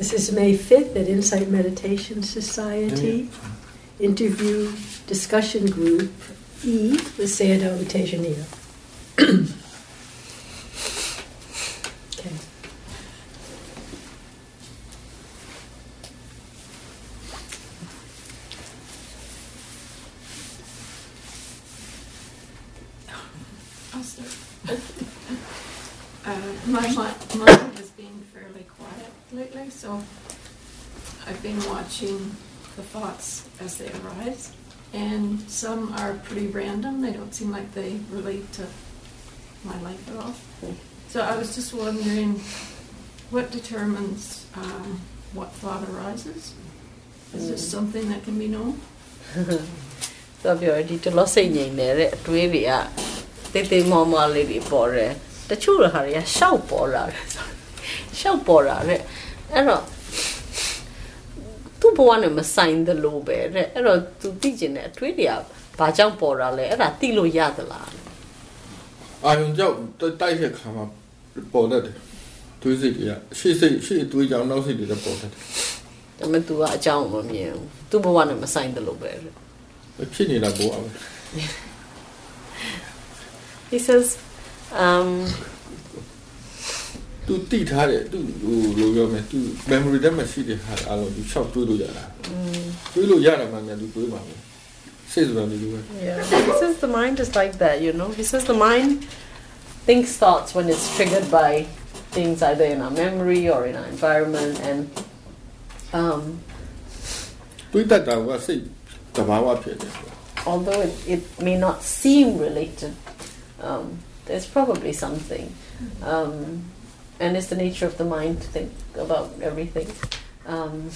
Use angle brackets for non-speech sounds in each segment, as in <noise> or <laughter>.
This is May 5th at Insight Meditation Society. Interview discussion group E with Sayadaw U <clears throat> Tejaniya. okay. I'll start. uh, my mi- mind has been fairly quiet lately, so I've been watching the thoughts as they arise, and some are pretty random. They don't seem like they relate to my life at all. So I was just wondering, what determines um, what thought arises? Is this something that can be known? <laughs> ဆိုတော့ပြောဒီတလို့စိတ်ငြိမ်နေတဲ့အတွေးတွေကတိတ်တိတ်မောမောလေးတွေပေါ်တယ်တချို့ဟာတွေကရှောက်ပေါ်လာတယ်ရှောက်ပေါ်လာတဲ့အဲ့တော့<laughs> သူ့ ဘဝနဲ့မဆိုင်သလိုပဲတဲ့အဲ့တော့သူသိကျင်တဲ့အတွေးတွေကဘာကြောင့်ပေါ်လာလဲအဲ့ဒါသိလို့ရသလားအာယုံကြောင့်တိုက်တဲ့ခါမှာပေါ်တတ်တယ်တွေးစိတ်တွေကရှေ့စိတ်ရှေ့တွေးကြောင်နောက်စိတ်တွေလည်းပေါ်တတ်တယ်ဒါပေမဲ့ तू ကအကြောင်းမမြင်ဘူးသူ့ဘဝနဲ့မဆိုင်သလိုပဲတဲ့ဖြစ်နေတာပေါ်အောင် He says um သူတိထားတယ်သူဟိုလိုပြောမယ်သူ memory ထဲမှာရှိတဲ့ဟာအားလုံးသူရှောက်တွေးလို့ရတာတွေးလို့ရတာမှလည်းသူတွေးပါမယ်စိတ်ဆိုတာဒီလိုပဲ Yeah, he says the mind is like that, you know. He says the mind thinks thoughts when it's triggered by things either in our memory or in our environment, and um, တွေးတတ်တာကစိတ်တဘာဝဖြစ်တယ် although it, it may not seem related, um, there's probably something. Um, and it's the nature of the mind to think about everything. Um,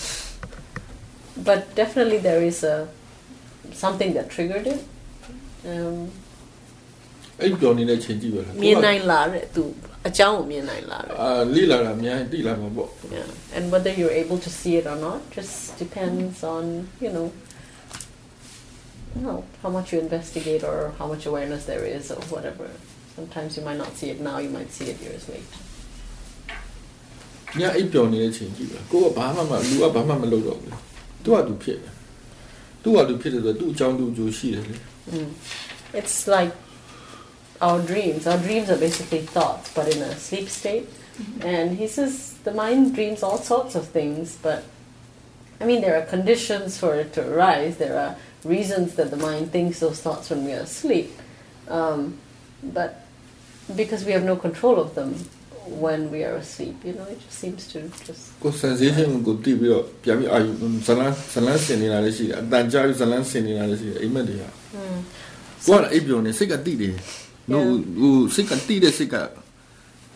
but definitely there is a something that triggered it. Um, အဲ့ပြောနေတဲ့ချိန်ကြည့်ပဲလား မြင်နိုင်လာတဲ့သူအကြောင်းကိုမြင်နိုင်လာတဲ့ အာလိလာတာအများကြီးတိလာမှာပေါ့ yeah and whether you're able to see it or not just depends on you know you know how much you investigate or how much awareness there is or whatever sometimes you might not see it now you might see it years later ညအိပ်ပျော်နေတဲ့ချိန်ကြည့်ပဲကိုကဘာမှမလူကဘာမှမလုပ်တော့ဘူးသူကသူဖြစ်တယ်သူကသူဖြစ်တယ်ဆိုတော့သူ့အကြောင်းသူ့အကျိုးရှိတယ်လေ Mm. it's like our dreams our dreams are basically thoughts but in a sleep state and he says the mind dreams all sorts of things but I mean, there are conditions for it to arise. There are reasons that the mind thinks those thoughts when we are asleep. Um, but because we have no control of them when we are asleep, you know, it just seems to just. ကို sensation ကိုတည်ပြီးတော့ပြန်ပြီးအာယူဇလန်းဇလန်းစင်နေတာလည်းရှိတယ်အတန်ကြာပြီးဇလန်းစင်နေတာလည်းရှိတယ်အိမ်မက်တွေကကိုကအိပ်ပျော်နေစိတ်ကတည်တယ်ဟိုဟိုစိတ်ကတည်တဲ့စိတ်က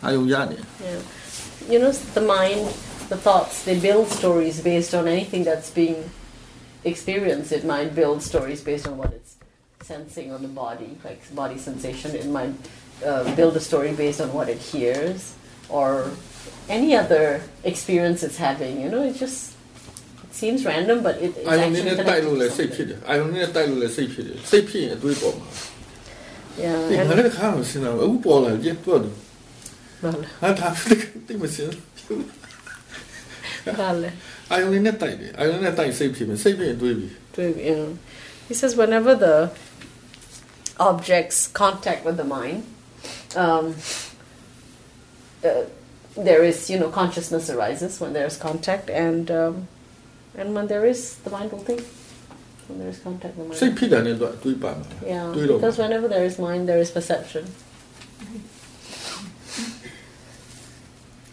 အာယုံရနေ Yeah. You know, the mind, the thoughts, they build stories based on anything that's being experienced. It might build stories based on what it's sensing on the body, like body sensation. It might uh, build a story based on what it hears or any other experience it's having. You know, it just it seems random, but it, it's အာယုံ actually နဲ့ connected တိုက်လို့ to လည်းစိတ်ဖြစ် something. တယ်အာယုံနဲ့တိုက်လို့လည်းစိတ်ဖြစ်တယ်စိတ်ဖြစ်ရင်အတွေးပေါ်မှာ Yeah, ဒီငါ and, လည်းခါမစင်တော့အခုပေါ်လာကြည့်တော့ vale, ဟာဒါတိတ်မစင် vale. အာယုံနဲ့တိုက်တယ်အာယုံနဲ့တိုက်စိတ်ဖြစ်မယ်စိတ်ဖြစ်ရင်တွေးပြီ to- you know, he says whenever the objects contact with the mind, um, uh, there is you know consciousness arises when there is contact, and um, and when there is the mind will think. When there is contact, the mind. စိတ် will ဖြစ်တာနဲ့တော့တွေးပါမှာ think. Yeah, တွေးတော့ because whenever there is mind, there is perception.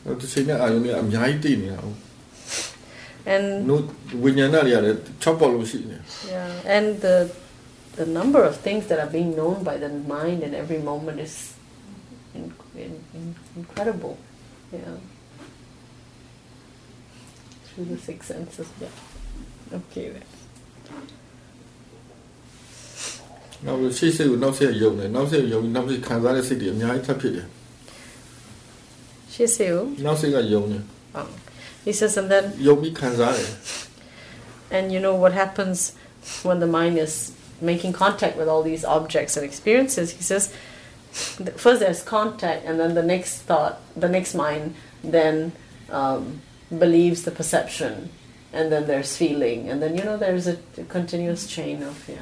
ဟိုတစ်ချိန်နဲ့အာယုံနဲ့အများကြီးတည်နေတာဟုတ် And နို့ဝိညာဏတွေကလည်း6ပေါက်လို့ရှိနေ yeah, and the the number of things that are being known by the mind in every moment is in, in, in, incredible. Yeah. Through the six senses. Yeah. Okay. then. နောက်ပြီးစိတ်စိတ်ကိုနောက်ဆက်ယုံတယ်နောက်ဆက်ယုံပြီးနောက်ဆက်ခံစားတဲ့စိတ်တွေအများကြီးထပ်ဖြစ်တယ် Shiseu. နောက်စိတ်ကယုံတယ် Oh. He says, and then, ယုံပြီးခံစားတယ် and you know what happens when the mind is making contact with all these objects and experiences? He says, th- first there's contact, and then the next thought, the next mind then um, believes the perception, and then there's feeling, and then you know there's a, a continuous chain of yeah.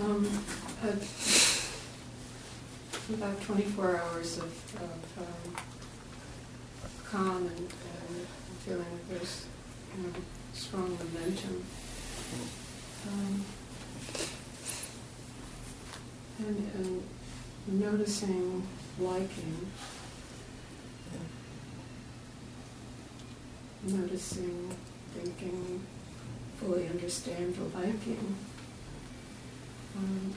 Um, uh, about 24 hours of, of um, calm and, and feeling that there's you know, strong momentum. Um, and, and noticing liking, noticing, thinking, fully understand the liking. Um,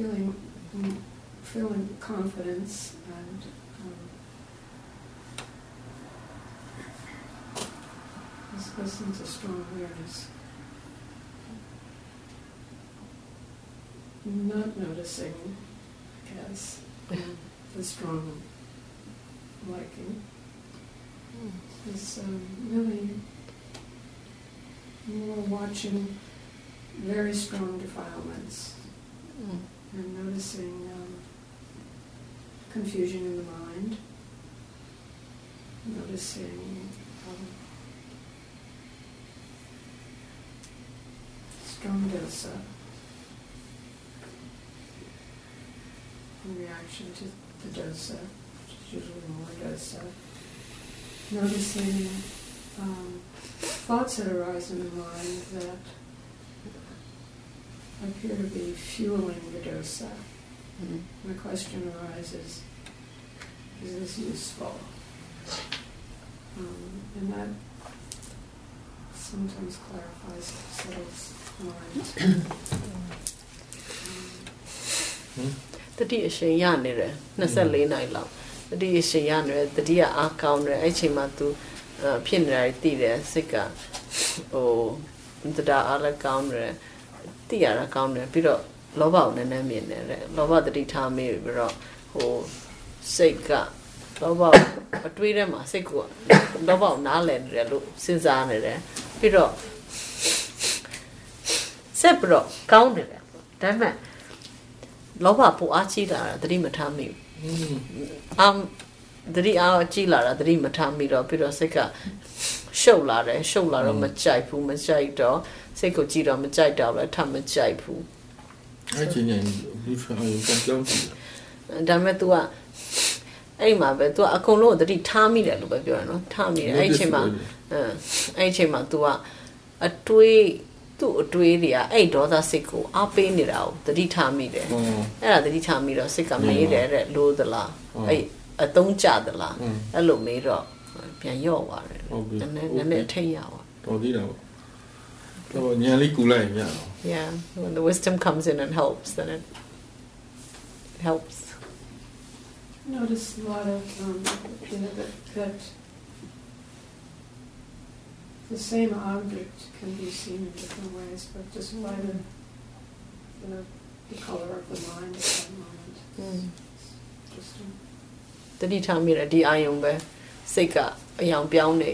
feeling mm, feeling confidence and um, this, sense of strong awareness. Not noticing, I guess, um, <laughs> the strong liking. Is um, really more watching very strong defilements and noticing um, confusion in the mind, noticing um, strong dosa in reaction to the dosa, which is usually more dosa. Noticing um, thoughts that arise in the mind that appear to be fueling the dosa. Mm. The question arises, is this useful? Um, and that sometimes clarifies, settles minds. <coughs> um, တတိအရှင်ရနေတယ်24နိုင်လောက်တတိအရှင်ရနေတယ်တတိကအားကောင်းတယ်အဲ့ချိန်မှာ तू အဖြစ်နေတာတွေသိတယ်စိတ်ကဟိုတရားအားလည်းကောင်းတယ် သိရတာကောင်းတယ်ပြီးတော့လောဘကိုနည်းနည်းမြင်တယ်တဲ့လောဘတတိထားမိပြီးတော့ဟိုစိတ်ကလောဘအတွေးထဲမှာစိတ်ကလောဘကိုနားလည်နေတယ်လို့စဉ်းစားနေတယ်ပြီးတော့ဆက်ပြီးတော့ကောင်းတယ်ဒါပေမဲ့လောဘပူအားကြီးလာတာသတိမထားမိဘူးအမ်သတိအားကြီးလာတာသတိမထားမိတော့ပြီးတော့စိတ်ကရှုပ်လာတယ်ရှုပ်လာတော့မကြိုက်ဘူးမကြိုက်တော့ စိတ်ကိုကြည့်တော့မကြိုက်တော့လည်းထမကြိုက်ဘူး အဲ့ချိန်ညလူချောင်းရောကြောင်းကြည့် ဒါပေမဲ့ तू ကအဲ့ဒီမှာပဲ तू ကအကုန်လုံးကိုသတိထားမိတယ်လို့ပဲပြောရနော်ထားမိတယ်အဲ့ဒီချိန်မှာအဲအဲ့ဒီချိန်မှာ तू ကအတွေးသူ့အတွေးတွေကအဲ့ဒေါသစိတ်ကိုအားပေးနေတာကိုသတိထားမိတယ် ဟော အဲ့ဒါသတိထားမိတော့စိတ်ကမေးတယ်တဲ့လို့သလား ဟုတ် အဲ့အသုံးကြသလား อืม အဲ့လိုမေးတော့ပြန်ရော့သွားတယ် ဟုတ်ပြီ နည်းနည်း ဟုတ်ပြီ နည်းနည်းအထိတ်ရပါ တော်သေးတာပေါ့ yeah when the wisdom comes in and helps then it helps notice a lot of um, you know that, that the same object can be seen in different ways, but just by the the, the color of the mind at that moment. Mm. It's Just um, တတိထားမိတယ်ဒီအာယုံပဲစိတ်ကအယောင်ပြောင်းနေ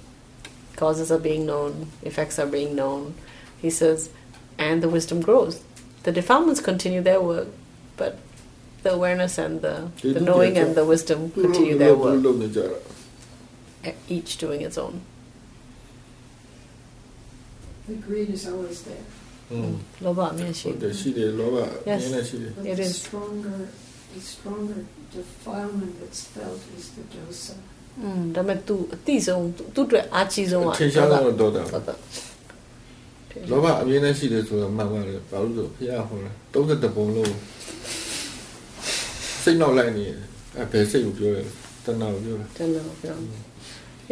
causes are being known, effects are being known. He says, and the wisdom grows. The defilements continue their work, but the awareness and the, the knowing and the wisdom continue their work. Each doing its own. The greed is always there. Mm. Yes, it is. The stronger, the stronger defilement that's felt is the dosa. Mm, ဒါပေမဲ့ तू အတိဆုံး तू အတွက်အားကြီးဆုံးကထင်ရှားတော့တော့တာဟုတ်တယ်လောဘအမြင်နဲ့ရှိတယ်ဆိုတော့မှန်ပါတယ်ဘာလို့လဲဆိုဘုရားဟောတာ30ပုံလုံးစိတ်နောက်လိုက်နေအဲဘယ်စိတ်ကိုပြောရလဲတဏှာကိုပြောတယ် Don't know. Yeah.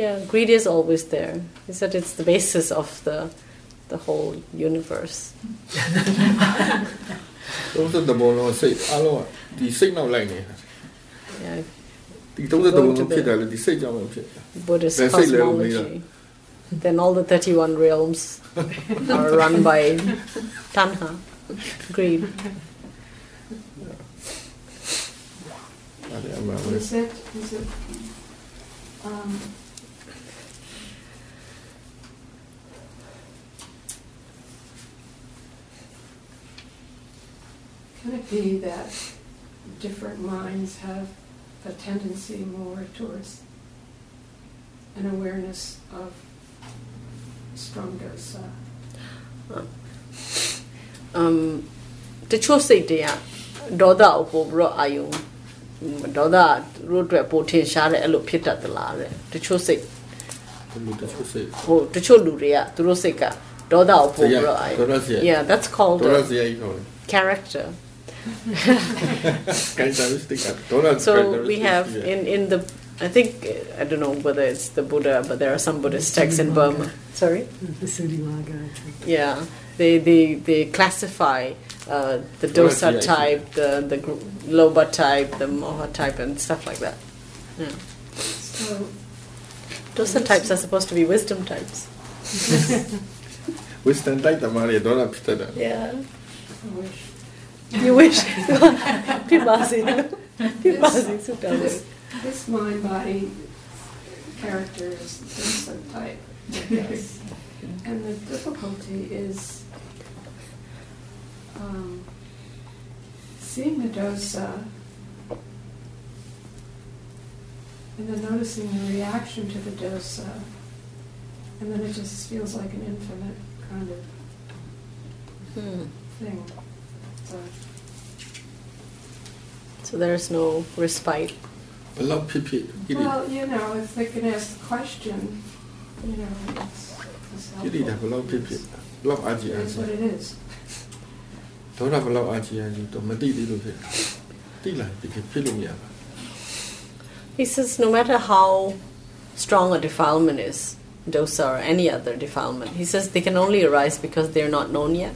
yeah, greed is always there. He said it's the basis of the the whole universe. 30 ပုံလုံးစိတ်အလုံးကဒီစိတ်နောက်လိုက်နေတာ Yeah, ဒီ30ပုံလုံးဖြစ်တယ်လေဒီစိတ်ကြောင့်ပဲဖြစ်တယ် Buddhist That's it, little cosmology. Then all the 31 realms are run by tanha, greed. အဲ့ဒါအမှန်ပဲ Is it, is it, um, can it be that different minds have a tendency more towards an awareness of strong dosa? um တချို့စိတ်တွေကဒေါသကိုပို့ပြီးတော့အာယုံဒေါသတို့အတွက်ပို့ထင်ရှားတဲ့အဲ့လိုဖြစ်တတ်သလားတဲ့တချို့စိတ် ဘယ်လိုတချို့စိတ် ဟိုတချို့လူတွေကသူတို့စိတ်ကဒေါသကိုပို့ပြီးတော့အာယုံ ဒေါသစိတ် Yeah that's called ဒေါသ a စရိုက်ခေါ်တယ် character characteristic ဒေါသ <laughs> so we have in, in the I think I don't know whether it's the Buddha, but there are some Buddhist texts in Burma. Sorry, the Sudiwaga. Yeah, they they they classify uh, the dosa type, the the lobha type, the moha type, and stuff like that. Yeah. So, dosa types are supposed to be wisdom types. <laughs> wisdom type, Maria, don't Yeah. I wish. You wish. Pimasi. Pimasi sutale. This mind body character is dosa type, I. And the difficulty is um, seeing the dosa and then noticing the reaction to the dosa, and then it just feels like an infinite kind of Hmm. thing. So there's no respite. Well, you know, if they can ask the question, you know, it's, it's. You need to have a lot of That's what it is. He says, no matter how strong a defilement is, dosa or any other defilement, he says they can only arise because they are not known yet.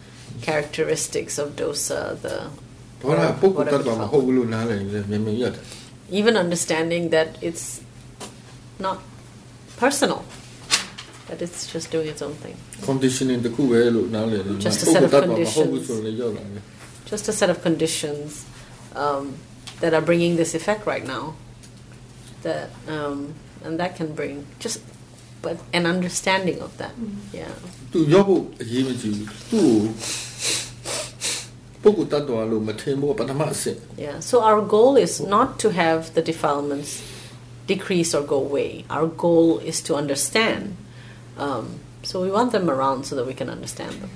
characteristics of dosa, the even understanding that it's not personal, that it's just doing its own thing. Just a set of conditions. Just a set of conditions um, that are bringing this effect right now. That um, and that can bring just but an understanding of that. Mm-hmm. Yeah. ပုဂ္ဂိုလ်တ attva လို့မထင်ဖို့ပထမအဆင့် Yeah. So our goal is not to have the defilements decrease or go away. Our goal is to understand. Um, so we want them around so that we can understand them.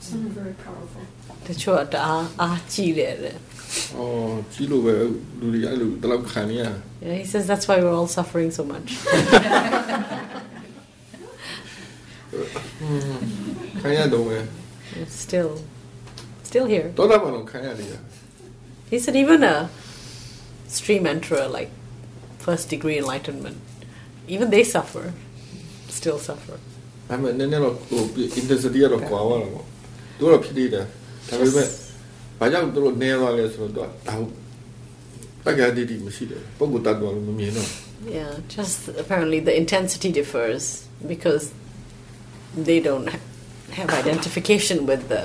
Some are very powerful. တချို့ကတအားအားကြီးတယ် တဲ့ ။အော်ကြီးလို့ပဲလူတွေအဲ့လိုတလောက်ခံနေရ Yeah, he says that's why we're all suffering so much. <laughs> ခံရတော့ပဲ It's still, still here. တောတာမှတော့ခံရနေရ He said even a stream enterer like first degree enlightenment, even they suffer, still suffer. ။ဒါပေမဲ့နည်းနည်းတော့ဟို intensity ကတော့ကွာသွားတာပေါ့။တို့တော့ဖြစ်နေတာဒါပေမဲ့ ဘာကြောင့်တို့နေသွားလဲဆိုတော့ဒါတက္ကရာတိတိမရှိတယ်ပုဂ္ဂိုလ်တ attva လို့မမြင်တော့ Yeah, just apparently the intensity differs because they don't ha- have identification with the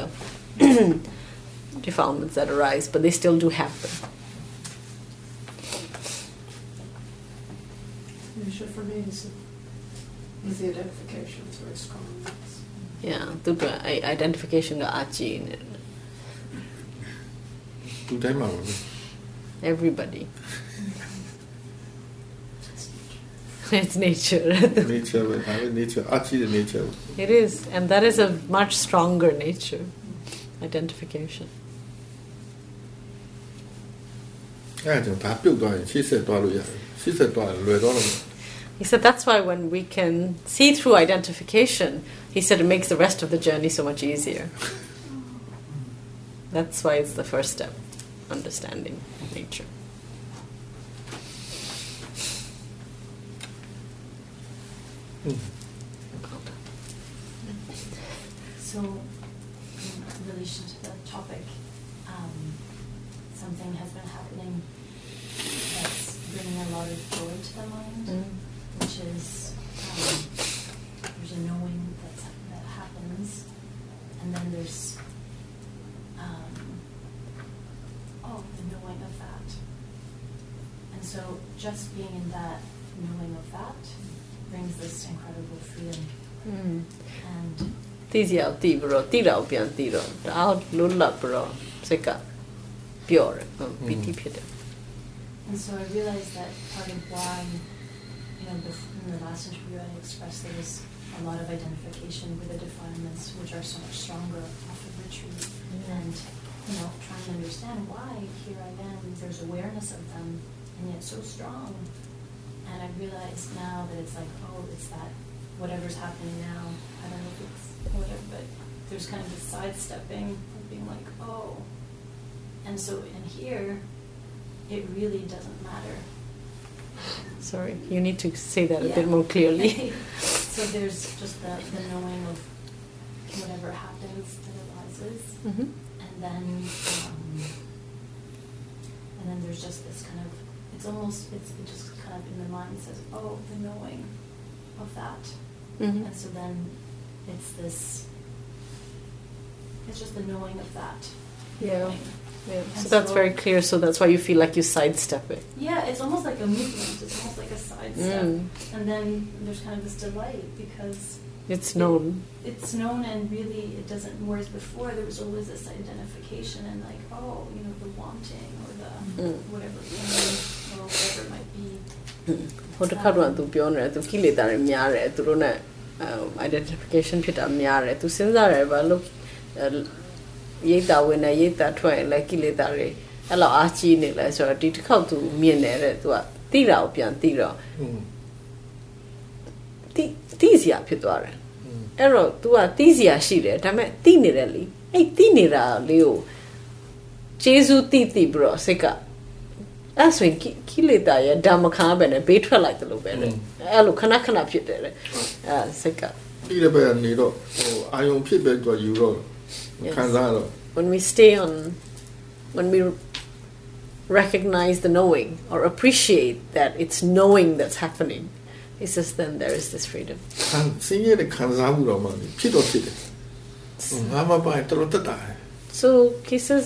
<coughs> defilements that arise, but they still do have them. nature for me is, is the identification. It's very strong. It's, yeah သူတို့အဲ့ identification ကအ ကြည့်နေတယ် သူတိုင်းမှာပါပဲ everybody <laughs> it's nature <laughs> nature ပဲဒါပဲ nature အချီတဲ့ nature ပဲ it is and that is a much stronger nature identification အဲ့ဒါကြောင့်ဒါပြုတ်သွားရင်ရှေ့ဆက်သွားလို့ရတယ်ရှေ့ဆက်သွားရင်လွယ်တော့တယ် He said that's why when we can see through identification, he said it makes the rest of the journey so much easier. <laughs> That's why it's the first step, understanding nature. So, in relation to the topic, um, something has been happening that's bringing a lot of joy to the mind, which is um, there's a knowing that that happens, and then there's um, oh the knowing of that, and so just being in that knowing of that brings this incredible freedom, and သိစရာကိုသိပြီးတော့သိတာကိုပြန်သိတော့ဒါလွတ်လပ်ပြီးတော့စိတ်ကပျော့တယ်ဟုတ်ပီတိဖြစ်တယ် And so I realized that part of why, you know, bef- in the last interview I expressed there was a lot of identification with the defilements, which are so much stronger after retreat, and you know, trying to understand why here I am. There's awareness of them, and yet so strong. And I realized now that it's like, oh, it's that whatever's happening now. I don't know if it's whatever, but there's kind of this sidestepping of being like, oh. And so in here, it really doesn't matter. sorry you need to say that a bit more clearly <laughs> so there's just the, the knowing of whatever happens that arises, Mhm. and then um, and then there's just this kind of it's almost it's it just kind of in the mind says oh the knowing of that, Mhm. and so then it's this it's just the knowing of that. Yeah. knowing. Yeah, so And that's so- very clear. So that's why you feel like you sidestep it. Yeah, it's almost like a movement. It's almost like a sidestep, Mm. and then there's kind of this delight because It's known. it's known and really it doesn't whereas before there was always this identification and like oh you know the wanting or the Mm. whatever pain or whatever it might be ဟိုတစ်ခါတော့သူပြောနေတယ်သူကိလေသာတွေများတယ်သူတို့ ਨੇ identification ဖြစ်တာများတယ်သူစဉ်းစားတယ်ဘာလို့ရိတ်တာဝင်နေရိတ်တာထွက်ရင်လည်းကိလေသာတွေအဲ့လောက်အားကြီးနေလဲဆိုတော့ဒီတစ်ခေါက်သူမြင်နေတဲ့သူကတိတာကိုပြန်တိတော့ อืม တိတိစရာဖြစ်သွားတယ်အဲ့တော့ तू ကတိစရာရှိတယ်ဒါပေမဲ့တိနေတယ်လေအဲ့တိနေတာလေးကိုကျေးဇူးတိတိပြီးတော့စိတ်က အဲ့ဆိုရင်ကိကိလေသာရဲ့ဓမ္မခါပဲနဲ့ဘေးထွက်လိုက်တယ်လို့ပဲလေအဲ့လိုခဏခဏဖြစ်တယ်လေအဲ့စိတ်က ဒီလည်းပဲနေတော့ဟိုအာယုံဖြစ်ပဲတော့ယူတော့ Yes. ခံစားတော့ when we stay on when we recognize the knowing or appreciate that it's knowing that's happening he says then there is this freedom ခံစင်းရဲတဲ့ခံစားမှုတော့မှလေဖြစ်တော့ဖြစ်တယ်ငါမပိုင်တော်တော်တက်တာ So he says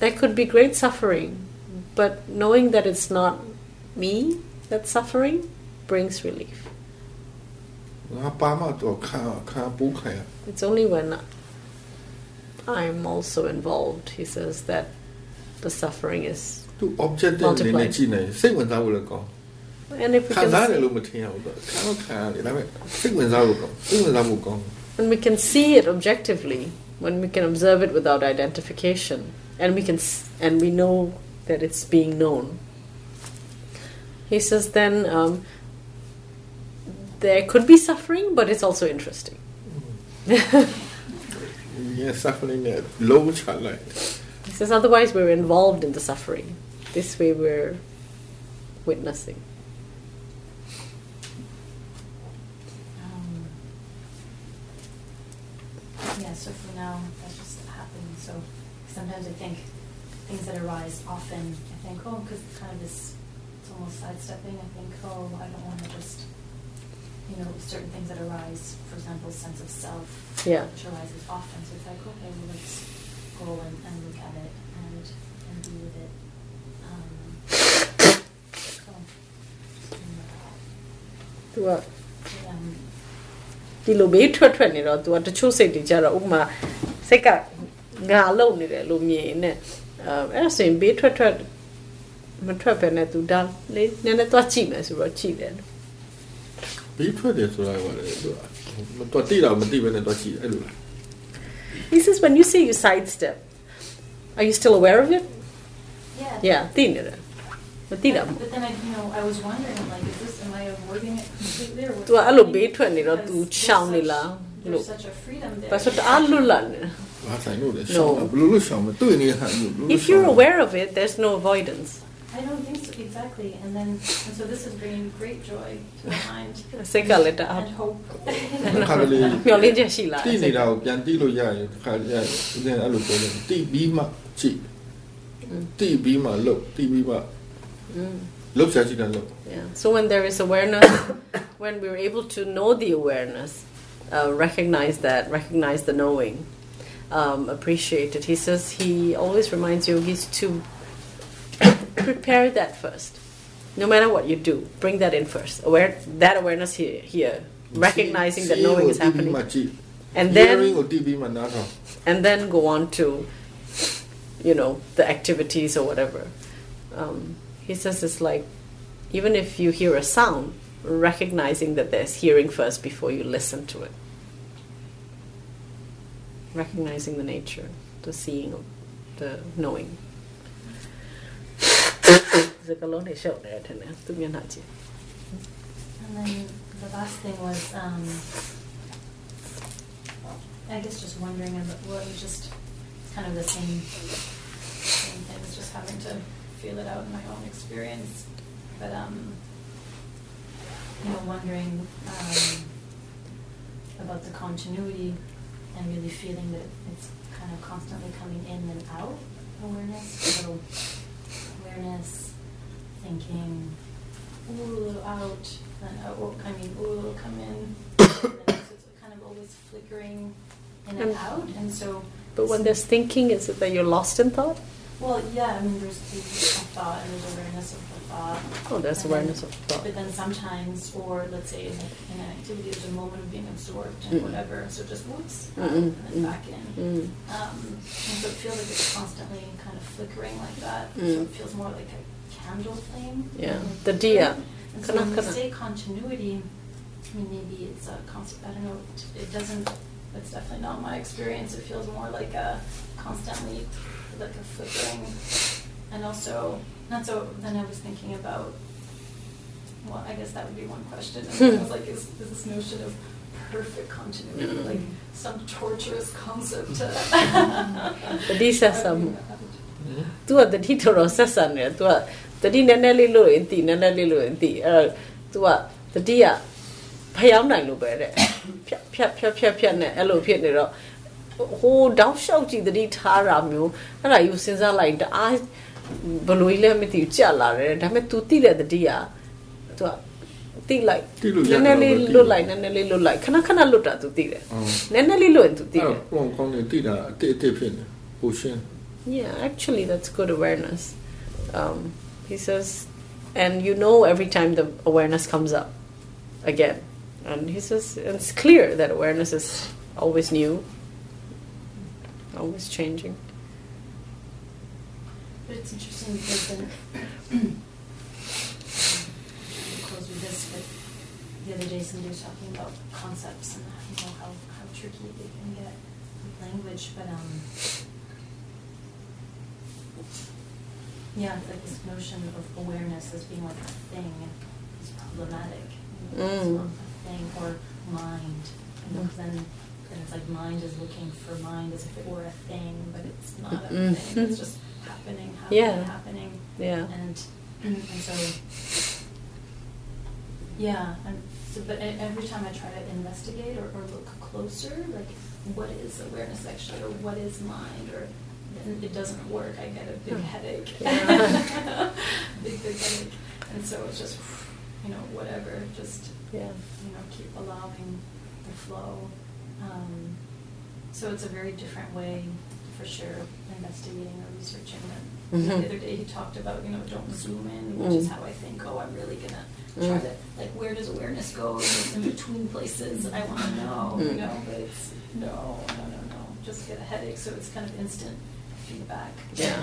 there could be great suffering, but knowing that it's not me that's suffering brings relief. It's only when I'm also involved, he says, that the suffering is multiplied. And if we can see, when we can see it objectively, when we can observe it without identification, and we can and we know that it's being known. He says then um, there could be suffering, but it's also interesting. <laughs> yeah, suffering at low childlike. He says otherwise we're involved in the suffering. This way we're witnessing. Um, yeah, so for now, that's just happened. So sometimes I think things that arise often I think oh because it's kind of this it's almost sidestepping I think oh I don't want to just you know certain things that arise for example sense of self Yeah. which arises often. So it's like, okay, well, let's go and, and look at it and, and be with it. Um, so, mm, သူက Um, ဒီလိုဘေးထွက်ထွက်နေတော့ तू ကတချို့စိတ်တွေကြတော့ဥပမာစိတ်ကငါလုံနေတယ်လို့မြင်နေအဲ အဲ့ဒါဆိုရင်ဘေးထွက်ထွက်မထွက်ပဲနဲ့သူဒါလေးနည်းနည်းသွားကြည့်မယ်ဆိုတော့ကြည့်တယ်ဘေးထွက်တယ်ဆိုတာကလည်းသူမတော်တိတာမတိပဲနဲ့သွားကြည့်အဲ့လိုလား He says when you say you sidestep are you still aware of it? Yeah. Yeah သိနေတယ်မသိတာ But then I you know I was wondering like is this am I avoiding it completely or သူအဲ့လိုဘေးထွက်နေတော့သူချောင်းနေလားလို့ There's such a freedom there. လဲရှောင်းဘယ်လိုလုပ်ရှောင်းမတွေ့နေတဲ့ဟာမျိုးဘယ်လို If you're aware of it there's no avoidance I don't think so, exactly. And then, and so this is bringing great joy to my mind စိတ်ကလည်းတအား and hope. <laughs> ခါကလေး မျောလင်းချက်ရှိလာ တိနေတာကိုပြန်တိလို့ရရင်ခါရရဦးဇင်းအဲ့လိုပြောတယ်တိပြီးမှကြည့်တိပြီးမှလုပ်တိပြီးမှလုပ်ချင်ချင်တယ်လုပ် Yeah. So when there is awareness, <coughs> when we're able to know the awareness, uh, recognize that, recognize the knowing, um, appreciated. He says he always reminds yogis to prepare that first. No matter what you do, bring that in first. Aware that awareness here, here, uh, recognizing see, see that knowing is happening, and then and then go on to, you know, the activities or whatever. Um, he says it's like even if you hear a sound, recognizing that there's hearing first before you listen to it recognizing the nature, the seeing, the knowing. And then the last thing was, um, I guess just wondering about what was just kind of the same, same thing, was just having to feel it out in my own experience. But, um, you know, wondering um, about the continuity and really feeling that it's kind of constantly coming in and out. Awareness, a little awareness, thinking, ooh, a little out, then uh, I mean, ooh, come in, and <coughs> it's kind of always flickering in and And- out, and so. but when there's thinking is it that you're lost in thought? Well, yeah, I mean, there's the a thought and there's awareness of thought. oh that's And awareness then- of thought But then sometimes, or let's say in, in an activity, there's a moment of being absorbed and Mm. whatever, so just whoops, out, Mm-mm, and then mm. back in. mm. Um, and so it feels like it's constantly kind of flickering like that. So Mm. it feels more like a candle flame. Yeah, the diya. And so when we kana. say continuity, I mean, maybe it's a concept, I don't know, it- it doesn't, that's definitely not my experience. It feels more like a constantly, like a flickering. And also, and so then I was thinking about, well, I guess that would be one question. And <laughs> then I was like, is, is this notion of perfect continuity, like some torturous concept to တတိဆက်ဆံမှု तू ကတတိတော်တော်ဆက်ဆံနေတယ် तू ကတတိနည်းနည်းလေးလို့ရင်တီနည်းနည်းလေးလို့ရင်တီအဲ့တော့ तू ကတတိကဖျောင်းနိုင်လို့ပဲတဲ့ဖြတ်ဖြတ်ဖြတ်ဖြတ်ဖြတ်နဲ့အဲ့လိုဖြစ်နေတော့ဟိုတောက်လျှောက်ကြည့်တတိထားတာမျိုးအဲ့ဒါယူစဉ်းစားလိုက်တအား ဘယ်လိုကြီးလဲမသိဘူးကြက်လာတယ်ဒါပေမဲ့ तू တိတဲ့တတိက तू ကတိလိုက် တိလို့ရ န တယ် ည်းနည်းလေး လို့တိ လွတ်လိုက်နည်းနည်းလေးလွတ်လိုက်ခဏခဏလွတ်တာ तू တိတယ် ဟုတ် နည်းနည်းလေးလွတ်ရင် तू တိ အဲ့ တယ် တော့ပုံကောင်းနေတိတာအတိအတိဖြစ်နေပိုရှင်း Yeah, actually, that's good awareness. Um, he says, and you know every time the awareness comes up again. And he says, and it's clear that awareness is always new, always changing. But it's interesting because then, close with this, but the other day somebody was talking about concepts and you know how, how tricky they can get with language, but um, yeah, it's like this notion of awareness as being like a thing is problematic. You know, It's Mm. not a thing or mind, you know, 'cause then then it's like mind is looking for mind as if it were a thing, but it's not a Mm. thing. It's just happening, happening, Yeah. happening. Yeah. And and so yeah, and so but every time I try to investigate or, or look closer, like what is awareness actually, or what is mind, or and it doesn't work. I get a big Hmm. headache, Yeah. <laughs> big big headache, and so it's just you know whatever, just Yeah. you know keep allowing the flow. Um, so it's a very different way, for sure, investigating or researching it. Mhm. The other day he talked about, you know, don't zoom in, which is Mm. how I think, oh, I'm really gonna try to like where does awareness go in between places? I want to know, you know, but it's no, no, no, no. Just get a headache, so it's kind of instant feedback. Yeah.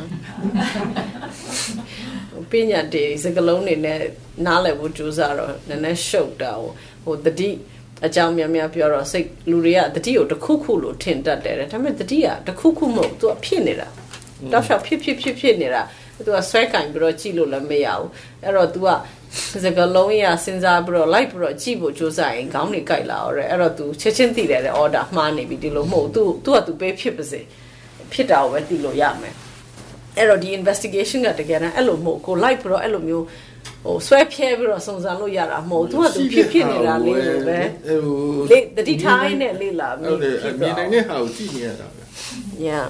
Uh, <laughs> ပညာတည်စကလုံးတွေနဲ့နားလည်ဖို့ကြိုးစားတော့နည်းနည်းရှုပ်တာဟိုဟိုတတိ အကြောင်းများများပြောတော့စိတ်လူတွေကတတိကိုတစ်ခုခုလို့ထင်တတ်တယ်တဲ့ဒါပေမဲ့တတိကတစ်ခုခုမဟုတ်သူကဖြစ်နေတာတောက်လျှောက်ဖြစ်ဖြစ်ဖြစ်ဖြစ်နေတာသူကဆွဲကင်ပြီးတော့ကြည့်လို့လည်းမရဘူးအဲ့တော့ तू ကစကလုံးရစဉ်းစားပြီးတော့ like ပြီးတော့ကြည့်ဖို့ကြိုးစားရင်ခေါင်းတွေကြိုက်လာတော့တဲ့အဲ့တော့ तू ချက်ချင်းသိတယ်တဲ့ order မှားနေပြီဒီလိုမဟုတ်ဘူး तू तू က तू ပေးဖြစ်ပါစေဖြစ်တာကိုပဲသိလို့ရမယ်အဲ့တော့ဒီ investigation ကတကယ်တမ်းအဲ့လိုမဟုတ်ကို like ပြီးတော့အဲ့လိုမျိုး ဟိုဆွဲဖြဲပြီးတော့စုံစမ်းလို့ရတာမဟုတ် तू က तू ဖြစ်ဖြစ်နေတာလေးလိုပဲ ဟို လေတတိထားရင်းနဲ့လေ့လာမိ ဟုတ်တယ် ဖြစ် မြင် သွား နိုင်တဲ့ဟာကိုကြည့်နေရတာပဲ Yeah.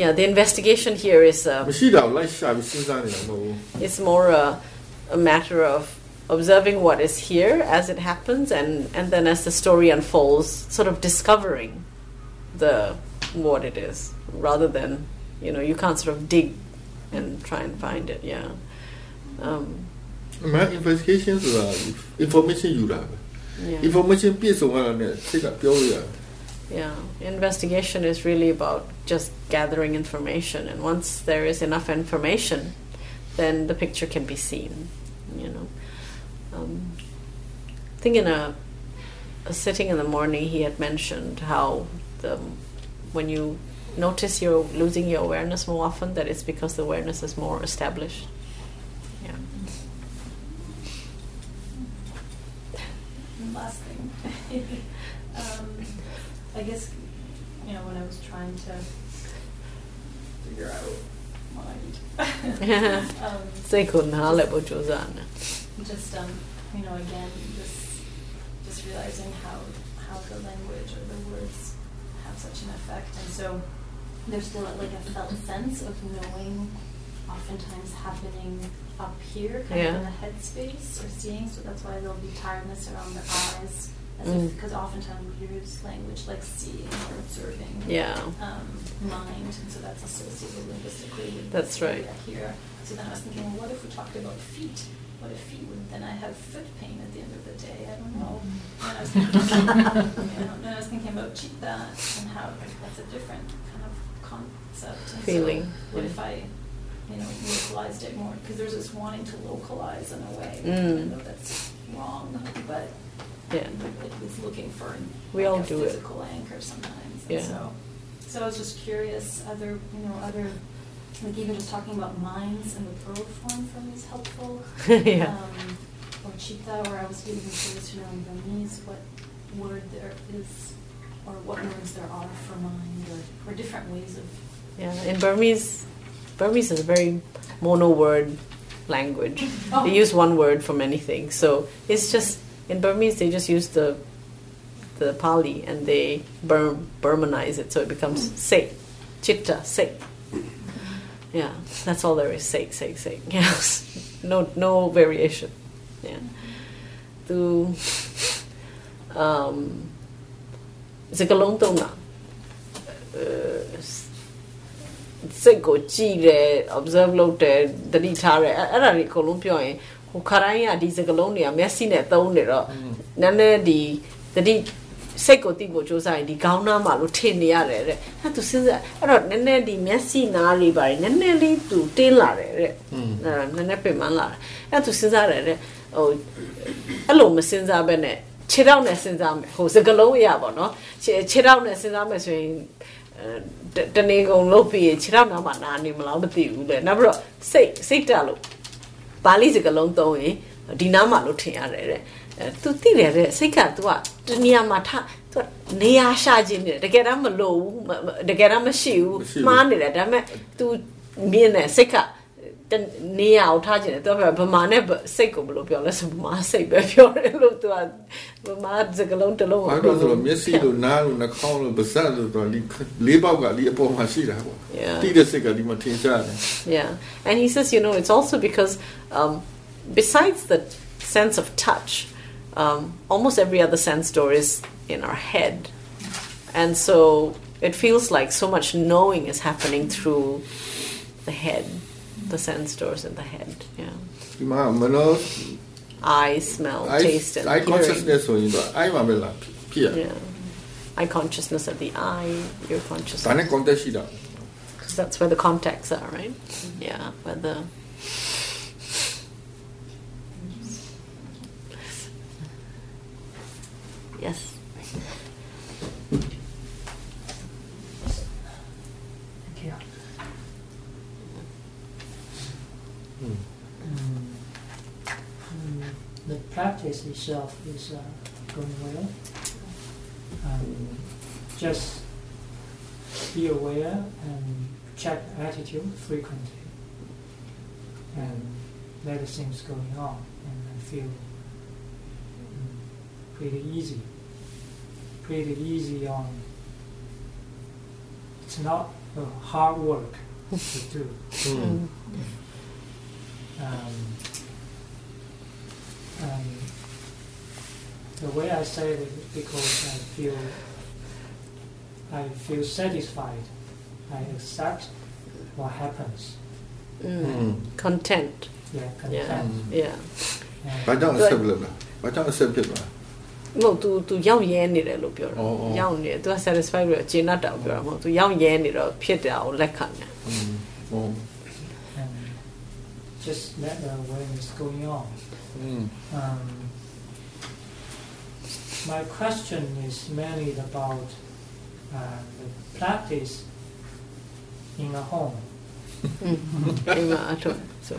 Yeah, the investigation here is uh, မရှိတာကိုလိုက်ရှာပြီးစဉ်းစားနေတာမဟုတ်ဘူး it's more a, a matter of observing what is here as it happens and and then as the story unfolds sort of discovering the what it is rather than you know you can't sort of dig and try and find it yeah Um, My investigations are uh, information you have. Yeah. Information piece of one uh, Yeah, investigation is really about just gathering information, and once there is enough information, then the picture can be seen. You know, um, I think in a, a sitting in the morning, he had mentioned how the when you notice you're losing your awareness more often, that it's because the awareness is more established. last thing. <laughs> um, I guess, you know, when I was trying to figure out what I <laughs> um, Sai. Just, um, you know, again, just just realizing how, how the language or the words have such an effect. And so there's still like a felt sense of knowing oftentimes happening up here, kind Yeah. of in the head space or seeing. So that's why there'll be tiredness around the eyes, as Mm. if because oftentimes we use language like seeing or observing Yeah. um, mind, and so that's associated linguistically with That's this right. here. So then I was thinking, well, what if we talked about feet? What if feet would then I have foot pain at the end of the day? I don't know. And I was thinking, you know, <laughs> <laughs> and I was thinking about chitta and how that's a different kind of concept. And so Feeling, what yeah. if I, you know, localized it more? Because there's this wanting to localize in a way. Mm. I know that's wrong, but Yeah. it was looking for We like all a do it. physical anchor sometimes. And Yeah. so, so I was just curious, other, you know, other, like even just talking about minds and the plural form for me is helpful. <laughs> yeah. Um, or chitta, or I was even curious to know in Burmese what word there is, or what words there are for mind, or, or different ways of. Yeah, in Burmese, Burmese is a very mono word language. Oh. They use one word for many things. So it's just in Burmese they just use the the Pali and they Burm Burmanize it so it becomes se, chitta se. Yeah, that's all there is. Se se se. <laughs> Yes, no no variation. Yeah, to um, it's a tonga. Uh, စိတ်ကိုကြည့်တယ် observe လုပ်တယ်တတိထားတယ်အဲ့အဲ့ဒါတွေအကုန်လုံးပြောရင်ဟိုခါတိုင်းကဒီစကလုံးတွေကမျက်စိနဲ့သုံးနေတော့နည်းနည်းဒီတတိစိတ်ကိုတိဖို့စူးစမ်းရင်ဒီခေါင်းနားမှာလို့ထင်နေရတယ်တဲ့အဲ့သူစဉ်းစားအဲ့တော့နည်းနည်းဒီမျက်စိနားလေးပါနည်းနည်းလေးသူတင်းလာတယ်တဲ့အဲ့နည်းနည်းပင်ပန်းလာတယ်အဲ့သူစဉ်းစားတယ်တဲ့ဟိုအဲ့လိုမစဉ်းစားဘဲနဲ့ခြေထောက်နဲ့စဉ်းစားမယ်ဟိုစကလုံးအရာပေါ့နော်ခြေခြေထောက်နဲ့စဉ်းစားမယ်ဆိုရင်အဲ တတနေကုန်လုပ်ပြီးရင်ခြေထောက်နားမှာနာနေမလားမသိဘူးလေနောက်ပြီးတော့စိတ်စိတ်တက်လို့ပါဠိစကားလုံးသုံးရင်ဒီနားမှာလို့ထင်ရတယ်တဲ့အဲ तू သိတယ်တဲ့စိတ်က तू ကတနေရာမှာထ तू နေရာရှာခြင်းနေတယ်တကယ်တမ်းမလို့ဘူးမမတကယ်တမ်းမရှိဘူး မရှိဘူး မှားနေတယ်ဒါပေမဲ့ तू မြင်တယ်စိတ်ကတ နေရာကိုထားခြင်းတယ် तू ကဗမာနဲ့စိတ်ကိုဘယ်လိုပြောလဲဆိုဗမာစိတ်ပဲပြောတယ်လို့ तू ကဗမာစကားလုံးတစ်လုံးကို ဘာလို့လဲဆိုတော့မျက်စိလို့နားလို့နှာခေါင်းလို့ပါးစပ်လို့တော့ဒီလေးပေါက်ကဒီအပေါ်မှာရှိတာပေါ့ Yeah. တိတဲ့စိတ်ကဒီမှာထင်ရှားတယ် Yeah, and he says, you know, it's also because um, besides the sense of touch, um, almost every other sense door is in our head, and so it feels like so much knowing is happening through the head, the sense doors in the head. Yeah. ima mano Eye, smell, eye, taste, and eye hearing. consciousness only but eye ma bella pia Yeah. Eye consciousness of the eye, Your consciousness. tane conte shida Because that's where the contacts are, right? Yeah, where the. Yes. Mm, mm, the practice itself is uh, going well. Um, just be aware and check attitude frequently, and let the things going on, and I feel mm, pretty easy. Pretty easy on. It's not uh, hard work to do. อืม <laughs> Um, um, the way I say it is because I feel I feel satisfied. I accept what happens. Mm. Mm. Content. Yeah, content. Yeah. ဘာ And ကြောင့် accept လုပ်လဲဘာကြောင့် accept ဖြစ်သွား မဟုတ် तू तू ရောက်ရဲနေတယ်လို့ပြောတာ အော်အော် ရောက်နေတယ် तू က satisfy ပြီးတော့ကျေနပ်တာကိုပြောတာမဟုတ် तू ရောက်ရဲနေတော့ဖြစ်တာကိုလက်ခံတယ် อืมဟော and just let the awareness going on. Mm. Um, my question is mainly about uh, the practice in a home.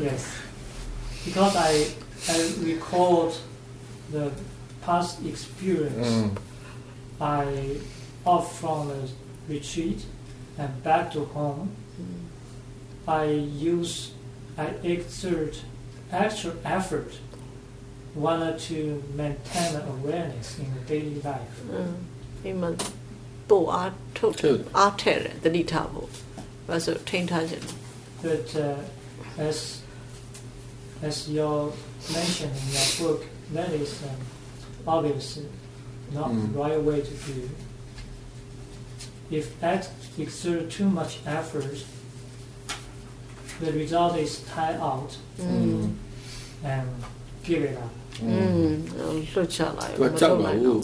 yes, because I, I recalled the past experience. Mm. I off from the retreat and back to home. Mm. I use I exert extra effort wanted to maintain the awareness in the daily life. อืมအိမ်မှာပို့အားထုတ် ထုတ် အားထည့်တယ်တတိထားဖို့ဘာလို့ထိန်းထားခြင်းလဲ But uh, as as you mentioned in your book, that is um, obviously not Mm. the right way to do. If that exert too much effort, the result is tie out. Mm. and give it up. 嗯，လွတ်ချလိုက်မကြောက်ပါဘူး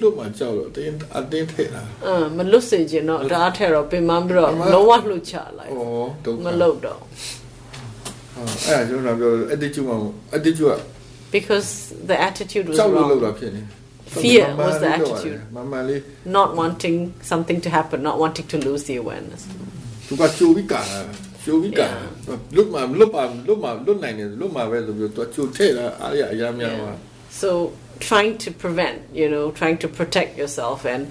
လွတ်မှကြောက်လို့တင်းအတင်းထည့်တာအင်းမလွတ်စေချင်တော့ဒါအထက်တော့ပင်မပြီးတော့လုံးဝလွတ်ချလိုက်ဩဒုက္ခမလွတ်တော့အဲ့ဒါကျွန်တော်ပြော attitude မှာ attitude က because the attitude was wrong ကြောက်လို့လောက်တာဖြစ်နေ fear was the attitude. Not wanting something to happen, not wanting to lose the awareness. ကချိုပြီးကာတာချိုပြီးကာလွတ်မှလွတ်ပါလွတ်မှလွတ်နိုင်တယ်လွတ်မှပဲဆိုပြီးတော့သူချိုထည့်တာအားရအများများပါ so trying to prevent you know trying to protect yourself and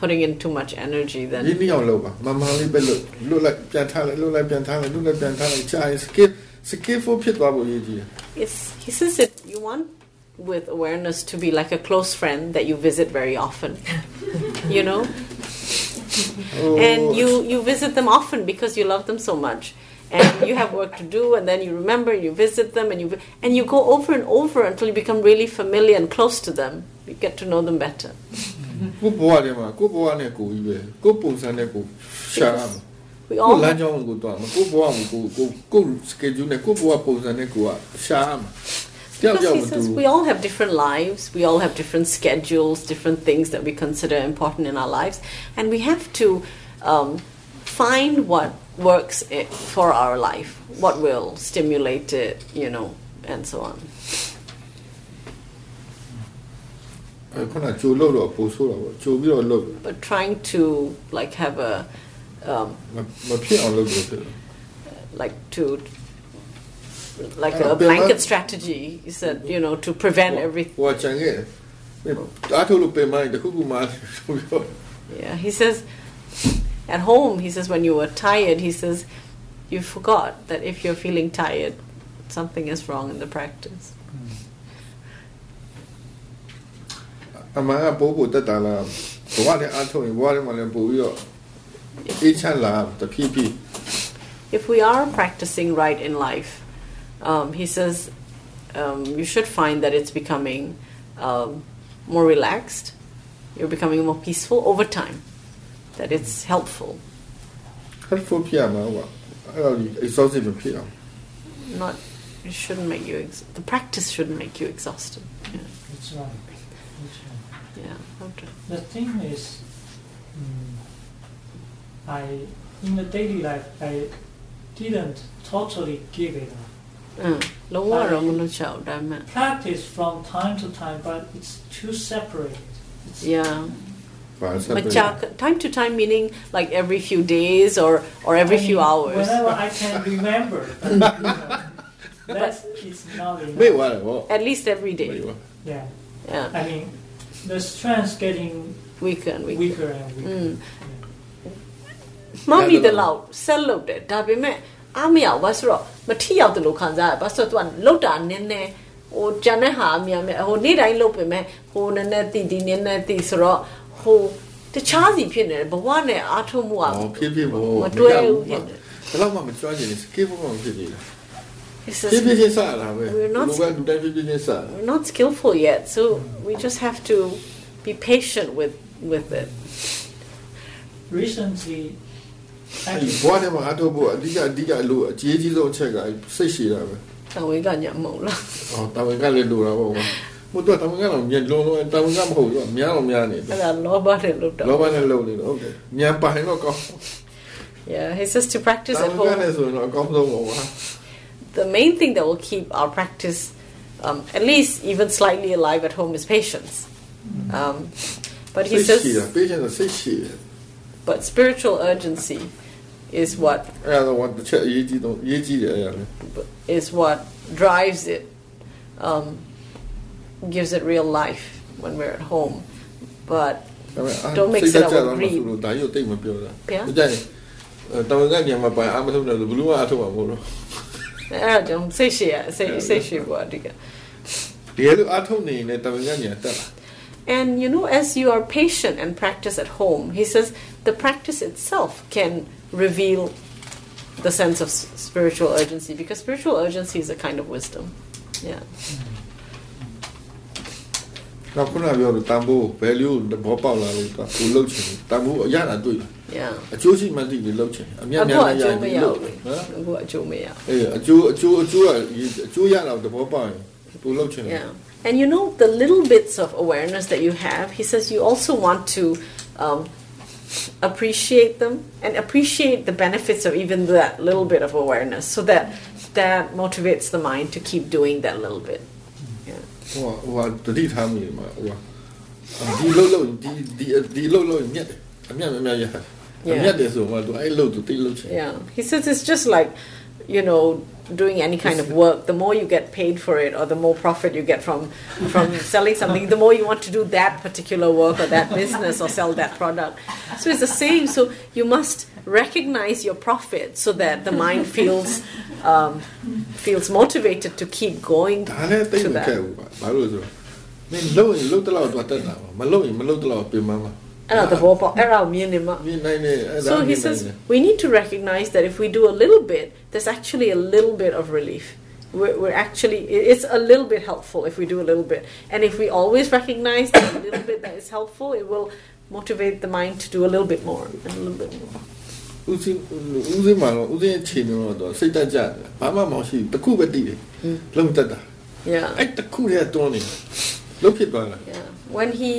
putting in too much energy ရင်း then နှီးအောင်လုပ်ပါမန်မှန်လေးပဲလွတ်လွတ်လိုက်ပြန်ထားလိုက်လွတ်လိုက်ပြန်ထားလိုက်လွတ်လိုက်ပြန်ထားလိုက်ချာရင် skip skillful ဖြစ်သွားဖို့ရည်ကြီးတယ် it's he says that you want with awareness to be like a close friend that you visit very often <laughs> you know and you you visit them often because you love them so much and you have work to do and then you remember you visit them and you and you go over and over until you become really familiar and close to them you get to know them better <laughs> ကိုဘဝထဲမှာကိုဘဝနဲ့ကိုကြီးပဲကိုပုံစံနဲ့ကိုရှာရမှာ we ကို all လမ်းကြောင်းကိုတွားမှာကိုဘဝကိုကိုကိုကို schedule နဲ့ကိုဘဝပုံစံနဲ့ကိုကရှာရမှာ တယောက် Because ယောက် he မတူ says we all have different lives, we all have different schedules, different things that we consider important in our lives, and we have to um, find what works i for our life, what will stimulate it, you know, and so on. အခုနကြိုလို့တော့ပို့ဆိုးတာပေါ့ကြိုပြီးတော့လုပ် But trying to like have a um, မမဖြစ်အောင်လုပ်လို့ဖြစ်တယ် like to like Uh, a but- blanket strategy. He said, you know, to prevent everything. <laughs> ဟိုချန်ခဲ့တယ်အားထုတ်လို့ပင်မိုင်းတခုခုမှဆိုပြီးတော့ Yeah, he says at home, he says when you were tired, he says you forgot that if you're feeling tired, something is wrong in the practice. အမှန်ကပိုးပို့တက်တာလားဘဝနဲ့အားထုတ်ရင်ဘဝထဲမှာလည်းပို့ပြီးတော့အေးချမ်းလာတဖြည်းဖြည်း If we are practicing right in life, um, he says um, you should find that it's becoming um, more relaxed, you're becoming more peaceful over time, that it's helpful, helpful ဖြစ်ရမှာကွာအဲ့တော့ဒီ exhaustive မဖြစ်အောင် not it shouldn't make you. Ex- the practice shouldn't make you exhausted. Yeah, That's right. That's right. yeah. Okay. The thing is, mm, I in the daily life I didn't totally give it up. Mm. Practice from time to time, but it's too separate. It's yeah. But time to time meaning like every few days or, or every I mean, few hours. Whenever I can <laughs> remember. but, you know, that is not enough. At least every day. Yeah. Yeah. I mean, the strength getting weaker and weaker. weaker and weaker. Mm. မမီတလောက်ဆက်လုပ်တယ်ဒါပေမဲ့ အားမရဘူးဘာဆိုတော့မထီရောက်တယ်လို့ခံစားရဘာဆိုတော့ तू ကလုတ်တာနည်းနည်းဟိုဂျန်တဲ့ဟာအများများဟိုနေ့တိုင်းလုတ်ပေမဲ့ဟိုနည်းနည်းတီတီနည်းနည်းတီဆိုတော့ဟိုတခြားစီဖြစ်နေတယ်ဘဝနဲ့အားထုတ်မှုကဟောဖြစ်ဖြစ်ဗောမတွဲဘူးဖြစ်တယ်ဘယ်တော့မှမကြွားချင်စကေဘောမှမဖြစ်သေးဘူး He ဖြ says ည်းဖြည်းချင်းစတာပဲ We're not- လူကလူတိုင်းဖြည်းဖြည်းချင်းစ we're not skillful yet so we just have to be patient with with it Recently, အဲ့ actually, ဘွားထဲမှာအထုတ်ဖို့အဓိကအဓိကအလို့အကြီးကြီးဆုံးအချက်ကစိတ်ရှည်တာပဲ တဝေကညမုံလား ဟောတာဝန်ကလည်းလိုတာပေါ့ကွာဘုတော့တာဝန်ကတော့မြန်လုံးလုံးတာဝန်ကမဟုတ်ဘူးများတော့များနေတယ် အဲ့ဒါလောဘနဲ့လုတ်တော့ လောဘနဲ့လုံနေတော့ဟုတ်တယ်မြန်ပိုင်တော့ကောင်း yeah he says to practice တာ at ဝန်က home လည်းဆိုရင်တော့အကောင်းဆုံးပေါ့ကွာ the main thing that will keep our practice um, at least even slightly alive at home is patience. Um, but he စိတ်ရှည်တာ says, ပေးချင်တော့စိတ်ရှည်တယ် but spiritual urgency is what အဲ့ဒါတော့တစ်ချက်အရေးကြီးတော့အရေးကြီးတယ်အဲ့ဒါလေ is what drives it, um, gives it real life when we're at home. But ဒါပေမဲ့အာ Don't mix စိတ် it up ကြ with တော့မ greed. ဆိုလို့ဒါရုပ်တိတ်မပြောတာ ဗျာ ဒါကြရင်တာဝန်ကညမှာပိုင်အာမထုတ်တယ်ဆိုဘလူးကအထုတ်မှာမဟုတ်တော့ I don't say she say say she what ဒီလိုအထုတ်နေရင်တာဝန်ကညတက်လာ And you know, as you are patient and practice at home, he says the practice itself can reveal the sense of s- spiritual urgency because spiritual urgency is a kind of wisdom. Yeah. တော့ခုနပြောလို့တန်ဖိုး value ဘောပေါက်လာလို့တော့ကိုလှုပ်ချင်တယ်တန်ဖိုးအရတာတွေ့လား Yeah. အကျိုးရှိမှသိပြီးလှုပ်ချင်အမြတ် အခု များ အ များရ ကျိုး ရင် မ ဒီ ရ လှုပ် ဘူး ဟမ် အခုအကျိုးမရ အေးအကျိုးအကျိုးအကျိုးကအကျိုးရတော့သဘောပေါက်ရင်ကိုလှုပ်ချင်တယ် Yeah. And you know, the little bits of awareness that you have, he says you also want to um, appreciate them and appreciate the benefits of even that little bit of awareness so that that motivates the mind to keep doing that little bit yeah yeah. he says it's just like you know, doing any kind of work. The more you get paid for it, or the more profit you get from from <laughs> selling something, the more you want to do that particular work or that business or sell that product. So it's the same. So you must recognize your profit so that the mind feels um, feels motivated to keep going ဒါလည်းတိတ် to မခက် that. ဘူးပါဘာလို့လဲဆိုတော့မင်းလှုပ်ရင်လှုပ်တလောက်တော့တက်တာပါမလှုပ်ရင်မလှုပ်တလောက်ပြင်မှာပါ အဲ့ဒါသဘောပေါက်အဲ့ဒါကိုမြင်နေမှာ မြင်နိုင်တယ်အဲ့ဒါ So မြ he င်နိုင် says တယ် we need to recognize that if we do a little bit, there's actually a little bit of relief. We're, we're actually, it's a little bit helpful if we do a little bit. And if we always recognize that a little bit that is helpful, it will motivate the mind to do a little bit more and a little bit more. ဦးစင်းဦးစင်းမှာတော့ဦးစင်းရဲ့ခြေနေတော့စိတ်တက်ကြတယ်ဘာမှမရှိဘူးတစ်ခုပဲတည်တယ်လုံတက်တာ Yeah. အဲ့တစ်ခုတည်းတွန်းနေလုတ်ဖြစ်သွားတာ Yeah. When he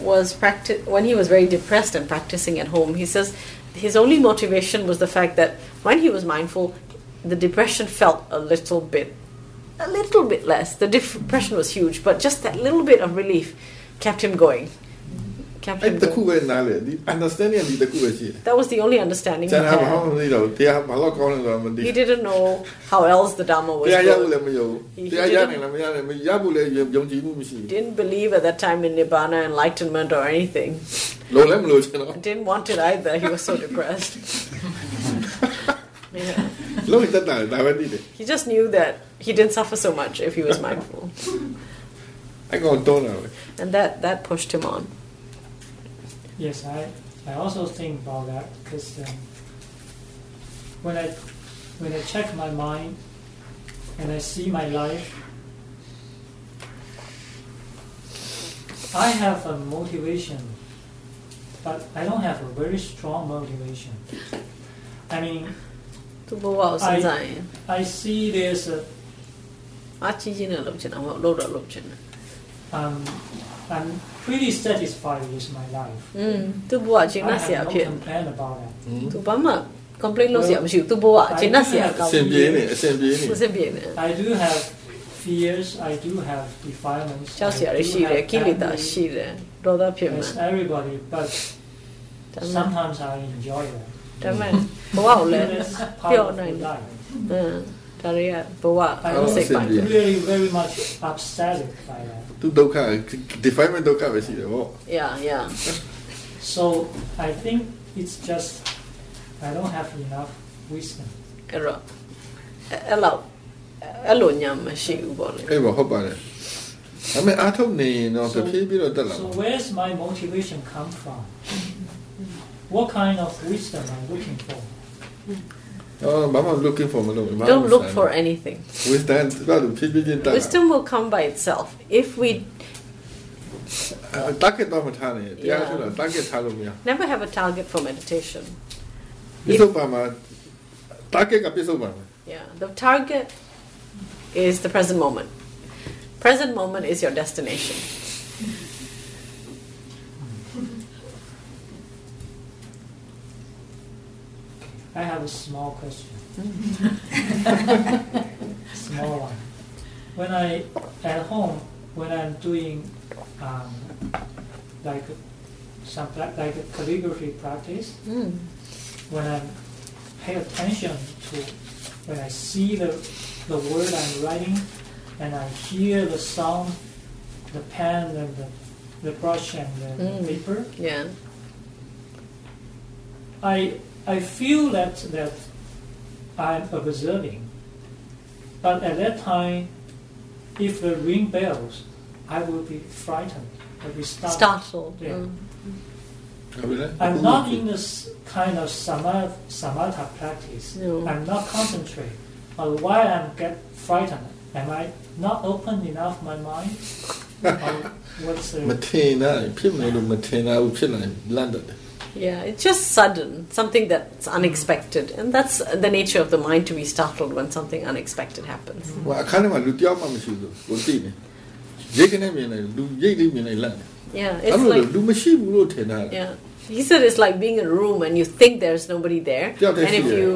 was practi- when he was very depressed and practicing at home, he says his only motivation was the fact that when he was mindful, the depression felt a little bit, a little bit less. The depression was huge, but just that little bit of relief kept him going. 哎，你的裤子哪里？你 understanding 你的裤子是 That was the only understanding he 真係好 had. He didn't know how else the Dharma was. he didn't- 啲啊一兩兩咪一兩咪，一半你用用錢唔是，Didn't believe at that time in Nirvana, enlightenment, or anything. Didn't want it either. He was so depressed. He just knew that he didn't suffer so much if he was mindful. And that, that pushed him on. Yes, I, I also think about that because um, when I when I check my mind and I see my life, I have a motivation, but I don't have a very strong motivation. I mean, I, I see this. Uh, um, I'm, pretty satisfied with my life. อืมသူ့ဘဝအချိန် I နဲ့ဆရာ have ဖြစ် no complaint about that. သူဘာမှ complain လုပ်ဆရာမရှိဘူးသူ့ဘဝအချိန်နဲ့ဆရာကော အ င်း စင်ပြေနေအစင်ပြေနေ စင်ပြေနေ I do have fears. I do have defilements. ကြောက်စရာတွေ I do ရှိတယ် have ကိလေသာ anger. ရှိတယ်ဒေါသဖြစ်မှာ As everybody, but ဒါပေမဲ့ sometimes I enjoy that. ဒါပေမဲ့ဘဝကိုလည်း That's ပျော့ part of နိုင် the တယ် life. အင်းဒါတွေကဘဝ I ဟုတ် was စိတ်ပိုင်း စင်ပြေ really very much upset by that. သူဒုက္ခ defilement ဒုက္ခပဲရှိတယ်ဗော yeah yeah So I think it's just I don't have enough wisdom. အဲ့တော့အဲ့အဲ့လောက်အဲ့လိုညာမရှိဘူးပေါ့လေအေးဗောဟုတ်ပါတယ်ဒါပေမဲ့အားထုတ်နေရင်တော့တဖြည်းဖြည်းတော့တက်လာ So ပါ where's my motivation come from? What kind of wisdom I'm looking for? Oh, looking for Malone. Don't look for anything. Wisdom will come by itself if we. Yeah. Never have a target for meditation. If, yeah, the target is the present moment. Present moment is your destination. I have a small question. <laughs> small one. When I at home, when I'm doing um, like some like a calligraphy practice, mm. when I pay attention to when I see the the word I'm writing, and I hear the sound, the pen and the, the brush and the Mm. paper, yeah I I feel that that I'm observing, but at that time, if the ring bells, I will be frightened. I will start. startled Yeah. mm. ဟုတ်ပြီလား I'm not in this kind of samatha, samatha practice. No. I'm not concentrate. But why I'm get frightened? Am I not open enough my mind? <laughs> or what's မ the ထင်တာဖြစ်မယ်လို့မထင်တာဘူးဖြစ်လာရင်လန့်တယ် yeah it's just sudden something that's unexpected and that's the nature of the mind to be startled when something unexpected happens ဟိုအခန်းထဲမှာလူတယောက်မှမရှိဘူးကိုသိနေရိတ်ကနေမြင်နေလူရိတ်လေးမြင်နေလန့်တယ် yeah အဲ့ it's လို like လူမရှိဘူးလို့ထင်တာ Yeah. He said it's like being in a room and you think there's nobody there. Yeah, that's and if it, you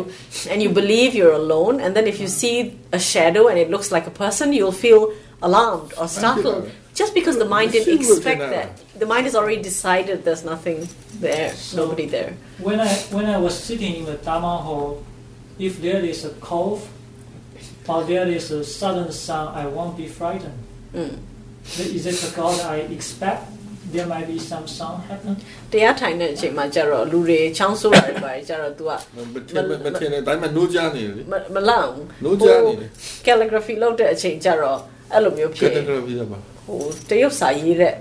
and you believe you're alone and then if you see a shadow and it looks like a person, you'll feel alarmed or startled. Just because the mind didn't That's it, expect yeah. that. The mind has already decided there's nothing there, So- nobody there. when I when I was sitting in the Dharma hall, if there is a cough or there is a sudden sound, I won't be frightened. Mm. Is it because I expect there might be some sound happen? တရားထိုင်တဲ့အချိန်မှာကျတော့လူတွေချောင်းဆိုးတာတွေပါတယ်ကျတော့ तू က မထင်မထင်တဲ့တိုင်းမှာနိုးကြနေတယ်လေ မမလန့်ဘူး နိုးကြနေတယ် calligraphy လုပ်တဲ့အချိန်ကျတော့ အဲ့လိုမျိုးဖြစ်ကတက်ကပြီးရပါဟိုတရုတ်စာရေးတဲ့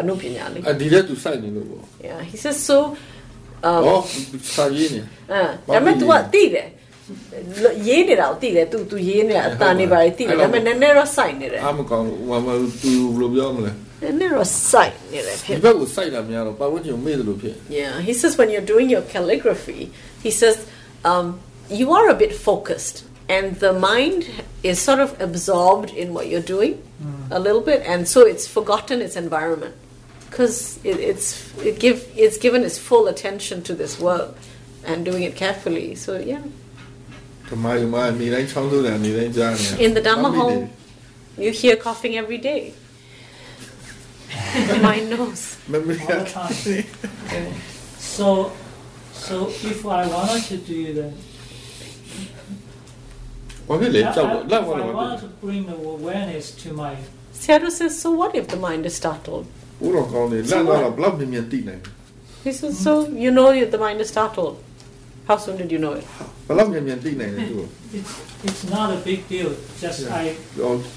အနုပညာလေးအဒီလက်သူစိုက်နေလို့ပေါ့ Yeah he says so အော်စာရေးနေအဲဒါပေမဲ့ तू ကတိတယ်ရေးနေတာကိုသိတယ်သူသူရေးနေတာအတန်နေပါလေသိတယ်ဒါပေမဲ့နည်းနည်းတော့စိုက်နေတယ်အမကောင်ဘာမှသူဘယ်လိုပြောမလဲနည်းနည်းတော့စိုက်နေတယ်ဖြစ်ဒီဘက်ကိုစိုက်တာများတော့ပတ်ဝန်းကျင်မေ့တယ်လို့ဖြစ် Yeah he says when you're doing your calligraphy he says um you are a bit focused and the mind is sort of absorbed in what you're doing mm. a little bit, and so it's forgotten its environment because it, it's it give it's given its full attention to this work and doing it carefully. So yeah. In the Dhamma hall, you hear coughing every day. <laughs> My nose. All the time. <laughs> so, so if I wanted to do that I, want to bring awareness to my... Sayadaw says, so what if the mind is startled? So he says, so you know the mind is startled. How soon did you know it? <laughs> It's, it's not a big deal. Just yeah. I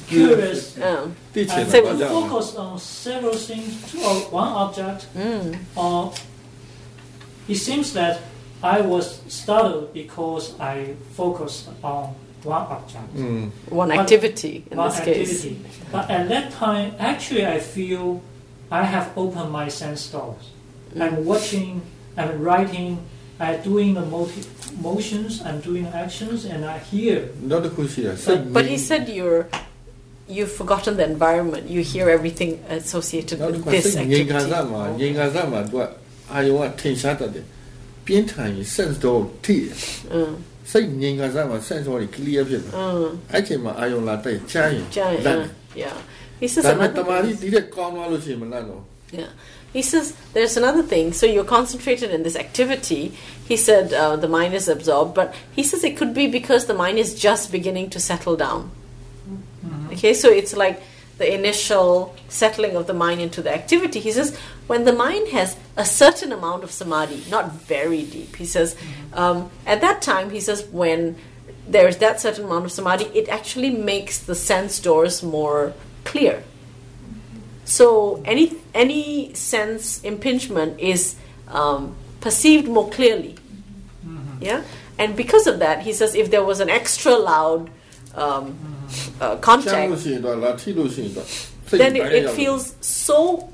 curious. Um, I focus on several things or one object. Mm. Or it seems that I was startled because I focused on one object. อืม one But- activity in one this case. activity. But at that time, actually, I feel I have opened my sense doors. I'm watching, I'm writing, I'm doing the moti- motions, I'm doing actions, and I hear. နောက်တစ်ခုရှိတာစိတ် But he said you're you've forgotten the environment. You hear everything associated နောက်တစ် with ခါ this စိတ်ငြိမ်ခံ activity. စားမှာငြိမ်ခံစားမှာသူကအာယုံကထင်ရှားတတ်တယ် ပြင်းထန်ရင် sense တော့ထိတယ် Mm, စိတ်ငြိမ်ခံစားမှာ sense တော့ clear ဖြစ်တယ် mm, အဲ့ချိန်မှာအာယုံလာတဲ့ချမ်းရင် giant, လန့် uh, yeah. He says ဒါပေမဲ့ another တမာရီ thing is- ဒီတဲ့ကောင်းသွားလို့ရှိရင်မလန့်တော့ Yeah. He says there's another thing. So you're concentrated in this activity. He said uh, the mind is absorbed, but he says it could be because the mind is just beginning to settle down. Okay, so it's like the initial settling of the mind into the activity. He says when the mind has a certain amount of samadhi, not very deep, he says um, at that time, he says when there's that certain amount of samadhi, it actually makes the sense doors more clear. So any any sense impingement is um, perceived more clearly. Yeah, and because of that, he says if there was an extra loud um, uh, contact, then it, it feels so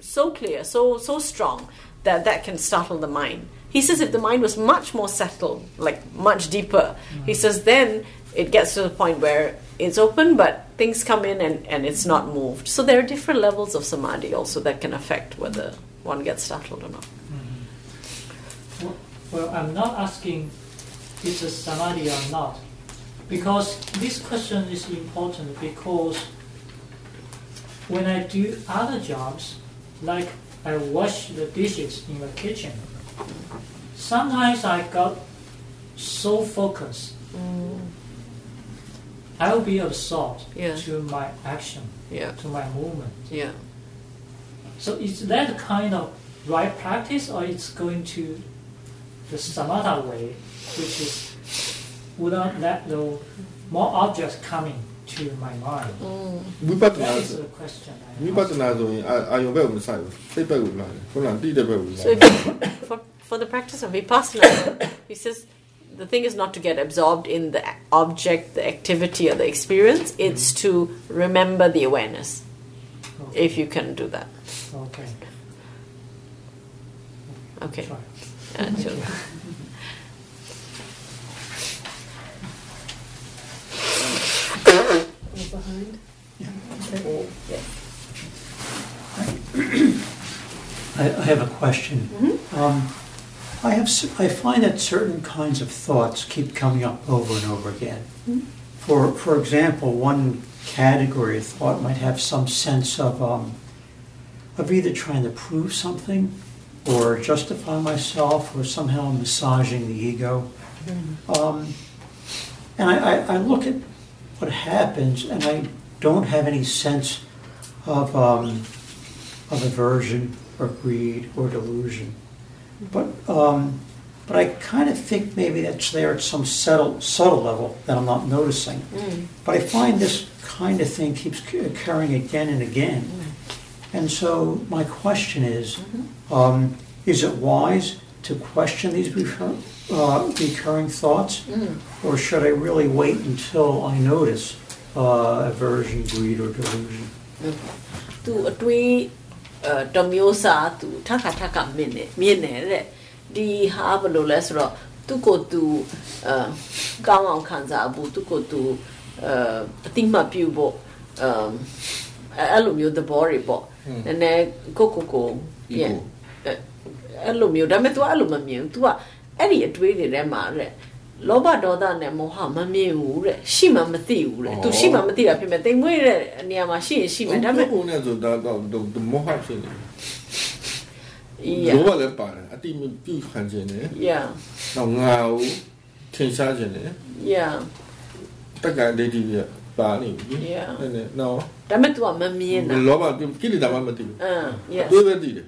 so clear, so so strong that that can startle the mind. He says if the mind was much more settled, like much deeper, mm. he says then it gets to the point where it's open, but things come in and, and it's not moved. So there are different levels of samadhi also that can affect whether one gets startled or not. Mm-hmm. Well, well, I'm not asking it's a samadhi or not because this question is important because when I do other jobs, like I wash the dishes in the kitchen, sometimes I got so focused, mm. I will be absorbed Yeah. to my action, Yeah, to my movement. yeah. So is that kind of right practice, or it's going to the samatha way, which is without let the more objects coming to my mind? ဝိပဿနာ That is ဆို the question. ဝိ I ပ ask. ဿနာဆိုရင်အာအာယုံဘက်ကိုမဆိုင်ဘူးစိတ်ဘက်ကိုလာတယ်ခုနကတိတဲ့ဘက်ကိုလာ So if you, <coughs> for, for the practice of vipassana, he says the thing is not to get absorbed in the a- object, the activity, or the experience. It's to remember the awareness. If you can do that, Okay. okay. Try. Uh, <laughs> so- Go behind. Okay. <clears throat> I, I have a question. Um, I have I find that certain kinds of thoughts keep coming up over and over again. For for example, one category of thought might have some sense of um, of either trying to prove something, or justify myself, or somehow massaging the ego. Um, and I, I, I look at what happens, and I don't have any sense of um, of aversion or greed or delusion. But um, but I kind of think maybe that's there at some subtle subtle level that I'm not noticing. But I find this kind of thing keeps occurring again and again. And so my question is, um, is it wise to question these recur- uh, recurring thoughts, or should I really wait until I notice uh, aversion, greed, or delusion? သူအတွေးအဲတစ်မျိုးစားသူထပ်ခါထပ်ခါမြင်နေမြင်နေတဲ့ဒီဟာဘယ်လိုလဲဆိုတော့သူကိုယ်သူအဲကောင်းအောင်ခံစားဖို့သူကိုယ်သူအဲအတိမတ်ပြုဖို့အဲအဲ့လိုမျိုးသဘောတွေပေါ့နည်းနည်းကိုကိုကိုပြန်အဲအဲ့လိုမျိုးဒါပေမဲ့ तू အဲ့လိုမမြင်ဘူး तू ကအဲ့ဒီအတွေးတွေထဲမှာတဲ့ လောဘဒေါသနဲ့မောဟမမြင်ဘူးတဲ့ရှိမှမသိဘူးတဲ့ तू ရှိမှမသိတာဖြစ်မဲ့တိမ်မွေးတဲ့နေရာမှာရှိရင်ရှိမယ်ဒါပေမဲ့ ကိုယ်နဲ့ဆိုတာတော့မောဟဖြစ်နေ Yeah. လောဘလည်းပါတယ်အတိမပြုခံခြင်းနဲ့ Yeah. တော့ငါ့ကိုထင်ရှားခြင်းနဲ့ Yeah. တက္ကရာဒိဋ္ဌိကပါနေပြီ Yeah. နည်းနည်းနော် ဒါပေမဲ့ तू ကမမြင်တာ လောဘကိလေသာမှမသိဘူး အင်း yes တွေးပဲသိတယ်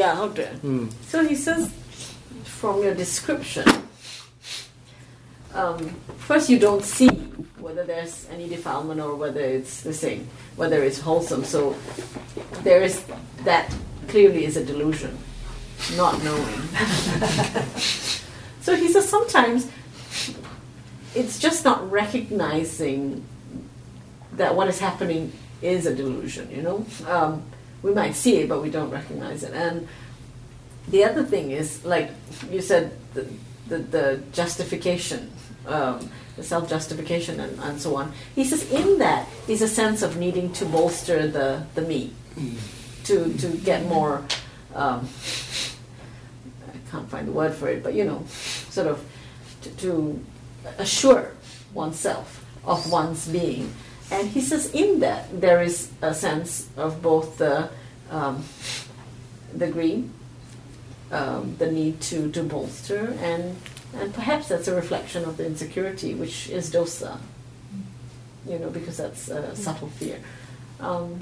yeah ဟုတ်တယ် อืม so he says from your description um, first you don't see whether there's any defilement or whether it's the same whether it's wholesome so there is that clearly is a delusion not knowing <laughs> so he says sometimes it's just not recognizing that what is happening is a delusion, you know? Um, we might see it, but we don't recognize it. And the other thing is, like you said, the, the, the justification um, self justification and, and so on. He says in that is a sense of needing to bolster the, the me, to, to get more, um, I can't find the word for it, but you know, sort of to, to assure oneself of one's being. And he says in that there is a sense of both the, um, the greed, um, the need to, to bolster, and, and perhaps that's a reflection of the insecurity, which is dosa, you know, because that's a subtle fear. Um,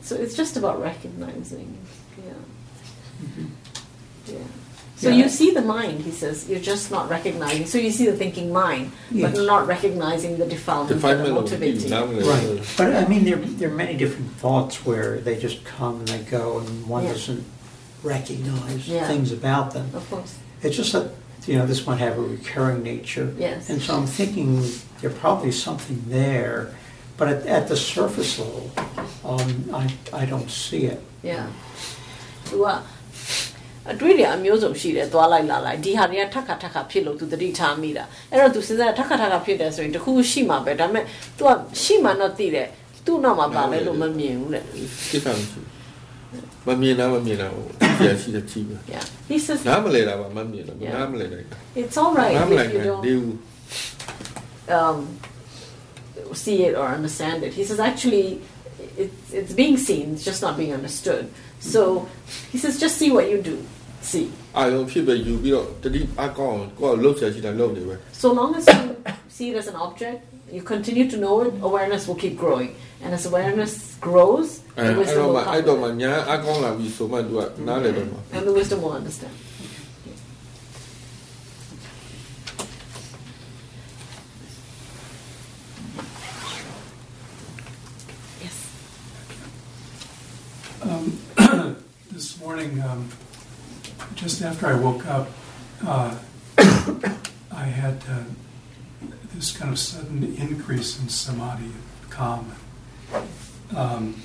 so it's just about recognizing, yeah. Mm-hmm. Yeah. So yeah. you see the mind, he says. You're just not recognizing. So you see the thinking mind, yes. but not recognizing the defilement, defilement that motivating. Right. But I mean, there, there are many different thoughts where they just come and they go, and one yeah. doesn't recognize yeah. things about them. Of course. It's just that you know, this might have a recurring nature. Yes. And so I'm thinking there's probably something there, but at, at the surface level, um, I, I don't see it. Yeah. သူကအတွေ့အကြုံအမျိုးစုံရှိတယ်သွားလိုက်လာလိုက်ဒီဟာတွေကထက်ခါထက်ခါဖြစ်လို့သူသတိထားမိတာအဲ့တော့သူစဉ်းစားထက်ခါထက်ခါဖြစ်တယ်ဆိုရင်တခုခုရှိမှာပဲဒါပေမဲ့ तू ကရှိမှတော့သိတယ်သူ့နောက်မှာပါလဲလို့မမြင်ဘူးတဲ့ ကိ စ္စမရှိဘူးမမြင်တာမမြင်တာဟိုကြည့်ရရှိတဲ့ကြည့်ပဲ yeah he says နားမလဲတာပါမမြင်တာ Yeah. နားမလဲတာ it's all right နားမလဲ if က you don't ဒီဘူး um, see it or understand it. He says actually it's, it's being seen, it's just not being understood. So he says just see what you do. See. အာယုံဖြစ်ပဲယူပြီးတော့တတိအကောင်းကိုယ်ကလှုပ်ရှားရှိတာလှုပ်နေပဲ <laughs> So long as you see it as an object, you continue to know it, awareness will keep growing. And as awareness grows, And, I don't mind. I don't mind. I don't love you so much. I? Don't mind. And the wisdom will understand. Yes. Um, <coughs> this morning, um, just after I woke up, uh, <coughs> I had uh, this kind of sudden increase in samadhi, calm. Um,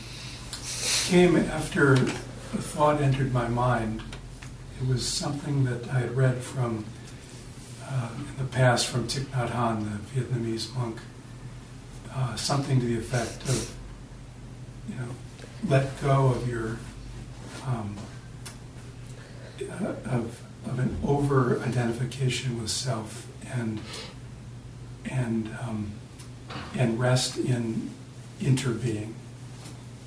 came after a thought entered my mind. It was something that I had read from uh, in the past from Thich Nhat Hanh, the Vietnamese monk. Uh, something to the effect of, you know, let go of your um, uh, of, of an over identification with self and and um, and rest in interbeing.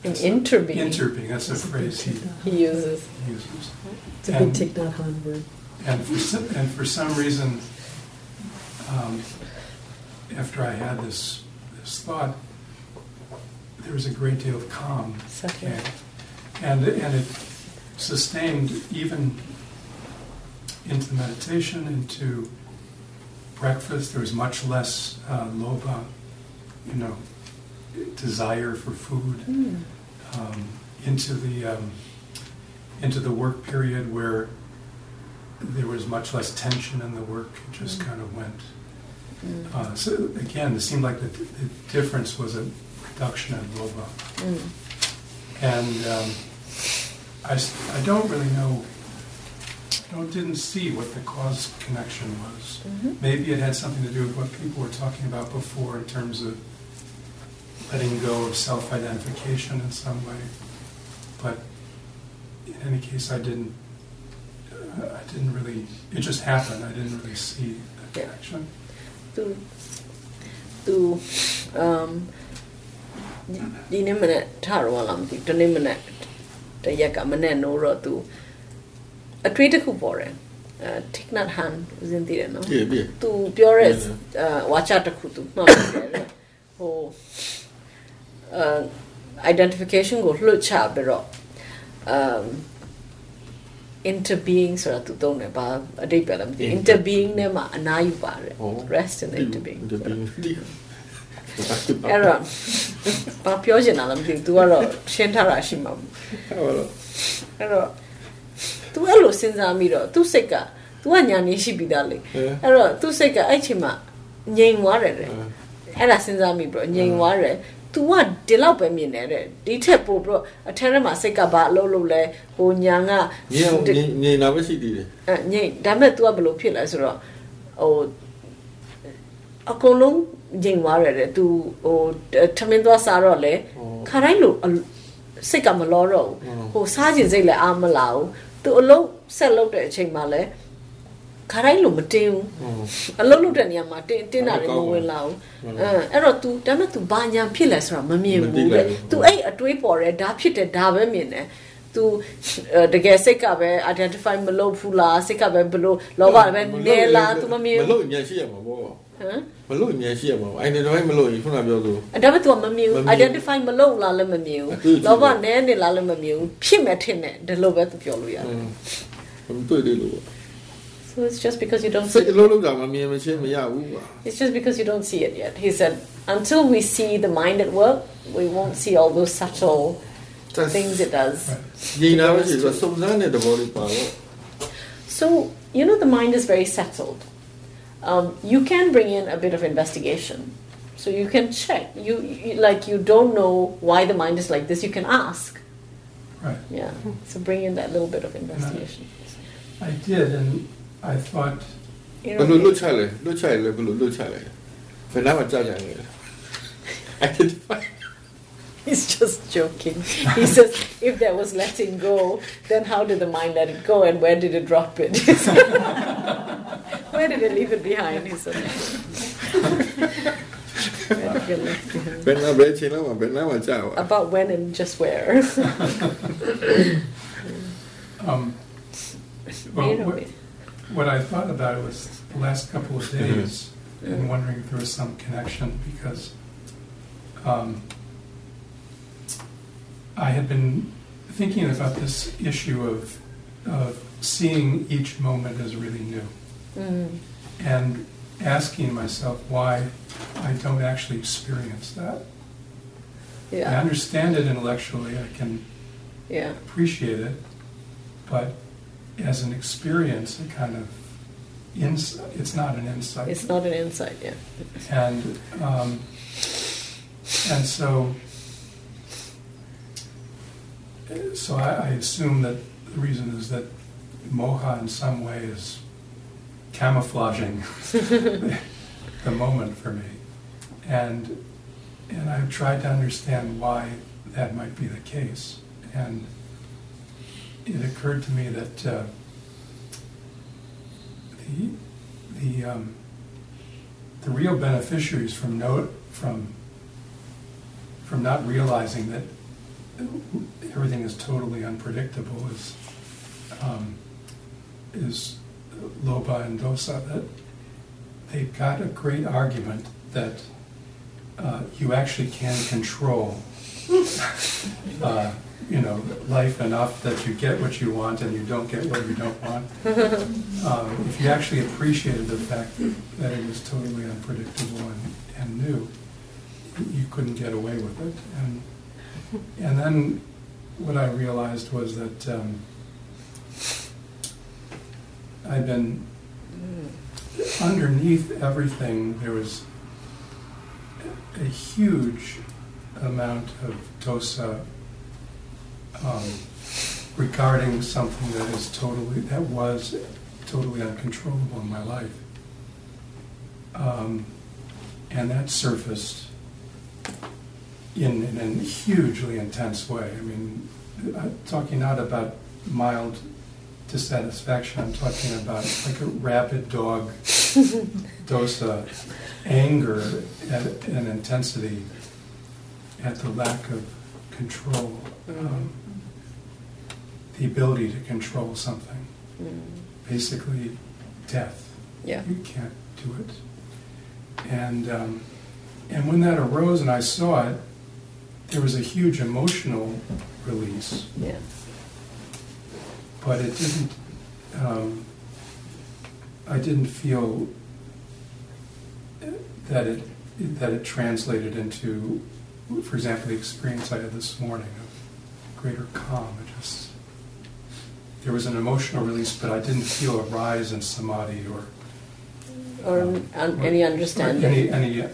In That's interbeing. Interbeing. That's a phrase he He uses. uses. It's a big And- Thich Nhat Hanh word. And for some, and for some reason, um, after I had this this thought, there was a great deal of calm and, and, and it sustained even into meditation, into breakfast. There was much less uh, lobha, you know, desire for food. Hmm. Um, into the um, into the work period where there was much less tension in the work. It just kind of went. Mm. Uh, so again, it seemed like the, the difference was a reduction in lobha. Mm. And um, I, I don't really know, don't, didn't see what the cause connection was. Mhm. Maybe it had something to do with what people were talking about before in terms of letting go of self identification in some way. But in any case, I didn't. Uh, I didn't really. It just happened. I didn't really see the connection. Tú, tú, um, di ne manet thar wa lam ti tane manet တရက်ကမနဲ့နိုးတော့သူအထွေးတစ်ခုပေါ်တယ်အဲ Thich Nhat Hanh ဦးစင်းသိတယ်နော်သူပြောတဲ့အာ watch တစ်ခုသူမှတ်တယ်ဟို identification ကိုလွှတ်ချပြီးတော့ um interbeing ဆိုတာသူသုံးတယ်ဘာအတိတ်ပဲလည်းမသိဘူး interbeing နဲ့မှအနားယူပါတယ် ဟော rest in the interbeing ဒီဘင်းဒီ အဲ့တော့ဘာပြောချင်တာလဲမသိဘူး तू ကတော့ရှင်းထားတာရှိမှာပေါ့ ဟုတ်လား အဲ့တော့ तू အဲ့လိုစဉ်းစားပြီးတော့သူ့စိတ်က तू ကညာနေရှိပြီးသားလေ အဲ အဲ့တော့သူ့စိတ်ကအဲ့ချိန်မှာငြိမ်သွားတယ်တဲ့အဲ့ဒါစဉ်းစားမိပြီးတော့ငြိမ်သွားတယ် तू ကဒီလောက်ပဲမြင်တယ်တဲ့ဒီထက်ပိုပြီးတော့အထက်ထဲမှာစိတ်ကဘာအလုပ်လုပ်လဲဟိုညာကညင်အောင်ညင်ညင်နာပဲရှိသေးတယ်အဲငိမ့်ဒါပေမဲ့ तू ကဘယ်လိုဖြစ်လဲဆိုတော့ဟိုအကုန်လုံးငြိမ်သွားရတယ်သူဟိုထမင်းသွားစားတော့လေခါတိုင်းလို့အစိတ်ကမလောတော့ဘူးဟိုစားခြင်းစိတ်လည်းအာမလာဘူးသူအလုံးဆက်လုပ်တဲ့အချိန်မှာလည်း ခါတိုင်းလို့မတင်းဘူးအလုံးလုပ်တဲ့နေရာမှာတင်းတင်းတာလည်းမဝင်လာဘူးအဲအဲ့တော့ तू ဒါပေမဲ့ तू ဘာညာဖြစ်လဲဆိုတာမမြင်ဘူးတဲ့ तू အဲ့အတွေးပေါ်တယ်ဒါဖြစ်တယ်ဒါပဲမြင်တယ် तू တကယ်စိတ်ကပဲ identify မလုပ်ဘူးလားစိတ်ကပဲဘလို့လောဘပဲနဲလား तू မမြင် မ ဘူး လို့အမြန်ရှိရမှာပေါ့ ဟမ် မလို့အမြန်ရှိရမှာပေါ့အိုင်နေတော့မလို့ခုနပြောလို့ အဲ့ဒါပေမဲ့ तू မမြင်ဘူး မမြင်ဘူး identify မလုပ်လားလည်းမမြင်ဘူး အတွေ့အကြုံ လောဘနဲနေလားလည်းမမြင်ဘူးဖြစ်မဲ့ထင်တယ်ဒီလိုပဲ तू ပြောလို့ရတယ် อืมတွေ့တယ်လို့ So it's just because you don't. See it's just because you don't see it yet. He said, until we see the mind at work, we won't see all those subtle things it does. So you know the mind is very settled. Um, you can bring in a bit of investigation, so you can check. You, you like you don't know why the mind is like this. You can ask. Right. Yeah. So bring in that little bit of investigation. I did, and I thought. But look, look, Charlie, look, Charlie, look, look, Charlie. When I was judging <laughs> identify. He's just joking. He says, if there was letting go, then how did the mind let it go and where did it drop it? <laughs> where did it leave it behind? He said. About when and just where. <laughs> um, well, you know, what, what I thought about it was the last couple of days and wondering if there was some connection because um, I had been thinking about this issue of, of seeing each moment as really new. Mm, and asking myself why I don't actually experience that. I understand it intellectually, I can yeah, appreciate it, but as an experience, it kind of ins- it's not an insight. it's not an insight, yeah. and um, and so so I, I assume that the reason is that moha in some way is camouflaging <laughs> the moment for me, and and I've tried to understand why that might be the case, and it occurred to me that uh, the the um, the real beneficiaries from no, from from not realizing that everything is totally unpredictable is um, is Lobha and Dosa that they've got a great argument that uh, you actually can control <laughs> uh, you know life enough that you get what you want and you don't get what you don't want <laughs> um, if you actually appreciated the fact that it was totally unpredictable and, and new, you couldn't get away with it. And, and then what I realized was that um, I've been underneath everything, there was a huge amount of dosa um, regarding something that is totally that was totally uncontrollable in my life, um, and that surfaced in, in a hugely intense way. I mean, I'm talking not about mild dissatisfaction. I'm talking about like a rabid dog <laughs> dosa, anger at, and intensity at the lack of control, um, the ability to control something. Mm, Basically, death. yeah, You can't do it. And um, and when that arose and I saw it, there was a huge emotional release, yeah, but it didn't. Um, I didn't feel that it that it translated into, for example, the experience I had this morning of greater calm It just there was an emotional release, but I didn't feel a rise in samadhi or or un- any understanding. Any, any, Yeah.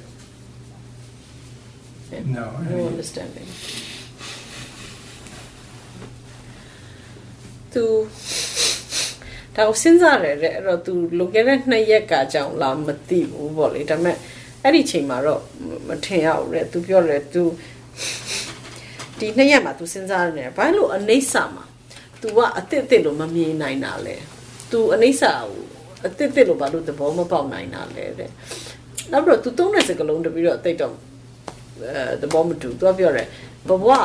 no, No any, understanding. तू ဒါကိုစဉ်းစားတယ်တဲ့အဲ့တော့ तू လွန်ခဲ့တဲ့နှစ်ရက်ကကြောင်လာမသိဘူးပေါ့လေဒါပေမဲ့ အဲ့ဒီချိန်မှာတော့မထင်ရဘူးလေသူပြောတယ်သူဒီနှစ်ရက်မှာသူစဉ်းစားနေတယ်ဘာလို့အနိစ္စမှာ तू ကအစ်စ်အစ်စ်လို့မမြင်နိုင်တာလဲ तू အနိစ္စကိုအစ်စ်အစ်စ်လို့ဘာလို့သဘောမပေါက်နိုင်တာလဲတဲ့နောက်ပြီးတော့ तू သုံးတဲ့စကားလုံးတပြီးတော့တိတ်တော့အဲသဘောမတူ तू ပြောတယ်ဘဝက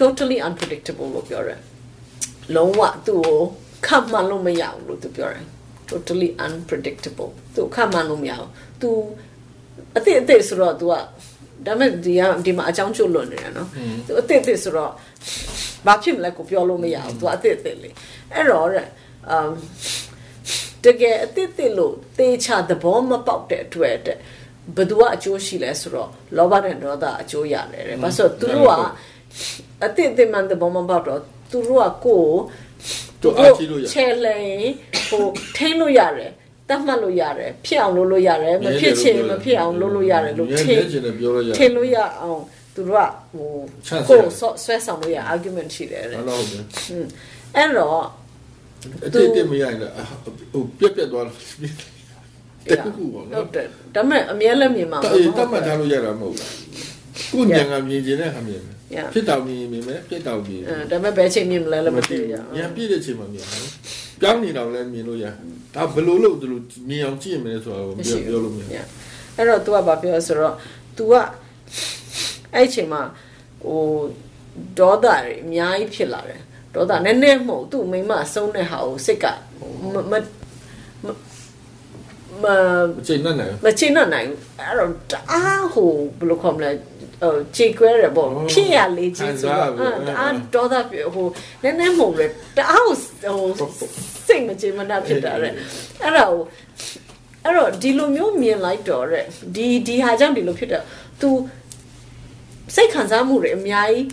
totally unpredictable လို့ပြောတယ်လုံးဝသူ့ကိုခန့်မှန်းလို့မရဘူးလို့ तू ပြောတယ် totally unpredictable သူခန့်မှန်းလို့မရဘူး तू အစ်စ်အစ်စ်ဆိုတော့ तू က ဒါမဲ့ဒီကဒီမှာအကြောင်းကျွလွန်နေတာနော်သူအစ်စ်အစ်စ်ဆိုတော့ဘာဖြစ်မလဲကိုပြောလို့မရဘူး तू အစ်စ်အစ်စ်လေအဲ့တော့တဲ့အမ်တကယ်အစ်စ်အစ်စ်လို့တေချာသဘောမပေါက်တဲ့အတွက်တဲ့ဘယ်သူကအကျိုးရှိလဲဆိုတော့လောဘနဲ့ဒေါသအကျိုးရတယ်တဲ့ဘာလို့ဆိုတော့သူတို့ကအစ်စ်အစ်စ်မှန်သဘောမပေါက်တော့သူတို့ကကိုယ်သူအားကြီးလို့ရချဲလိန်ဟိုထိန်းလို့ရတယ် တတ်မှတ်လို့ရတယ်ဖြစ်အောင်လုပ်လို့ရတယ်မဖြစ်ချင်မဖြစ်အောင်လုပ်လို့ရတယ်လို့ထထင်င်ချင်တယ်ပြောလို့ရထင်လို့ရအောင်သူတို့ကဟိုချမ်းသာကိုယ်ဆော့ဆွဲဆောင်လို့ရ argument ရှိတယ်တဲ့ဟုတ်တော့ဟုတ်တယ်အဲ့တော့အတိတ်တည်းမရရင်လည်းဟိုပြက်ပြက်သွားတယ်တခုခုပေါ့ဟုနော်တ်တယ်ဒါပေမဲ့အမြဲလည်းမြင်မှာတမဟုတ်အေးဘူးတတ်မှတ်ထားလို့ရတာမဟုတ်ဘူးကိုညံကမြင်ခြင်းနဲ့ဟာမြင်မယ် Yeah. ဖြစ်တောင်မြင်မြင်မယ်ပြက်တောင်မြင်အဲဒါပေမဲ့ဘယ်ချိန်မြင်မလဲလည်းမသိရရံပြည့်တဲ့ချိန်မှာမြင်တယ် ပြောင်းနေတော့လည်းမြင်လို့ရဒါဘယ်လိုလုပ်သူလို့မြင်အောင်ကြည့်မယ်ဆိုတော့ပြောပြောလို့မရ Yeah. အဲ့တော့ तू ကဘာပြောလဲဆိုတော့ तू ကအဲ့ချိန်မှာဟိုဒေါသတွေအများကြီးဖြစ်လာတယ်ဒေါသနည်းနည်းမဟုတ်သူ့မိမအဆုံးတဲ့ဟာကိုစိတ်ကမမမမအချိန်နဲ့နိုင်မချိနဲ့နိုင်ဘူးအဲ့တော့တအားဟိုဘယ်လိုခေါ်မလဲဟိုခြေခွဲရပေါ့အော်ဖြစ်ရလေချင်းဆိုတော့ခံစားရပြီအဲ့တအားဒေါသပြဟိုနည်းနည်းမဟုတ်လေတအားဟို ဟိုစိတ်မချမနာဖြစ်တာတဲ့အဲ့ဒါဟိုအဲ့တော့ဒီလိုမျိုးမြင်လိုက်တော့တဲ့ဒီဒီဟာကြောင့်ဒီလိုဖြစ်တော့ तू စိတ်ခံစားမှုတွေအများကြီး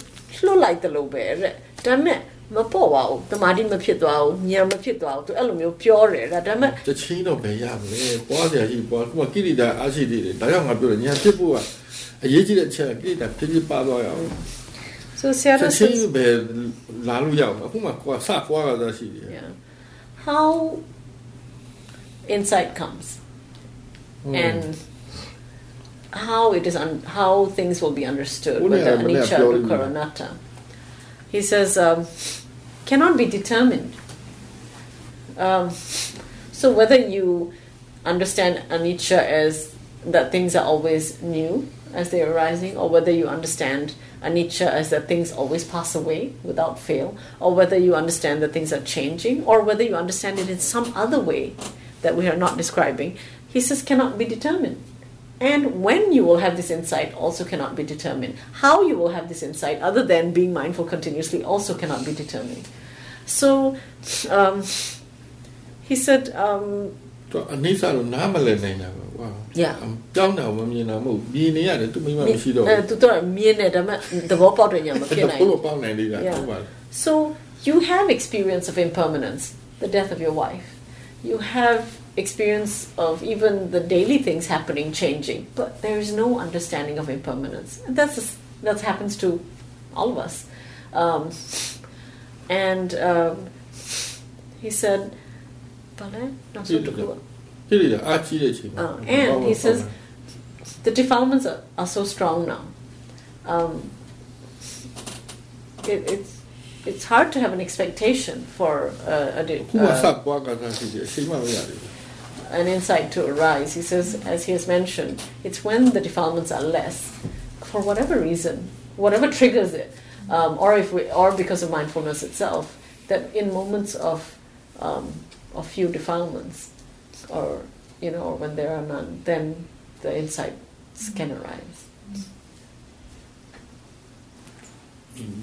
လွတ်လိုက်တယ်လို့ပဲတဲ့ဒါပေမဲ့မပေါ့ပါဘူးတမာတိမဖြစ်သွားဘူးညံမဖြစ်သွားဘူး तू အဲ့လိုမျိုးပြောတယ်ဒါဒါပေမဲ့တချင်းတော့ဘယ်ရမလဲပွားစရာရှိပွားခုမှကိရိတာအားရှိသေးတယ်ဒါကြောင့်ငါပြောတယ်ညာဖြစ်ဖို့ကအရေးကြီးတဲ့အချက်ကိရိတာဖြစ်ဖြစ်ပါသွားရအောင် So Seattle yeah. How insight comes and how it is un- how things will be understood, whether anicca dukkha anatta. He says, um, cannot be determined. Um, so whether you understand anicca as that things are always new as they're arising, or whether you understand anicca as that things always pass away without fail, or whether you understand that things are changing, or whether you understand it in some other way that we are not describing, he says cannot be determined. And when you will have this insight also cannot be determined. How you will have this insight, other than being mindful continuously, also cannot be determined. So, um, he said, um, တော့အနိစ္စလို့နားမလည်နိုင်တာပဲကွာ Yeah. ကြောင်းတာမမြင်တာမဟုတ်မြင်နေရတယ်သူမိမမရှိတော့ အဲသူတော့မြင်တယ်ဒါပေမဲ့သဘောပေါက်တဲ့ညမဖြစ်နိုင် ဘူး ဘူး ဘောပေါက်နိုင်သေးတာ Yeah. ဟုတ်ပါလား <laughs> So you have experience of impermanence, the death of your wife. You have experience of even the daily things happening, changing, but there is no understanding of impermanence. And that's that happens to all of us. Um, and um, he said, Oh, and he says the defilements are, are so strong now. Um, it, it's it's hard to have an expectation for uh, a, an insight to arise. He says, as he has mentioned, it's when the defilements are less, for whatever reason, whatever <laughs> triggers it, um, or if we, or because of mindfulness itself, that in moments of um, of few defilements, or you know, or when there are none, then the insights can arise.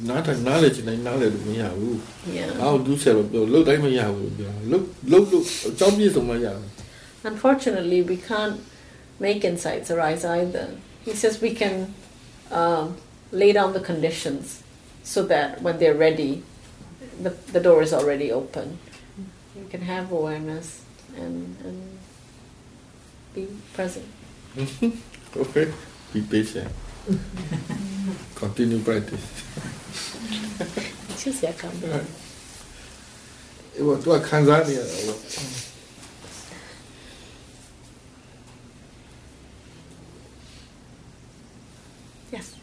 နားတိုင်းနားလေချင်တိုင်းနားလေလို့မရဘူး Yeah. အောက်ဒူးဆယ်လို့ပြောလုတ်တိုင်းမရဘူးပြောလုတ်လုတ်လို့အကြောင်းပြည့်စုံမှရဘူး Unfortunately, we can't make insights arise either. He says we can um, lay down the conditions so that when they're ready, the, the door is already open. you can have awareness and, and be present. okay, be patient. Continue practice. Right. It was what Tanzania. Yes.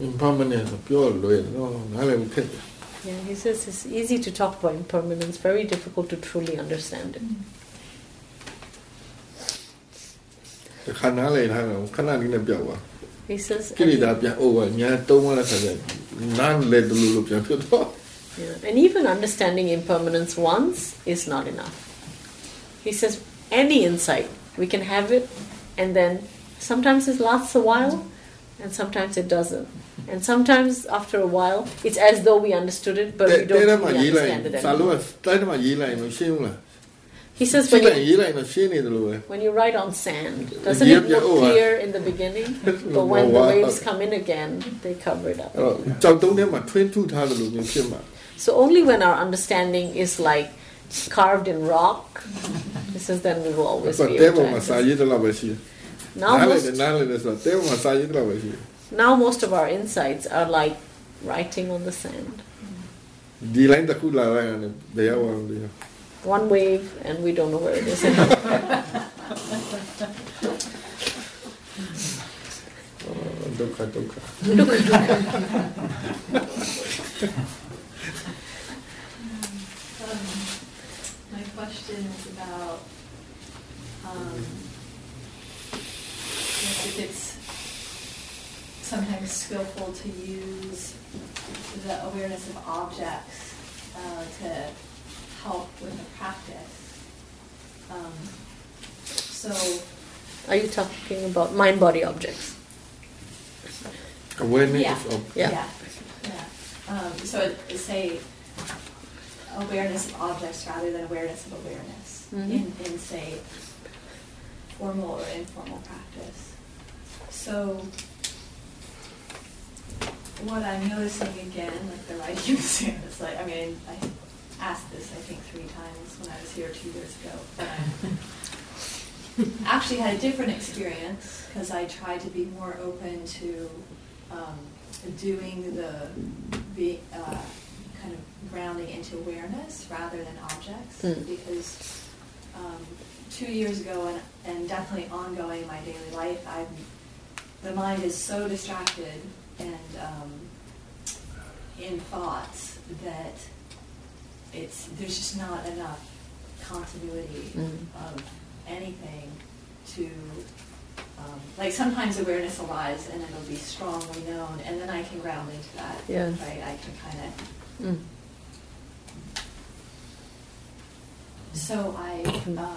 Impermanence, pure way, no, I will take it. Yeah, he says it's easy to talk about impermanence, very difficult to truly understand it. He says, <laughs> yeah, and even understanding impermanence once is not enough. He says, any insight, we can have it, and then sometimes it lasts a while, and sometimes it doesn't. And sometimes after a while, it's as though we understood it, but we don't really understand it anymore. He says when you, when you write on sand, doesn't it look clear in the beginning? <laughs> But when the waves come in again, they cover it up. So only when our understanding is like carved in rock, this is then we will always be. Now most, now most of our insights are like writing on the sand. One wave, and we don't know where it is. <laughs> Um, my question is about um, if it's sometimes skillful to use the awareness of objects uh, to help with the practice. Um, so, Are you talking about mind body objects? awareness Yeah. of Yeah. yeah, yeah. Um, so it, say awareness of objects rather than awareness of awareness Mhm. in, in say formal or informal practice. So what I'm noticing again, like the writing soon, is like I mean I asked this I think three times when I was here two years ago. But I <laughs> actually had a different experience because I tried to be more open to um, doing the, the uh, kind of grounding into awareness rather than objects Mm. because um, two years ago and, and definitely ongoing in my daily life, I've, the mind is so distracted and um, in thoughts that it's there's just not enough continuity Mm. of anything to um, like sometimes awareness rise and it'll be strongly known and then I can ground into that. Yeah. Right. I can kind of Mm. so I uh,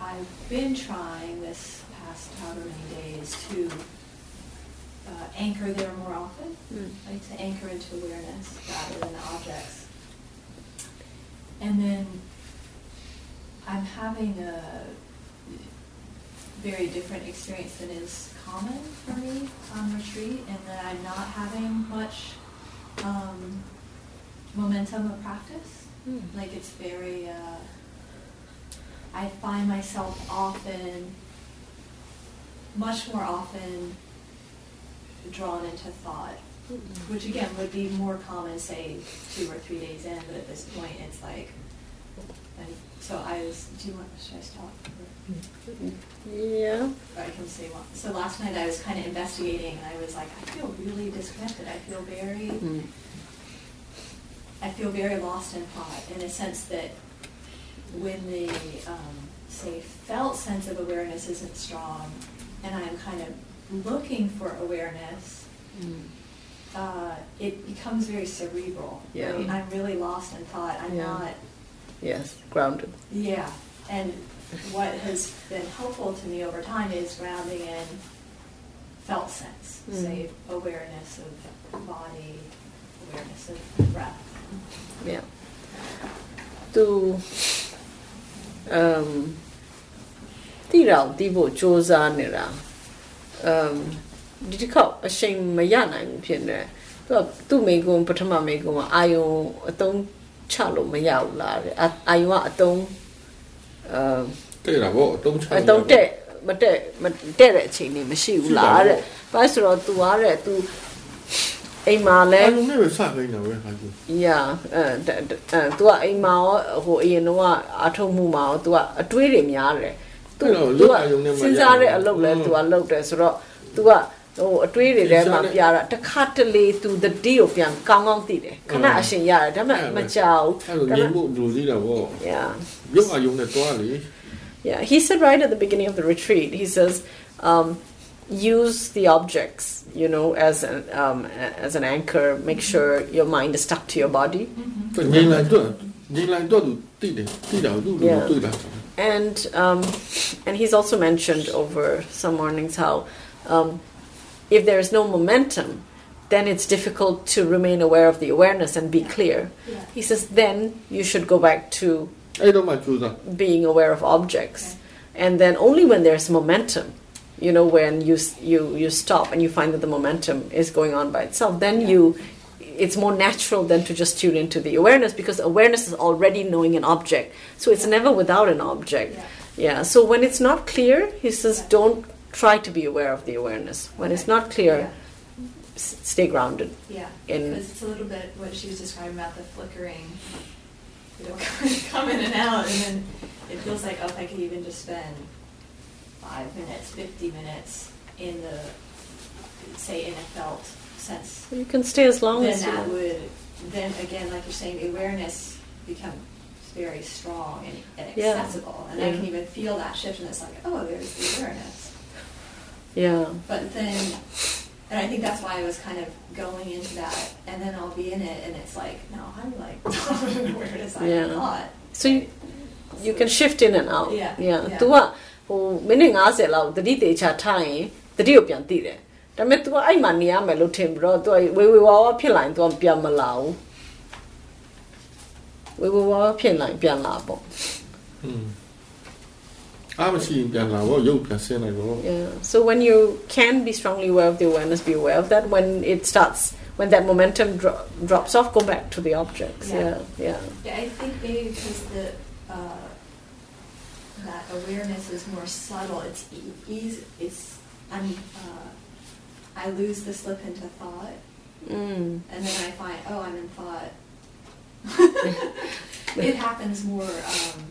I've been trying this past however many days to uh, anchor there more often, Mm. like to anchor into awareness rather than the objects. And then I'm having a very different experience than is common for me on retreat, and that I'm not having much um, momentum of practice. Mm. Like it's very, uh, I find myself often, much more often, drawn into thought, which again would be more common, say, two or three days in, but at this point it's like, and so I was, do you want, should I stop? Yeah. I can say one. So last night I was kind of investigating, and I was like, I feel really disconnected. I feel very, Mm. I feel very lost in thought in a sense that when the, um, say, felt sense of awareness isn't strong, and I'm kind of looking for awareness, Mm. uh, it becomes very cerebral. Yeah. Right? I'm really lost in thought. I'm Yeah. not, Yes, grounded. yeah. And what has been helpful to me over time is grounding in felt sense, Mm. say awareness of body, awareness of breath. Yeah. သူအမ်တိတော့တီးဖို့စ조사နေတာ အမ်ဒီတစ်ခေါက်အချိန်မရနိုင်ဘူးဖြစ်နေတယ်သူကသူ့မိကုံပထမမိကုံကအာယုံအတုံးချလို့မရဘူးလားတဲ့အာအာယုံကအတုံးအမ် တဲ့တာဗောအတုံးချ အတုံးတက်မတက်မတက်တဲ့အချိန်နေမရှိဘူးလားတဲ့ဘာလို့ဆိုတော့ तू အားတဲ့ तू အိမ်မှာလဲ အဲ့လိုနဲ့ပဲစခိုင်းတာပဲဟာကြီး Yeah အဲအဲအဲ तू ကအိမ်မှာရောဟိုအရင်တော့အာထုံမှုမှာရော तू ကအတွေးတွေများတယ် သူသူကစဉ်းစားတဲ့အလုပ်လဲသူကလုပ်တယ်ဆိုတော့ तू ကဟိုအတွေးတွေထဲမှာပြတာတခါတလေ तू တတိကိုပြန်ကောင်းကောင်းသိတယ်ခဏအရှင်ရတယ်ဒါပေမဲ့မကြောက်ဘူးအဲ့လိုမျိုးလူသေးတာပေါ့ Yeah ရုပ်အယုံနဲ့တွားလေ Yeah he said right at the beginning of the retreat he says um use the objects you know as an um, as an anchor make sure your mind is stuck to your body mm-hmm. yeah and um, and he's also mentioned over some mornings how um, if there is no momentum, then it's difficult to remain aware of the awareness and be clear. Yeah. He says then you should go back to being aware of objects, okay. and then only when there's momentum, you know, when you you you stop and you find that the momentum is going on by itself, then yeah. you it's more natural than to just tune into the awareness because awareness is already knowing an object. So it's never without an object. Yeah. yeah. So when it's not clear he says Yeah. don't try to be aware of the awareness. When it's not clear Yeah. s- stay grounded. Yeah, In- because it's a little bit what she was describing about the flickering, you know, <laughs> come in and out, and then it feels like, oh, if I could even just spend five minutes, 50 minutes in the, say, in a felt sense, you can stay as long then as you that want. would, then again, like you're saying, the awareness becomes very strong and, and Yeah. accessible, and I Yeah. can even feel that shift, and it's like, oh, there's the awareness. yeah But then, and I think that's why I was kind of going into that, and then I'll be in it, and it's like, no, I'm like, <laughs> where does I Yeah. not? so you, you can shift in and out Yeah, yeah yeah. तू ကဟိုမိနစ်90လောက်တတိတေချာထားရင်တတိကိုပြန်သိတယ် ဒါပေမဲ့ तू ကအဲ့မှာနေရမယ်လို့ထင်ပြီးတော့ तू ကဝေဝေဝါဝါဖြစ်လာရင် तू ကပြန်မလာဘူးဝေဝေဝါဝါဖြစ်လာရင်ပြန်လာပေါ့ อืมအားမရှိရင်ပြန်လာဗောရုပ်ပြန်ဆင်းလိုက်ဗော yeah so when you can be strongly aware of the awareness be aware of that when it starts when that momentum dro- drops off go back to the objects Yeah. yeah yeah Yeah, I think maybe because the uh, that awareness is more subtle. It's e- easy. It's I'm. Uh, I lose the slip into thought, mm. and then I find, oh, I'm in thought. <laughs> it happens more. Um,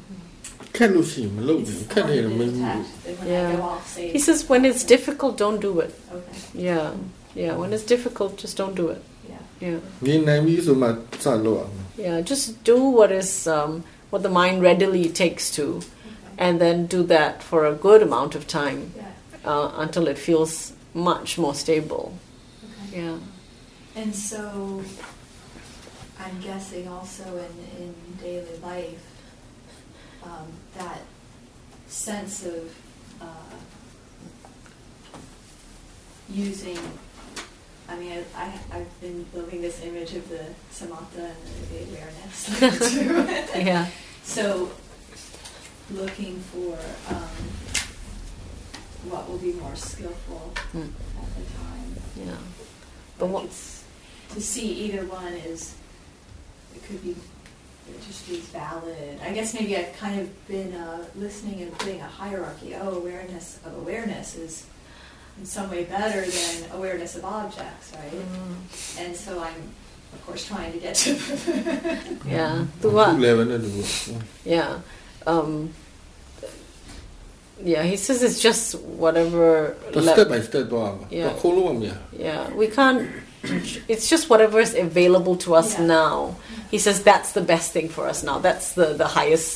yeah. He says when it's difficult, don't do it. Okay. Yeah, yeah. When it's difficult, just don't do it. Yeah. Yeah. Yeah. Just do what is um, what the mind readily takes to, okay. and then do that for a good amount of time yeah. uh, until it feels much more stable. Okay. Yeah, And so, I'm guessing also in, in daily life, um, that sense of uh, using, I mean, I, I, I've been building this image of the samatha and the awareness <laughs> <laughs> yeah, So, looking for um, what will be more skillful mm. at the time. Yeah. But like it's, to see either one is, it could be just is valid. I guess maybe I've kind of been uh, listening and putting a hierarchy. Oh, awareness of awareness is in some way better than awareness of objects, right? Mm. And so I'm, of course, trying to get to. <laughs> yeah. yeah. Um, yeah, he says it's just whatever. သူ le- step by step သွားမှာ Yeah. သူခိုးလို့မရ Yeah, we can't. It's just whatever is available to us Yeah. now. He says that's the best thing for us now. That's the the highest.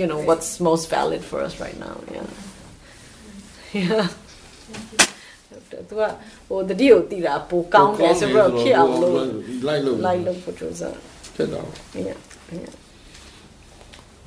You know Right. what's most valid for us right now. Yeah. <laughs> Yeah. သူကဟိုတတိကိုတီတာပိုကောင်းတယ်ဆိုတော့ဖြစ်အောင်လို့ လိုက်လို့ လိုက်လို့ဖို့ကြိုးစား ဖြစ်တော့ Yeah. Yeah.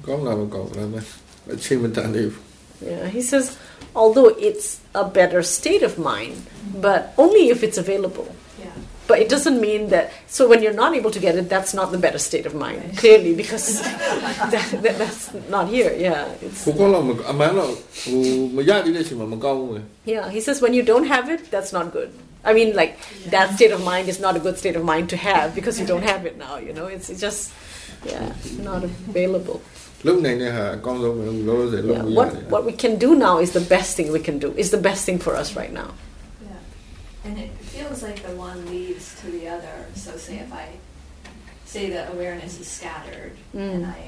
ကောင်းလာတော့ကောင်းလာမယ်အချိန်မတန်သေးဘူး yeah, he says, although it's a better state of mind, mm-hmm. but only if it's available. Yeah. But it doesn't mean that. So when you're not able to get it, that's not the better state of mind, right. clearly, because <laughs> <laughs> that, that, that's not here. Yeah. It's, yeah. He says when you don't have it, that's not good. I mean, like yeah. that state of mind is not a good state of mind to have because you don't have it now. You know, it's, it's just yeah, not available လုံနိုင်တဲ့ဟာအကောင်းဆုံးပဲလောလောဆယ်လုံ Yeah, မရ what သေးဘူး what we can do now is the best thing we can do. Is the best thing for us right now. Yeah, and it feels like the one leads to the other. So say if I say that awareness is scattered Mm. and I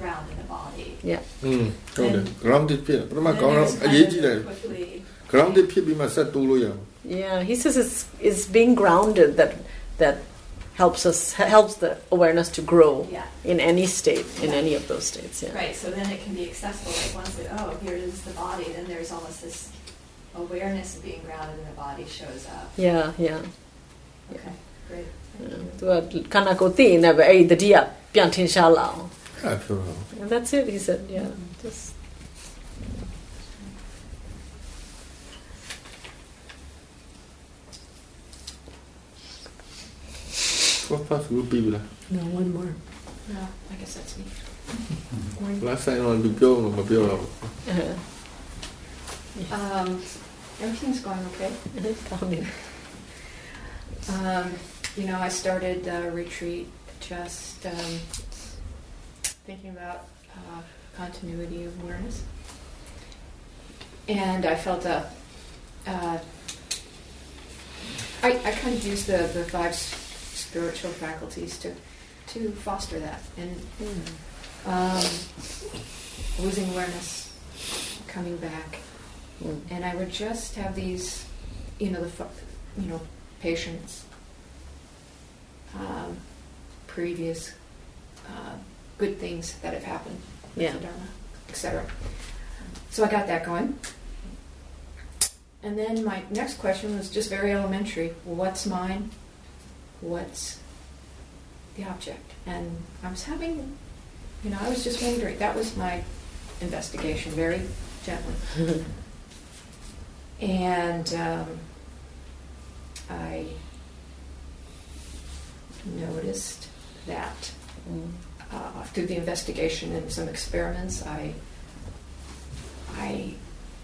ground in the body. Yeah. อืมဟုတ်တယ် grounded ဖြစ်တယ်ပထမ then ကောင်းတော့ there's အ kind ရေး of ကြီးတယ် quickly grounded ဖြစ်ပြီးမှဆက်တိုးလို့ရအောင် Yeah, he says it's it's being grounded that that helps us helps the awareness to grow Yeah. in any state in Yeah. any of those states. Yeah. Right, so then it can be accessible. Like once it, oh, here is the body, then there's almost this awareness of being grounded in the body shows up. Yeah, yeah. Okay, great. Thank you. သူကခန္ဓာကိုယ်သိရင်လည်းပဲအဲ့ဒီတတိယပြန်ထင်ရှားလာအောင် အဲ့ဒါပြောတာ And that's it, he said, yeah. Just What past group people? No, one more. No, I guess that's me. Last night on the bill, on my bill. <laughs> Um, everything's going okay. It is going. Um, you know, I started the retreat just um, thinking about uh, continuity of awareness, and I felt a. Uh, I, I kind of used the the five spiritual faculties to to foster that and um, losing awareness, coming back, Mm. and I would just have these, you know, the you know patience, um, previous uh, good things that have happened, Yeah. the Dharma, etc. So I got that going. And then my next question was just very elementary. What's mine? What's the object? And I was having, you know, I was just wondering. That was my investigation, very gently. <laughs> And um, I noticed that Mm. uh, through the investigation and some experiments, I I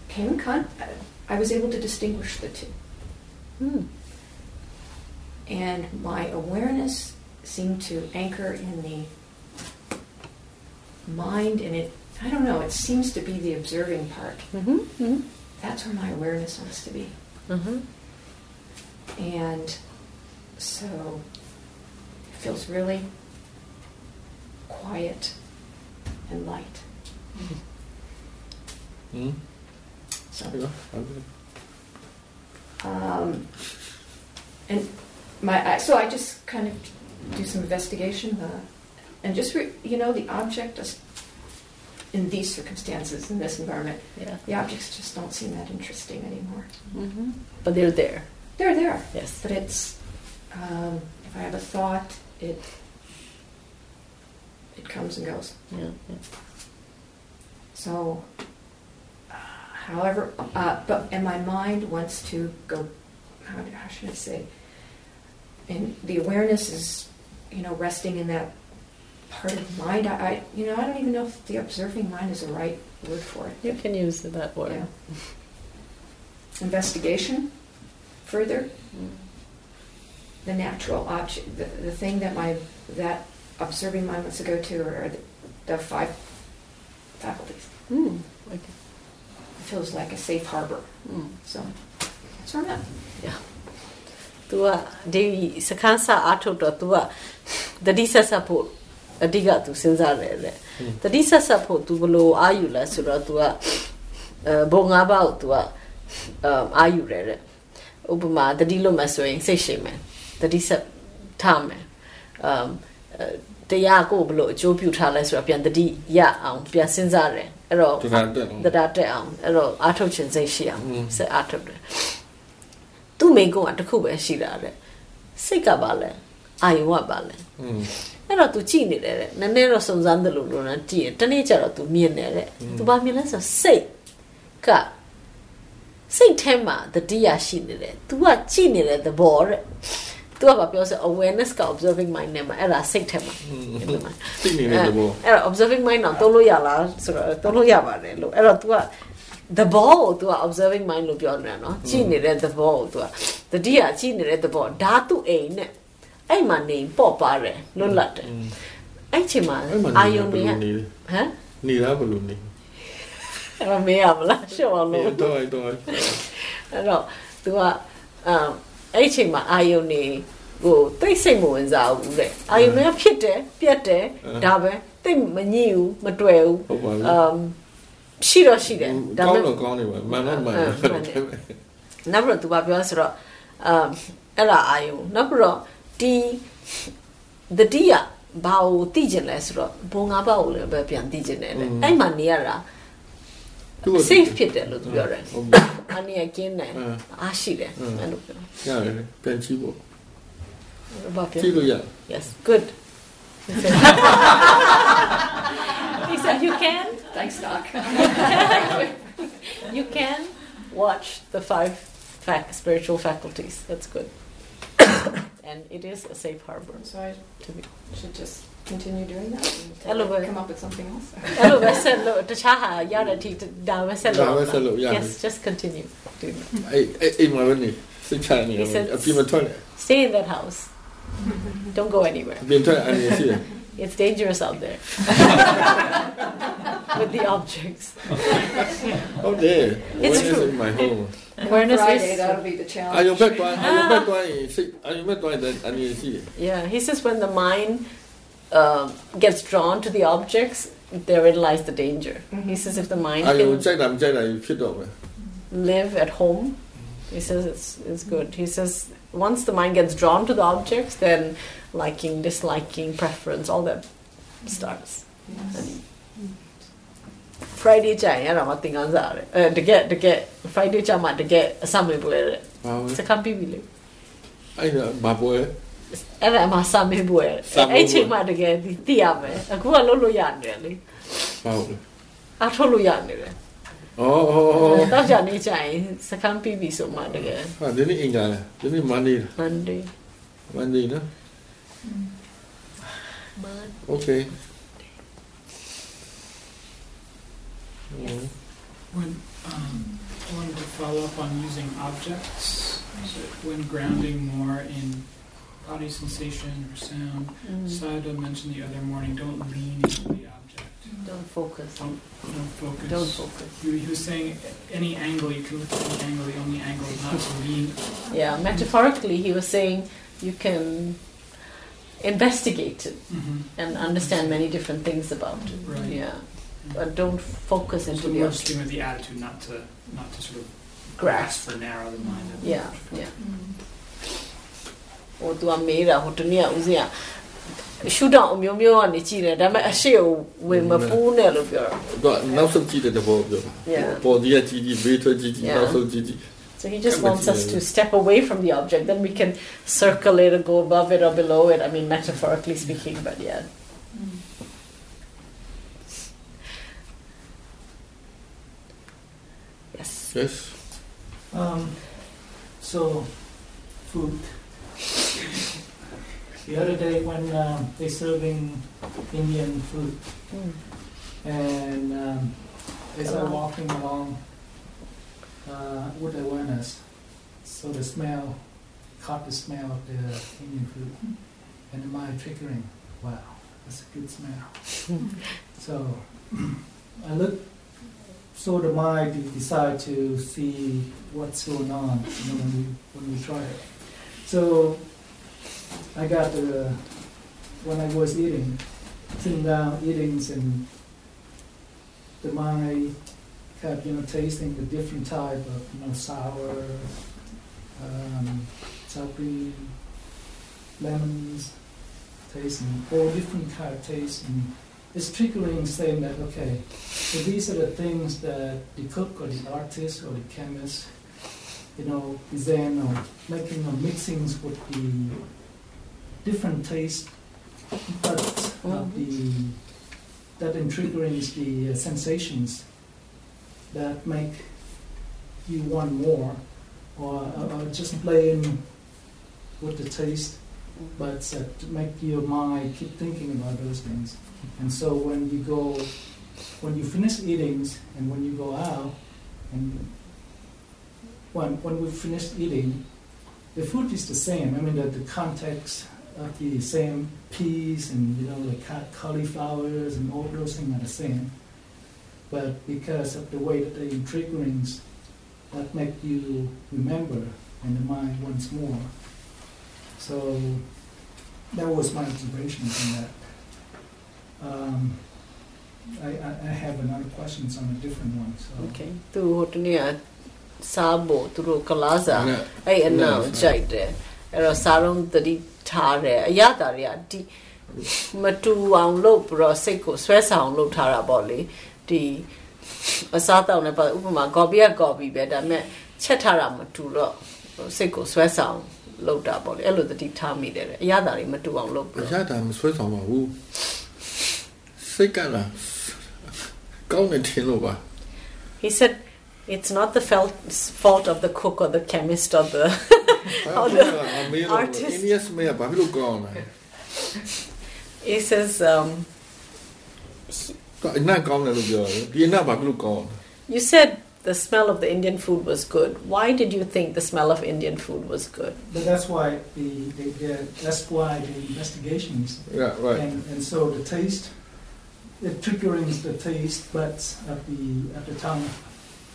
came con- I was able to distinguish the two, Mm. And my awareness seemed to anchor in the mind, and it I don't know. It seems to be the observing part. Mm-hmm. Mm-hmm. That's where my awareness wants to be. Uh-huh. And so it feels really quiet and light. Hmm? So, There um, and my I- so I just kind of do some investigation uh, and just re, you know the object just in these circumstances in this environment Yeah. the objects just don't seem that interesting anymore. Mm-hmm. But they're there. They're there. Yes. But it's um, if I have a thought, it it comes and goes. Yeah. yeah. So, uh, however, uh, but and my mind wants to go. How, how should I say? And the awareness is, you know, resting in that part of mind. I, I you know, I don't even know if the observing mind is the right word for it. You can use that word. Yeah. Investigation further. Mm. The natural object, the, the thing that my that observing mind wants to go to are the, the five faculties. Mm. Okay. It feels like a safe harbor. Mm. So that's where I'm at. तू ကဒီစခန်းစာအားထုတ်တော့ तू ကတတိဆက်ဆက်ဖို့အဓိက तू စဉ်းစားတယ်လေတတိဆက်ဆက်ဖို့ तू ဘလို့အာယူလဲဆိုတော့ तू ကအဲဘုံငါးပါးကို तू ကအအာယူတယ်တဲ့ဥပမာတတိလို့မဆိုရင်စိတ်ရှိမယ်တတိဆက်ထားမယ်အမ်အဲတရားကိုဘလို့အကျိုးပြုထားလဲဆိုတော့ပြန်တတိရအောင်ပြန်စဉ်းစားတယ်အဲ့တော့ ဒီကံတက်အောင် တရားတက်အောင်အဲ့တော့အားထုတ်ခြင်းစိတ်ရှိအောင် อืม စိတ်အားထုတ်တယ် သူ့မိကုံကတစ်ခုပဲရှိတာတဲ့စိတ်ကပါလဲအာယုံကပါလဲ อืม အဲ့တော့ तू ကြည့်နေတယ်တဲ့နည်းနည်းတော့စုံစမ်းတယ်လို့လို့နော်ကြည့်ရင်တနေ့ကျတော့ तू မြင်တယ်တဲ့ तू ဘာမြင်လဲဆိုတော့စိတ်ကစိတ်ထဲမှာတတိယရှိနေတယ် तू ကကြည့်နေတဲ့သဘောတဲ့ तू ကဘာပြောဆို awareness က observing mind နဲ့မှာအဲ့ဒါစိတ်ထဲမှာမြင်တယ်မှာ သိနေတဲ့သဘော အဲ့တော့ observing mind တော့သုံးလို့ရလားဆိုတော့သုံးလို့ရပါတယ်လို့အဲ့တော့ तू က the ball ကို तू က observing mind လို့ပြောနေတာနော်ကြည့်နေတဲ့ the ball ကို तू ကတတိယကြည့်နေတဲ့ the ball ဓာတုအိမ်နဲ့အဲ့မှာနေပေါ့ပါတယ်လွတ်လပ်တယ်အဲ့ချိန်မှာ အဲ့မှာ အာ နေ ယုံ ဘ တွေ ယ် က လိုနေလဲ ဟမ် နေတာဘယ်လိုနေ အဲ့တော့မေးရမလားရှော့အောင် နေ လို့ တော့တော့ အဲ့တော့ तू ကအမ်အဲ့ချိန်မှာအာယုံနေဟိုတိတ်စိတ်မဝင်စားဘူးတဲ့အာယုံတွေကဖြစ်တယ်ပြက်တယ်ဒါပဲတိတ်မညှိဘူးမတွေ့ဘူး ဟုတ်ပါပြီ အမ် ရှိတော့ရှိတယ်ဒါကောပေင်းမဲ့တော့ကောင်းနေပါမှန်တော့မှန်အဲ့မှန်တယ်နောက်ပြီးတော့သူကပြောဆိုတော့အမ်အဲ့ဒါအာယုံနောက်ပြီးတော့ဒီတတိယဘာကိုသိကျင်လဲဆိုတော့ဘုံငါးပါးကိုလည်းပဲပြန်သိကျင်တယ်လေအဲ့မှာနေရတာ safe ဖြစ်တယ်လို့သူပြောတယ်ဟုတ်ပြီအနည်းကင်းတယ်အင်းအားရှိတယ်အင်းအဲ့လိုပြောရတယ်ပြန်ကြည့်ဖို့ဘာပြောကြည့်လို့ရ yes good he said, he said you can stock. you can watch the five spiritual faculties. That's good. and it is a safe harbor. So I to be. should just continue doing that and uh, come up with something else. yes, just continue doing that. He said, stay in that house. Don't go anywhere. <laughs> it's dangerous out there <laughs> with the objects. oh dear! It's Awareness true. in my home. Awareness Friday, is that'll be the challenge. yeah He says when the mind uh, gets drawn to the objects, therein lies the danger. Mm-hmm. He says if the mind can live at home, he says it's it's good. He says once the mind gets drawn to the objects, then liking, disliking, preference, all that starts. And Friday ကျရင်အဲ့ဒါမှသင်ခန်းစာရတယ်အဲတကယ်တကယ် Friday ကျမှတကယ်အစမေးပွဲတဲ့ ဘာပဲ စကပ်ပြီးပြီလေ အဲ့ဒါဘာပွဲ အဲ့ဒါမှစမေးပွဲတဲ့ စမေးပွဲ အဲ့ချိန်မှတကယ်ဒီသိရမယ်အခုကလုံးလို့ရနေတယ်လေ ဘာဟုတ်လဲ အားထုတ်လို့ရနေတယ် ဩဩဩ တော့ကြာနေကျရင်စကပ်ပြီးပြီဆိုမှတကယ် ဟာဒီနေ့အင်္ဂါလားဒီနေ့မန္ဒေး Monday မန္ ဒေးနော် Monday Okay. When um, I wanted to follow up on using objects, so when grounding more in body sensation or sound. Mm. Sayadaw mentioned the other morning, don't lean into the object. Don't focus. Don't, don't focus. Don't focus. He, he was saying any angle, you can look at any angle, the only angle is not to lean. Yeah, metaphorically, he was saying you can investigate it Mm-hmm. and understand many different things about it. Right. Yeah, but don't focus into So the more object. just with the attitude not to not to sort of grasp. grasp or narrow the mind. of the Yeah, object. yeah. ဟိုသူကမေးတာဟိုတနေ့ကဦးစင်းကရှူတောင်အမျိုးမျိုးကနေကြည့်တယ်ဒါပေမဲ့အရှိကိုဝင်မပူးနဲ့လို့ပြောတာ တော့နောက်ဆုံးကြည့်တဲ့သဘောပြောတာ Yeah. ပေါ်ဒီကကြည့်ကြည့်ဘေးထွက်ကြည့်ကြည့် Yeah. နောက်ဆုံးကြည့်ကြည့် so he just wants us to step away from the object. Then we can circle it or go above it or below it. I mean, metaphorically speaking, but yeah. Yes. yes Um, so, food. the other day when um, they serving Indian food, Mm. and um, as I Along. walking along uh, with awareness, so the smell, caught the smell of the Indian food, and the mind triggering, wow, that's a good smell. <laughs> so <clears throat> I look, so the mind decide to see what's going on you know, when we when we try it. So I got the when I was eating, sitting down eating and the mind kept you know tasting the different type of you know sour, um, salty, lemons, tasting all different kind of taste and it's triggering saying that okay, so these are the things that the cook or the artist or the chemist, you know, design or making or mixings with the different taste, but of the that in triggering the uh, sensations that make you want more, or, just playing with the taste, but to make your mind keep thinking about those things. And so when you go, when you finish eating and when you go out, and when, when we finish eating, the food is the same. I mean, the, the context of the same peas and, you know, like ca- cauliflowers and all those things are the same But because of the way that the triggerings that make you remember and the mind wants more. So that was my observation from that. Um, I, I, I have another questions on a different one. So okay သူဟိုတနေ့ကစားဖို့သူတို့ကလားစာ နဲ့ အဲ့အနာကိုကြိုက်တယ်အဲ့တော့စားလုံးတတိထားတယ်အရသာတွေကဒီမတူအောင်လုပ်ပြီးတော့စိတ်ကိုဆွဲဆောင်လုပ်ထားတာပေါ့လေ ဒီအစားတောက်နေပါဥပမာ copy က copy ပဲဒါပေမဲ့ချက်ထားတာမတူတော့စိတ်ကိုဆွဲဆောင်လုပ်တာပေါ့လေအဲ့လိုတတိထားမိတယ်တဲ့အရသာတွေမတူအောင်လုပ်ပြီးအတော့ရတာမဆွဲဆောင်ပါဘူးစိတ်ကလားကောင်းနေတယ်လို့ပါ he said it's not the fault fault of the cook or the chemist or the အော် the အမေရော artist အင်းယက်မေဘာဖြစ်လို့ကောင်းလဲ he says um You said the smell of the Indian food was good. Why did you think the smell of Indian food was good? But that's why the, the, the that's why the investigations. Yeah, right. And, and so the taste, it triggers the taste buds of the of the tongue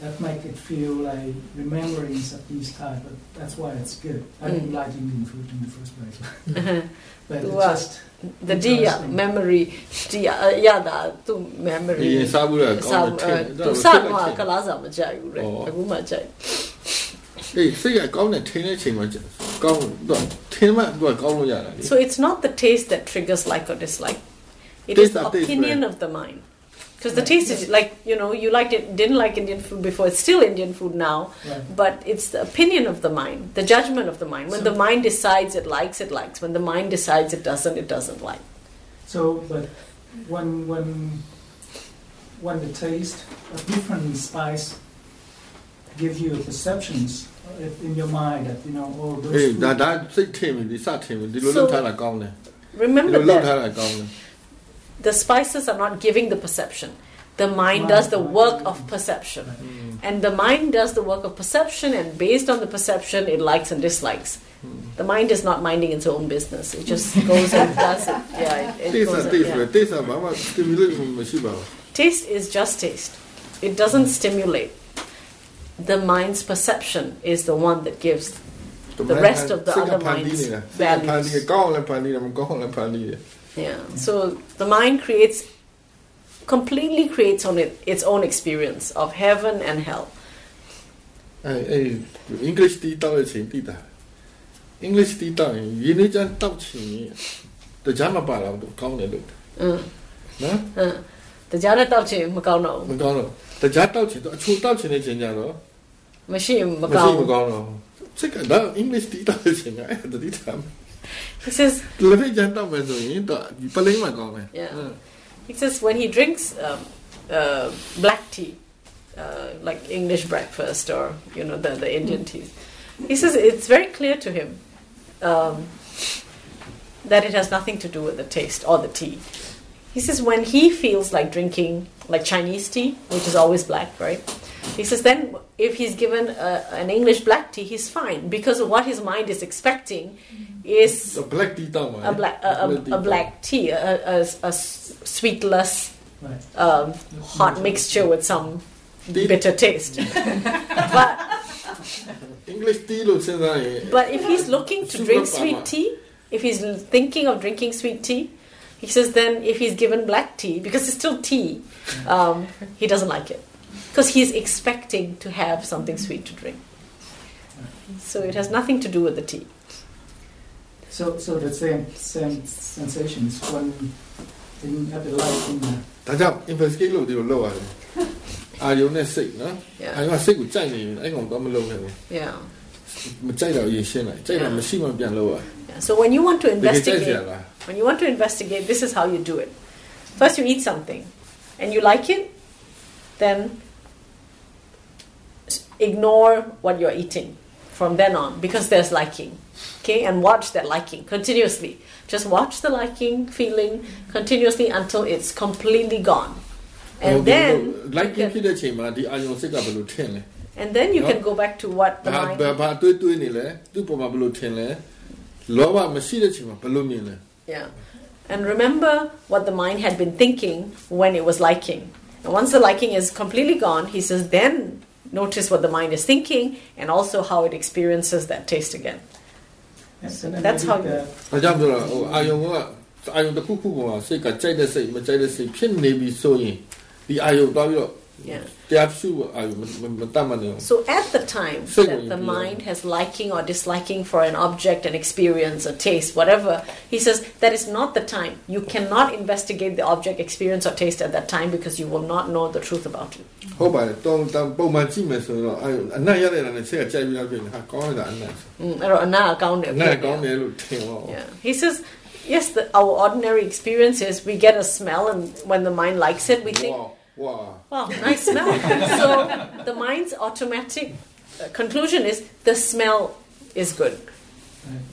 that make it feel like rememberings of these type but that's why it's good I didn't like Indian food in the first place <laughs> but it Wow. just the dia Interesting. memory dia yeah da tu ဒီ memory ရင်စားဘူးလားကောင်းတယ်ထင် သူစတော့ကလာစားမကြိုက်ဘူးလေ ဩ အခုမှကြိုက် အေးစိတ်ကကောင်းတယ်ထင်တဲ့ချိန်မှာကောင်းတော့ထင်မှတော့ကောင်းလို့ရတာလေ so it's not the taste that triggers like or dislike it is Taste the are taste, opinion right? of the mind because the taste is like you know you liked it didn't like Indian food before it's still Indian food now right. but it's the opinion of the mind the judgment of the mind when So- the mind decides it likes it likes when the mind decides it doesn't it doesn't like So, but when when when the taste of different spice give you perceptions in your mind that you know oh အေး those ဒါ food, ဒါစိတ်ထင်ပြီဒီစထင်ပြီဒီလိုလုပ်ထားတာကောင်းတယ်ဒီ remember လိုလုပ် that ထားတာကောင်းတယ် the spices are not giving the perception. The mind does the work of perception. Mm. And the mind does the work of perception, and based on the perception, it likes and dislikes. Mm. The mind is not minding its own business. It just goes and <laughs> does it. Taste, taste is just taste, it doesn't stimulate. The mind's perception is the one that gives the, the rest of the other mind's values. တာစိတ်ကဖန်တီးတယ်ကောင်းလည်းဖန်တီးတယ်မကောင်းလည်းဖန်တီးတယ် Yeah. So the mind creates, completely creates on it its own experience of heaven and hell. အဲအဲ English တီးတောက်တဲ့ချိန်တီးတာ English တီးတောက်ရင်ရင်းနှီးချမ်းတောက်ချင်ရင်တကြားမပါတော့ဘူးကောင်းတယ်လို့ Mm. နော် Uh, တရားနဲ့တောက်ချင်မကောင်းတော့ မကောင်းတော့တကြားတောက်ချင်တော့အချိုတောက်ချင်တဲ့ချိန်ကြတော့ ဘူးမရှိရင်မ မ ကော ရှိ င်း မ ဘူး ကောင်းတော့စိတ်ကတော့ English တီးတောက်တဲ့ချိန်ကအဲ့ဒါတီးတာ he says. Lebih jantap bahasa ini tak paling mah kau Yeah. He says when he drinks um, uh, black tea, uh, like English breakfast or you know the the Indian teas, he says it's very clear to him. Um, that it has nothing to do with the taste or the tea. He says when he feels like drinking like Chinese tea, which is always black, right? He says, then if he's given a, an English black tea, he's fine because what his mind is expecting is a black tea, a, bla- a, a, a, black tea, a, a, sweetless, um, hot mixture. with some bitter taste. <laughs> but English tea But if he's looking to drink sweet tea, if he's thinking of drinking sweet tea, he says then if he's given black tea because it's still tea, um, he doesn't like it because he's expecting to have something sweet to drink. So it has nothing to do with the tea. So so the same same sensations when in at the light in the ဒါကြောင့် investigate လုပ်ဒီလိုလုပ်ရတယ်အာယုံနဲ့စိတ်နော် Yeah. အာယုံကစိတ်ကိုကြိုက်နေရင်အဲ့ကောင်တော့မလုပ်နဲ့ဘူး Yeah. မကြိုက်တော့ရင်ရှင်းလိုက်ကြိုက်တာမရှိမှပြန်လုပ်ရ yeah. So when you want to တကယ်ကြိုက်စ investigate. ရာလား When you want to investigate, this is how you do it. First, you eat something and you like it, then s- ignore what you're eating from then on because there's liking. Okay, and watch that liking continuously. Just watch the liking, feeling continuously until it's completely gone. And then, လိုက် you ဖြစ် can, တဲ့ချိန်မှာဒီအာယုံစိတ်ကဘယ်လိုထင်လဲ and then you No. can go back to what the ဘာ mind. ဘာဘာတွေးတွေးနေလဲသူ့ပုံမှာဘယ်လိုထင်လဲလောဘမရှိတဲ့ချိန်မှာဘယ်လိုမြင်လဲ Yeah. And remember what the mind had been thinking when it was liking. And once the liking is completely gone, he says, then notice what the mind is thinking and also how it experiences that taste again. and, and That's maybe how the, ဒါကြောင့်ပြောတာဟိုအာယုံက အာယုံတစ်ခုခုပေါ်မှာစိတ်ကကြိုက်တဲ့စိတ်မကြိုက်တဲ့စိတ်ဖြစ်နေပြီဆိုရင်ဒီအာယုံသွားပြီးတော့ So at the time that the mind has liking or disliking for an object, an experience, a taste, whatever, he says that is not the time. You cannot investigate the object, experience, or taste at that time because you will not know the truth about it. Mm. He says yes, the, our ordinary experience is we get a smell, and when the mind likes it, we think. Wow. Wow, nice smell. so the mind's automatic uh, conclusion is the smell is good,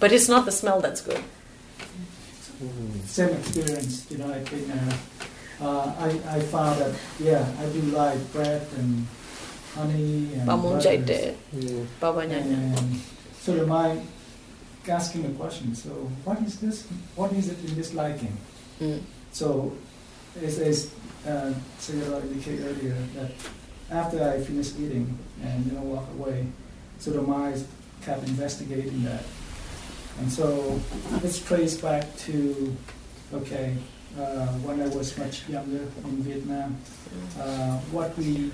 but it's not the smell that's good. Hmm. Same experience, you know. I've been, uh, uh, I I found that yeah, I do like bread and honey and butters. And so the mind asking the question. So what is this? What is it in this liking? Mm. So it's, it's uh, Sayadaw indicated earlier, that after I finish eating and you know walk away, so the mind kept investigating that, and so it's traced back to, okay, uh, when I was much younger in Vietnam, uh, what we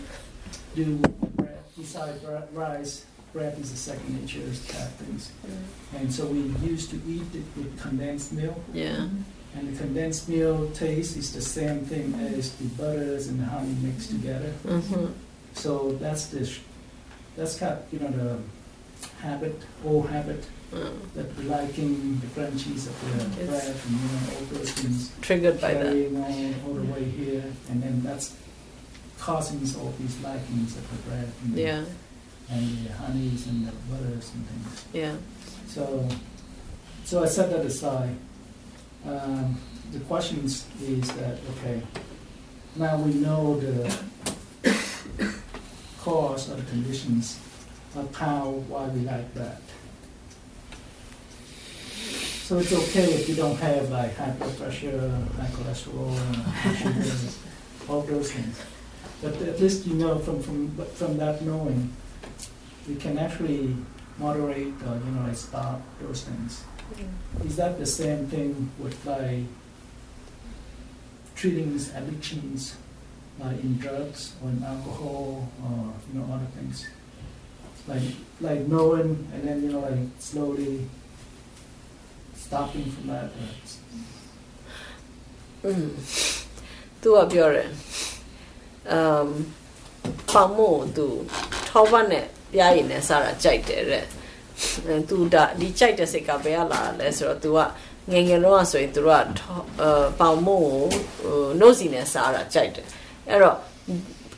do with bread, beside rice, bread is a second nature type things, and so we used to eat it with condensed milk. Yeah. And the condensed milk taste is the same thing as the butters and the honey mixed together. Mhm. So that's the, sh- that's kind of, you know, the habit, old habit, Mm. that the liking, the crunchies of the bread and, you know, all those things Triggered by that. on all the way here. And then that's causing all these likings of the bread and, the- Yeah. and the honeys and the butters and things. Yeah. So, so I set that aside. Um, the question is, that okay? Now we know the cause or the conditions of how why we like that. So it's okay if you don't have like high blood pressure, high cholesterol, all those things. But at least you know from from from that knowing, you can actually moderate or you know like stop those things. Is that the same thing with like treating these addictions like in drugs or in alcohol or you know other things? Like like knowing and then you know like slowly stopping from that. Or Mm. သူကပြောတယ်အမ်ပေါင်မို့သူထောပတ်နဲ့ပြားရည်နဲ့စားတာကြိုက်တယ်တဲ့အဲ သူဒါဒီကြိုက်တဲ့စိတ်ကဘယ်ကလာတာလဲဆိုတော့ तू ကငယ်ငယ်တော့ဆိုရင် तू ကထောအဲပေါင်မို့ကိုဟိုနှုတ်စီနဲ့စားတာကြိုက်တယ်အဲ့တော့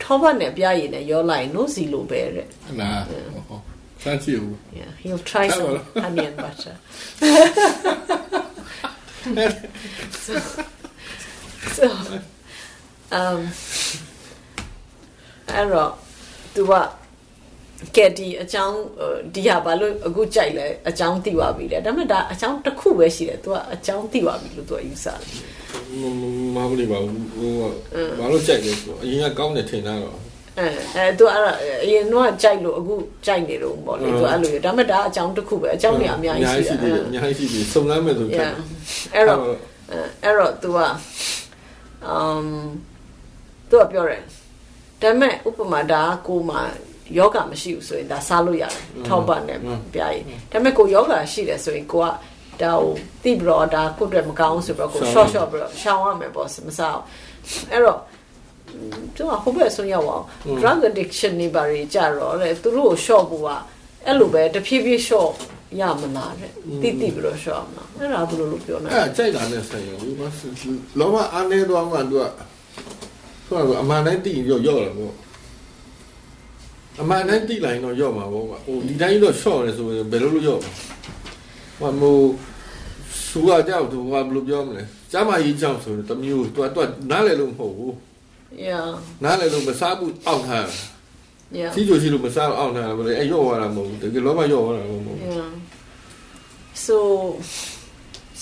ထောပတ်နဲ့ပြားရည်နဲ့ရောလိုက်နှုတ်စီလိုပဲတဲ့ နာစမ်းကြည့်ဦး Yeah, he'll try some Hello. honey and butter. so, so, um, အဲ့တော့ तू က ကဲဒီအကြောင်းဟိုဒီဟာဘာလို့အခုကြိုက်လဲအကြောင်းသိပါပြီလေဒါပေမဲ့ဒါအကြောင်းတစ်ခုပဲရှိတယ် तू ကအကြောင်းသိပါပြီလို့ तू ကယူဆတယ် မဟုတ်ဘူးပါဘူးဟိုဘာလို့ကြိုက်လဲဆိုအရင်ကကောင်းတယ်ထင်တာတော့ အဲအဲ तू အဲ့ဒါအရင်တော့ကြိုက်လို့အခုကြိုက်နေတော့ပေါ့လေ तू အဲ့လိုရဒါပေမဲ့ဒါအကြောင်းတစ်ခုပဲအကြောင်းတွေအများကြီးရှိတယ် အများကြီးရှိတယ်စုံစမ်းမယ်ဆိုကြိုက် Yeah. အဲ့တော့ အဲအဲ့တော့ तू อ่ะ um तू ကပြောတယ်ဒါပေမဲ့ဥပမာဒါကကိုမှ ယောဂမရှိဘူးဆိုရင်ဒါစားလို့ရတယ်ထောက်ပံ့တယ်ပြားရင်ဒါပေမဲ့ကိုယောဂရှိတယ်ဆိုရင်ကိုကဒါကိုတိပြီးတော့ဒါကိုယ့်အတွက်မကောင်းဘူးဆိုတော့ကို short short ပြီးတော့ရှောင်ရမယ်ပေါ့မစားအောင်အဲ့တော့သူကဟိုဘက်ဆုံးရောက်အောင် drug addiction နေပါလေကြတော့လေသူတို့ကို short ဖို့ကအဲ့လိုပဲတဖြည်းဖြည်း short ရမလားတဲ့တိတိပြီးတော့ short မလားအဲ့ဒါဘယ်လိုလုပ်ပြောနေအဲ့ကြိုက်တာနဲ့ဆိုင်ရောဘာလောမအားနေတော့မှသူကဆိုတော့အမှန်တိုင်းတည်ရော့ရော့တယ်ပေါ့ အမှန်တိုင်းတည်လိုက်တော့ရော့မှာပေါ့ဟိုဒီတိုင်းတော့ short တယ်ဆိုရင်ဘယ်လိုလုပ်ရော့မှာဟိုမို့စူရကြောက်သူကဘယ်လိုပြောမလဲကျမကြီးကြောက်ဆိုတော့တမျိုးသူကသူကနားလေလို့မဟုတ်ဘူး Yeah, နားလေလို့မစားဘူးအောက်ထား yeah, စီချိုစီလို့မစားအောက်ထားဘယ်လဲအဲ့ရော့သွားတာမဟုတ်ဘူးတကယ်လောမရော့သွားတာမဟုတ်ဘူး yeah. So,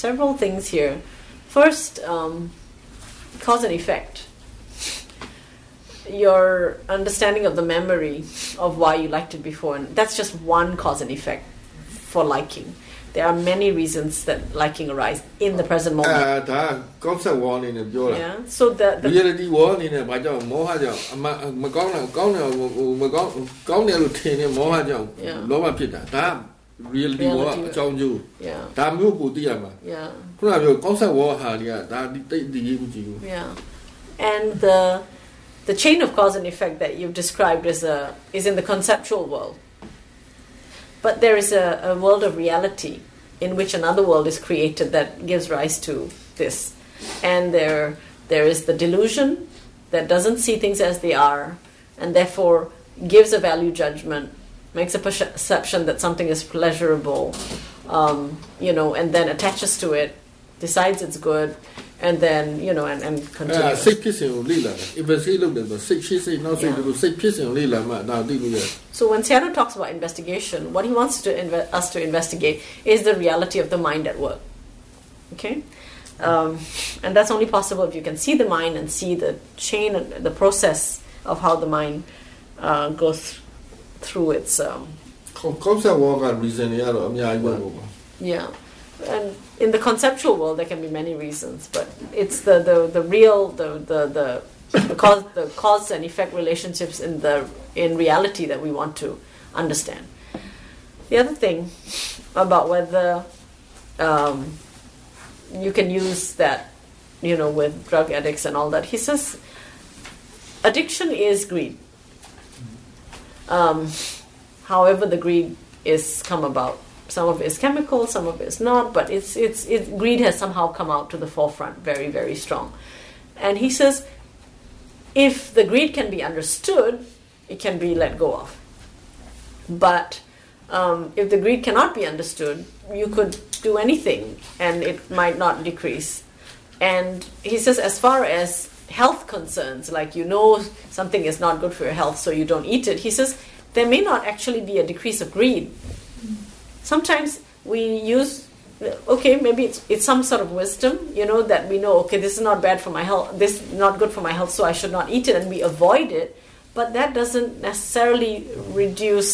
several things here. First, um, cause and effect. Your understanding of the memory of why you liked it before, and that's just one cause and effect for liking. there are many reasons that liking arise in the present အဲ moment. ဒါက concept war အနေနဲ့ပြောတာ Yeah. So the, the reality war အနေနဲ့ဘာကြောင့်မောဟကြောင့်အမမကောင်းတာကောင်းတယ်ဟိုဟိုမကောင်းကောင်းတယ်လို့ထင်နေမောဟကြောင့် Yeah. လောဘဖြစ်တာဒါက reality war Reality အကြောင်းကျိုး yeah ဒါမျိုးကိုသိရမှာ yeah ခုနကပြော concept war ဟာတွေကဒါတိတ်တည်ရေးမကြည့်ဘူး yeah, and the the chain of cause and effect that you've described is a is in the conceptual world. But there is a, a world of reality in which another world is created that gives rise to this, and there there is the delusion that doesn't see things as they are, and therefore gives a value judgment, makes a perception that something is pleasurable, um, you know, and then attaches to it, decides it's good, and then you know and and continue. So when Sayadaw talks about investigation what he wants to inve- us to investigate is the reality of the mind at work. Okay? Um, and that's only possible if you can see the mind and see the chain and the process of how the mind uh, goes through its um, reason Yeah. And in the conceptual world there can be many reasons, but it's the the, the real the the the the cause the cause and effect relationships in the in reality that we want to understand. The other thing about whether um, you can use that, you know, with drug addicts and all that, he says addiction is greed. Um, however, the greed is come about. Some of it is chemical, some of it is not, but it's it's it, greed has somehow come out to the forefront, very very strong. And he says, if the greed can be understood, it can be let go of. But um, if the greed cannot be understood, you could do anything and it might not decrease. And he says, as far as health concerns, like you know something is not good for your health, so you don't eat it, he says, there may not actually be a decrease of greed Sometimes we use okay maybe it's, it's some sort of wisdom you know that we know okay this is not bad for my health this is not good for my health so i should not eat it and we avoid it but that doesn't necessarily reduce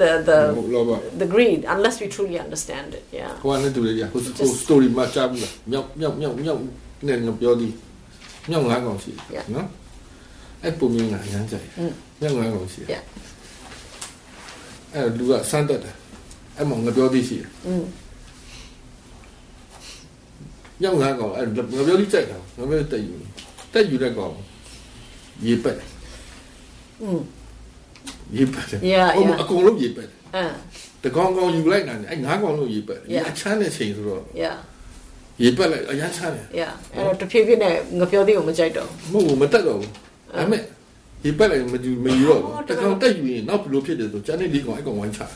the the လောဘ the greed unless we truly understand it yeah ဟိုကလည်းတူလေရဟိုဟို story မှာကြားဘူးလားမြောက်မြောက်မြောက်မြောက်နဲ့ငါပြောသည်မြောက်ငါးကောင်ရှိတယ်နော်အဲ့ပုံမြင်ငါရမ်းကြိုက် Mm. မြောက်ငါးကောင်ရှိတယ် Yeah. အဲ့လူကစမ်းတက်တယ် အဲ့မှာငါပြောသည်ရှိတယ် mm. မြောက်ငါးကောင်အဲ့ငါပြောသည်ကြိုက်တာငါပြောတက်ယူတက်ယူတဲ့ကောင်ရေပက်တယ် Mm. ရေပက်တယ် Yeah, အကုန် yeah. အကုန်လုံးရေပက်တယ် Uh, တကောင်ကောင်ယူလိုက်တာနဲ့အဲ့ငါးကောင်လုံးရေပက်တယ် Yeah. အချမ်းတဲ့ချိန်ဆိုတော့ yeah ရေပက်လိုက်အရမ်းချမ်းတယ် yeah အဲ့တော့တဖြည်းဖြည်းနဲ့ငါပြောသေးကိုမကြိုက်တော့ဘူးမဟုတ်ဘူးမတက်တော့ဘူးဒါပေမဲ့ရေပက်လိုက်မယူမယူတော့အော်ဘူးတတကောင်ကောင်တက်ယူရင်နောက်ဘယ်လိုဖြစ်တယ်ဆိုကျန်တဲ့လေးကောင်အဲ့ကောင်ဝိုင်းချတယ်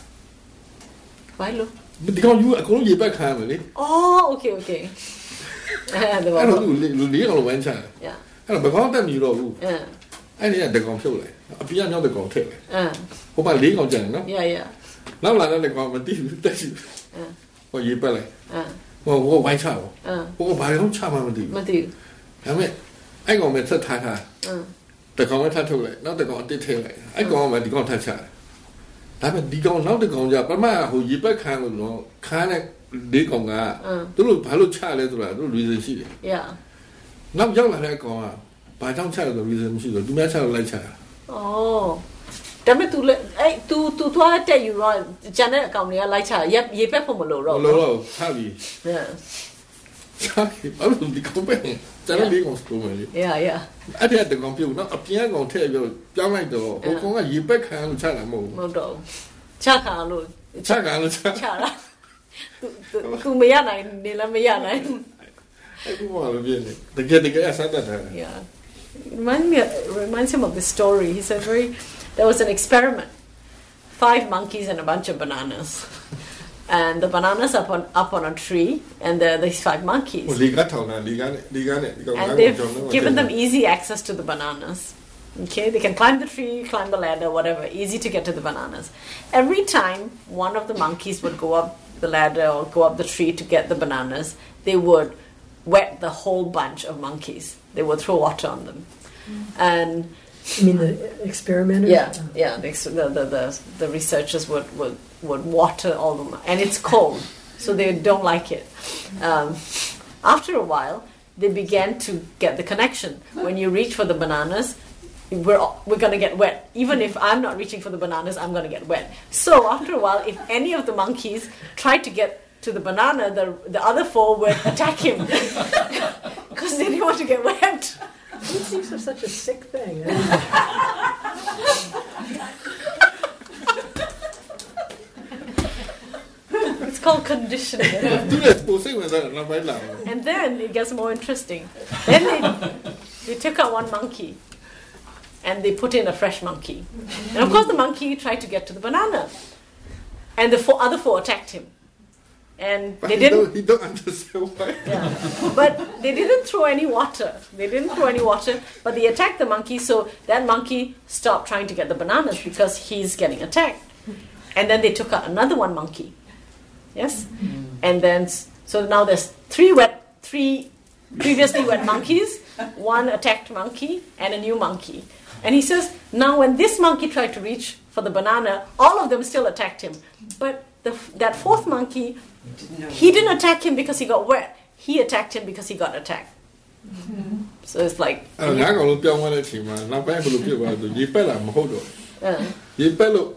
ဘာလို့ဒီကောင်ယူအကုန်လုံးရေပက်ခံရမယ်လေ oh okay okay အဲ့ဒါအဲ့ဘာတော့သူလူလေးကောင်လုံးဝိုင်းချတယ် yeah အဲ့တော့ဘကောင်တက်မယူတော့ဘူး uh အဲ့ဒီကတကောင်ဖြုတ်လိုက်အပြင်းရောက်တကောင်ထည့်လိုက် uh ဟိုမှာလေးကောင်ကျန်တယ်နော် yeah yeah နောက်လာတဲ့ကောင်မတိဘူးတက်ယူအင်းဟိုရေပက်လိုက် uh ဟိုဟိုဝိုင်းချတော့ uh ဟိုကဘာလို့ချမှမသိဘူးမသိဘူးဒါပေမဲ့အဲ့ကောင်ပဲဆက်ထားထား uh တကောင်ပဲထပ်ထုတ်လိုက်နောက်တကောင်အတစ်ထည့်လိုက်အဲ့ကောင်ကမှဒီကောင်ထပ်ချတယ် ဒါပေမဲ့ဒီကောင်နောက်တကောင်ကြပမဟိုရေပက်ခံလို့တော့ခန်းတဲ့လေးကောင်က uh သူတို့ဘာလို့ချလဲဆိုတာသူတို့ reason ရှိတယ် yeah နောက်ရောက်လာတဲ့ကောင်ကဘာကြောင့်ချလဲဆို reason မရှိတော့သူများချလို့လိုက်ချတာ oh ဒါပေမဲ့ तू လေအဲ့ तू तू သွားတက်ယူတော့ဂျန်တဲ့အကောင်တွေကလိုက်ချရေရေပက်ဖို့မလို့ ဘ တော့ လို့တော့ချပြီ yeah ချပြီဘာလို့ဒီကောင်ပဲကျန်တဲ့လေးကောင်စတိုးမယ်လေ yeah yeah အဲ့ဒီတကောင်ပြုတ်နော်အပြင်းကောင်ထည့်ပြီးပြောင်းလိုက်တော့ဟိုကောင်ကရေပက်ခံလို့ချတာမဟုတ် မဟုတ်တော့ဘူးချခါလို့ ဘူးချကန်လို့ချ ချတာ तू तू မရနိုင်နေလည်းမရနိုင် အဲ့ဒီမှာလည်းပြင်းနေတကယ်တကယ်အဆန်းတတ်တယ် <laughs> Yeah. Remind me, reminds him of this story. He said, very, there was an experiment. Five monkeys and a bunch of bananas. <laughs> and the bananas up on up on a tree, and there are these five monkeys. And they've given them easy access to the bananas. Okay, they can climb the tree, climb the ladder, whatever, easy to get to the bananas. Every time one of the monkeys would go up the ladder or go up the tree to get the bananas, they would wet the whole bunch of monkeys. They would throw water on them. Mm. And I mean, the experimenters? yeah, yeah, the, the, the, the, the researchers would, would, would water all the And it's cold. so they don't like it. Um, after a while, they began to get the connection. When you reach for the bananas, we're all- we're gonna get wet. Even if I'm not reaching for the bananas, I'm gonna get wet. So after a while, if any of the monkeys tried to get to the banana, the the other four would attack him <laughs> because they didn't want to get wet. Food sinks are such a sick thing. Eh? It's called conditioning. and then it gets more interesting. Then they, they took out one monkey and they put in a fresh monkey. And of course, the monkey tried to get to the banana. And the four, other four attacked him. And But they he don't, didn't, he don't understand why <laughs> yeah. but they didn't throw any water. They didn't throw any water, but they attacked the monkey. So that monkey stopped trying to get the bananas because he's getting attacked. And then they took out another one monkey. Yes? Mm-hmm. And then, so now there's three wet, three previously wet monkeys, one attacked monkey, and a new monkey. And he says, now when this monkey tried to reach for the banana, all of them still attacked him. But the, that fourth monkey, he didn't attack him because he got wet. He attacked him because he got attacked. So it's like, အဲ့တော့ငါကောင်လုံးပြောင်းသွားတဲ့အချိန်မှာနောက်ပိုင်းဘယ်လိုဖြစ်သွားလဲဆိုရေပက်လာမဟုတ်တော့ uh, ရေပက်လို့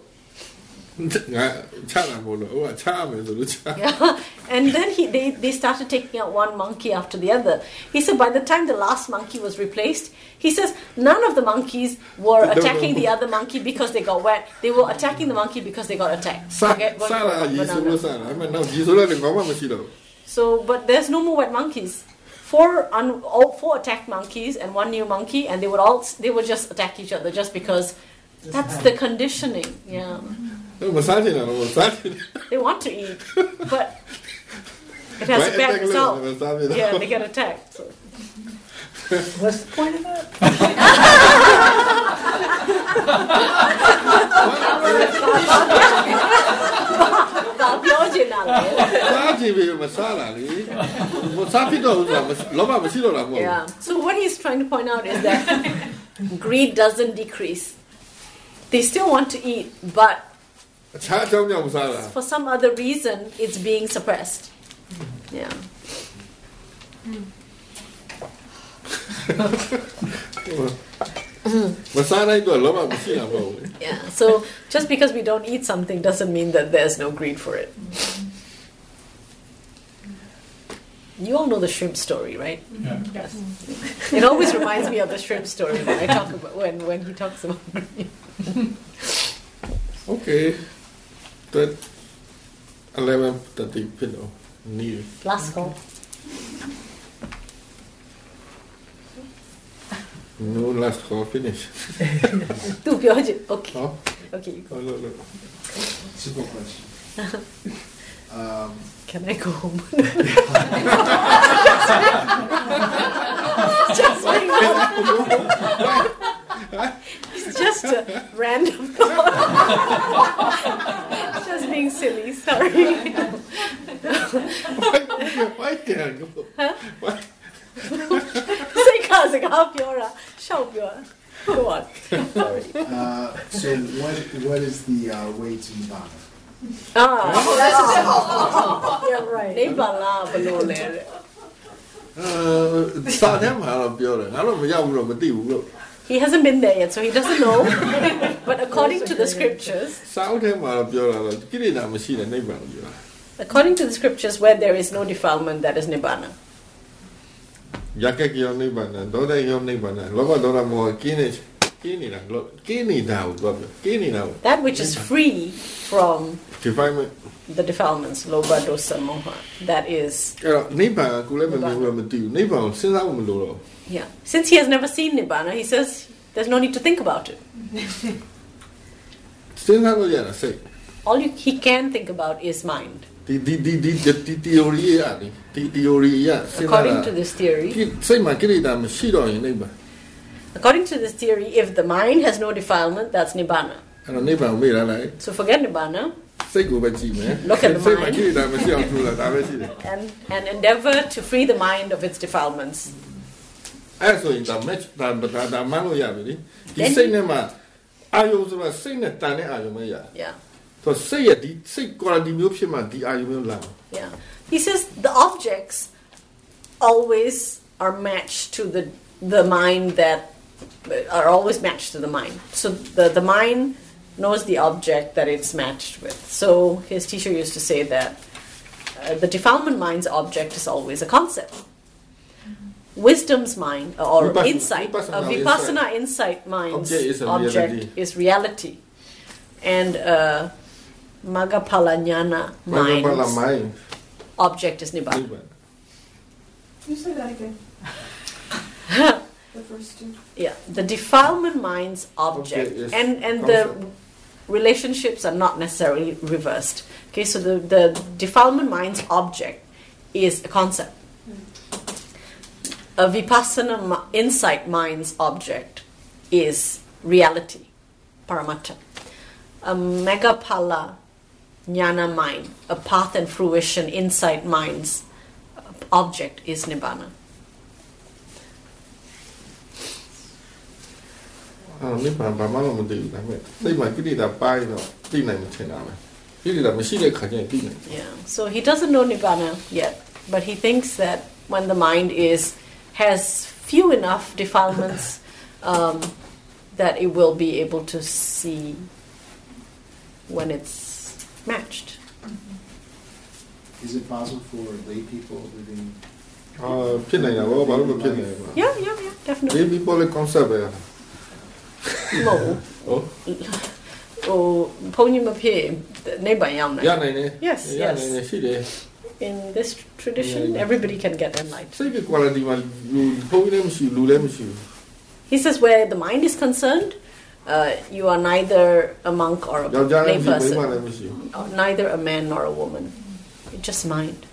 <laughs> And then he, they, they started taking out one monkey after the other. He said by the time the last monkey was replaced, he says none of the monkeys were attacking the other monkey because they got wet. They were attacking the monkey because they got attacked. so, but there's no more wet monkeys. Four, un, all, four attacked monkeys and one new monkey, and they would all they would just attack each other just because that's the conditioning. Yeah, အဲ့မစားချင်တာတော့မစားချင် <laughs> they want to eat, but it has a bad result. မစားချင်တာ Yeah, they get attacked. So. What's the point of that? <laughs> ဘာပြောချင်တာလဲ စားချင်ပြီမစားတာလေမစားဖြစ်တော့ဘူးဆိုတာမလောဘမရှိတော့တာမဟုတ်ဘူး Yeah. So what he's trying to point out is that <laughs> greed doesn't decrease. they still want to eat, but for some other reason, it's being suppressed. Yeah. <laughs> yeah, so just because we don't eat something doesn't mean that there's no greed for it. You all know the shrimp story, right? Yeah. Yes. It always reminds me of the shrimp story when I talk about when, when he talks about greed. <laughs> okay. That 11 tadi pillow new. Glasgow. No last call finish. <laughs> tu pioggi? Ok. Oh? Ok. Oh, no, no. Question. <laughs> Um, Can I go home? Just bring home It's just a random thought. <laughs> just being silly, sorry. why can I go why <laughs> စိတ်ကစကားပြောတာရှောက်ပြောတာ Go on. Sorry. uh, so, what what is the uh, way to Nibbana? Ah, <laughs> Yeah, right. နိဗ္ဗာန်လားဘယ်လိုလဲတဲ့ အဲစာထဲမှာတော့ပြောတယ်ငါတို့မရောက်ဘူးတော့မသိဘူးလို့ he hasn't been there yet, so he doesn't know. <laughs> but according to the scriptures, according to the scriptures, where there is no defilement, that is nibbana. Yakek yo nibbana, doda yo nibbana, lobha dora moha kines. That which is free from defilement. the defilements, lobha, dosa, moha. That is. Yeah. Since he has never seen Nibbana, he says there's no need to think about it. <laughs> All you, he can think about is mind. According to this theory, according to this theory, if the mind has no defilement, that's nibbana. အဲ့တော့နိဗ္ဗာန်ကိုမေ့ရလိုက် So forget nibbana စိတ်ကိုပဲကြည့်မယ် <laughs> Look at the စိတ်မှာ mind. ကိရိတာမရှိအောင်ထူလာဒါပဲရှိတယ် and, and endeavor to free the mind of its defilements. အဲ့ဆိုရင်ဒါ match ဒါဒါဒါမှန်းလို့ရပြီလေဒီ Then- စိတ်နဲ့မှအာယုံဆိုတာစိတ်နဲ့တန်တဲ့အာယုံပဲရ Yeah, ဆိုတော့စိတ်ရဲ့ဒီစိတ် quality မျိုးဖြစ်မှဒီအာယုံမျိုးလာ yeah. he says the objects always are matched to the the mind that are always matched to the mind. So the the mind knows the object that it's matched with. So his teacher used to say that uh, the defilement mind's object is always a concept. Wisdom's mind or Vipassana- insight, a vipassana vipassana insight mind's Object is object reality. is reality, and uh, Magapalanyana Magapala mind's mind. object is nibbana. Nibbana. You say that again. <laughs> The first two. Yeah, the defilement mind's object, Okay, yes. and and the relationships are not necessarily reversed. Okay, so the the defilement mind's object is a concept. A vipassana mi- insight mind's object is reality, paramattha. A megapala jnana mind, a path and fruition insight mind's object is nibbana. နိဗ္ဗာန်ဘာမှမသိဘူးဒါပေမဲ့စိတ်မှာကိလေသာပိုင်းတော့သိနိုင်မှထင်တာပဲကိလေသာမရှိတဲ့ခါကျရင်သိနိုင် Yeah. So he doesn't know nibbana yet, but he thinks that when the mind is has few enough defilements, <laughs> um, that it will be able to see when it's matched. Is it possible for lay people living? အာဖြစ်နိုင်တာဘောဘာလို့မဖြစ်နိုင်ဘူး Yeah, yeah, yeah, ဒီ definitely. people ရဲ့ concept ပဲ Lol. og Pony Mapie, they Yes, yes. In this tradition, yeah, everybody can get enlightened. He says, where the mind is concerned, uh, you are neither a monk or a layperson, neither a man nor a woman. It's just mind.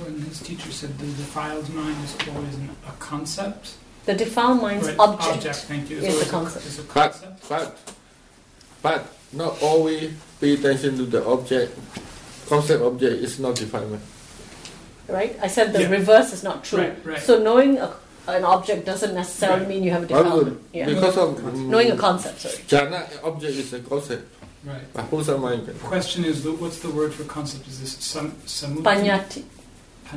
when his teacher said the defiled mind is always an, a concept. The defiled mind's right, object, object thank you, is, is a concept. A, is a concept. But, but, but not always pay attention to the object. Concept object is not defilement. Right? I said the yeah. reverse is not true. Right, right. So knowing a, an object doesn't necessarily mean you have a defilement. Yeah. Because of um, knowing a concept, sorry. Jhana object is a concept. Right. The question is, what's the word for concept? Is this sam- samuti? Panyati.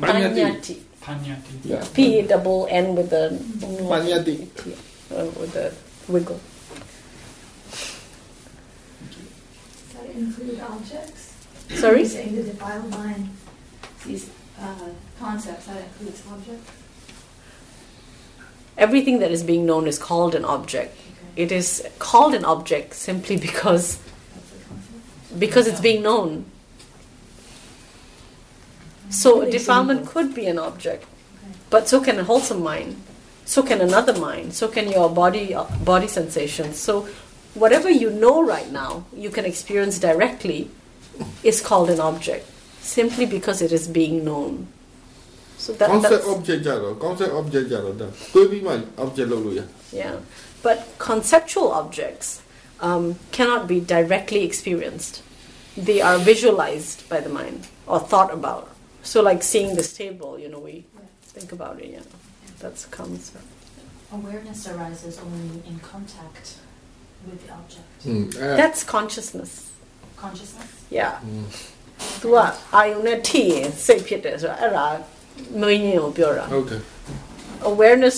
Panyati. Panyati. Panyati. Panyati. yeah P double N with the Panyati. uh, with the wiggle. Does that include objects? Sorry? You're saying the defiled mind sees uh, concepts, that includes objects? Everything that is being known is called an object. Okay, It is called an object simply because that's the concept. because it's being known. So a Good defilement example. could be an object, Okay. but so can a wholesome mind. So can another mind. So can your body uh, body sensations. So whatever you know right now, you can experience directly, is called an object simply because it is being known. So that, concept that's object ကြတော့ concept object ကြတော့ဒါတွေးပြီးမှ object လုပ်လို့ရ yeah. But conceptual objects um, cannot be directly experienced. They are visualized by the mind or thought about. So like seeing this table, you know, we think about it. You know, that's a. Awareness arises only in contact with the object. Mm, uh, that's consciousness. Consciousness. Yeah. Mm. သူကအာယုံနဲ့ထိရင်စိတ်ဖြစ်တယ်ဆိုတော့အဲ့ဒါမင်းညင်ကိုပြောတာ Okay awareness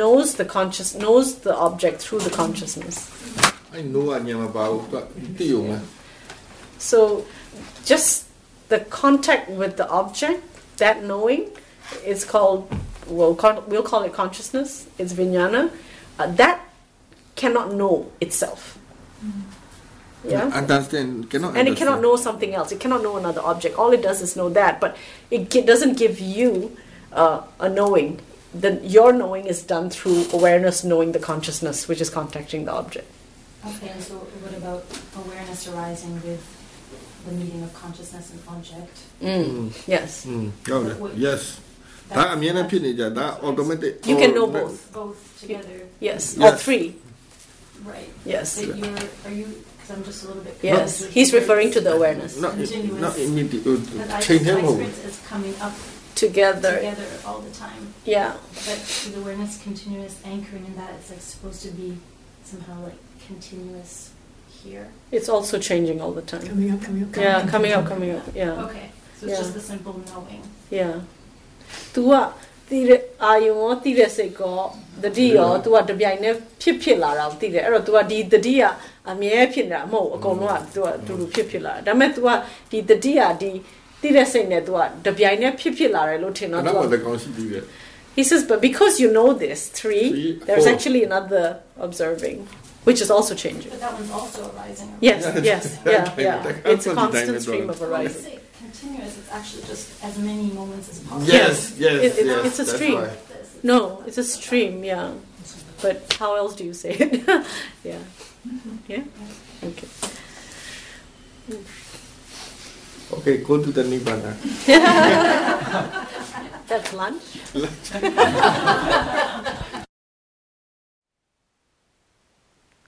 knows the conscious knows the object through the consciousness I know အညာမပါဘူးသူတိရုံပဲ So just the contact with the object that knowing is called we'll call, we'll call it consciousness it's vijnana uh, that cannot know itself yeah understand cannot and it cannot know something else. It cannot know another object. All it does is know that, but it gi- doesn't give you uh, a knowing. The, your knowing is done through awareness, knowing the consciousness, which is contacting the object. Okay, so what about awareness arising with the meeting of consciousness and object. Mm. Yes. Mm. Okay. What, yes. That, I'm in opinion, yeah, that automatic. You can know both. Both together. Yes, yes. all three. Right. Yes. Are you? Because I'm just a little bit. Yes, he's referring to the awareness. Not, continuous, not immediately. Uh, change him my over. is coming up together. Together all the time. Yeah. But the awareness, continuous anchoring in that, it's like supposed to be somehow like continuous here? It's also changing all the time. Coming up, coming up, coming Yeah, up. coming up, coming up. Yeah. Okay, so it's Yeah. just the simple knowing. Yeah. तू ကတီးတဲ့အာယုံရောတီးတဲ့စိတ်ကောတတိရော तू ကတပြိုင်တည်းဖြစ်ဖြစ်လာတာကိုတီးတယ်အဲ့တော့ तू ကဒီတတိကအမြဲဖြစ်နေတာမဟုတ်ဘူးအကုန်လုံးက तू ကတူတူဖြစ်ဖြစ်လာတာဒါပေမဲ့ तू ကဒီတတိကဒီတီးတဲ့စိတ်နဲ့ तू ကတပြိုင်တည်းဖြစ်ဖြစ်လာတယ်လို့ထင် အ တော့ နောက် तू မှာ က တကောင်ရှိသေးတယ် He says, but because you know this, three, Three, there's four. actually another observing, which is also changing. But that one's also arising. Yes, <laughs> yes, yeah, yeah. It's a constant stream as of When you arising. say continuous, it's actually just as many moments as possible. yes yes It- it- yes it's a stream. why. No, it's a stream, yeah. But how else do you say it? <laughs> yeah. Mm-hmm. Yeah? Okay. okay go to the nibbana <laughs> That's lunch.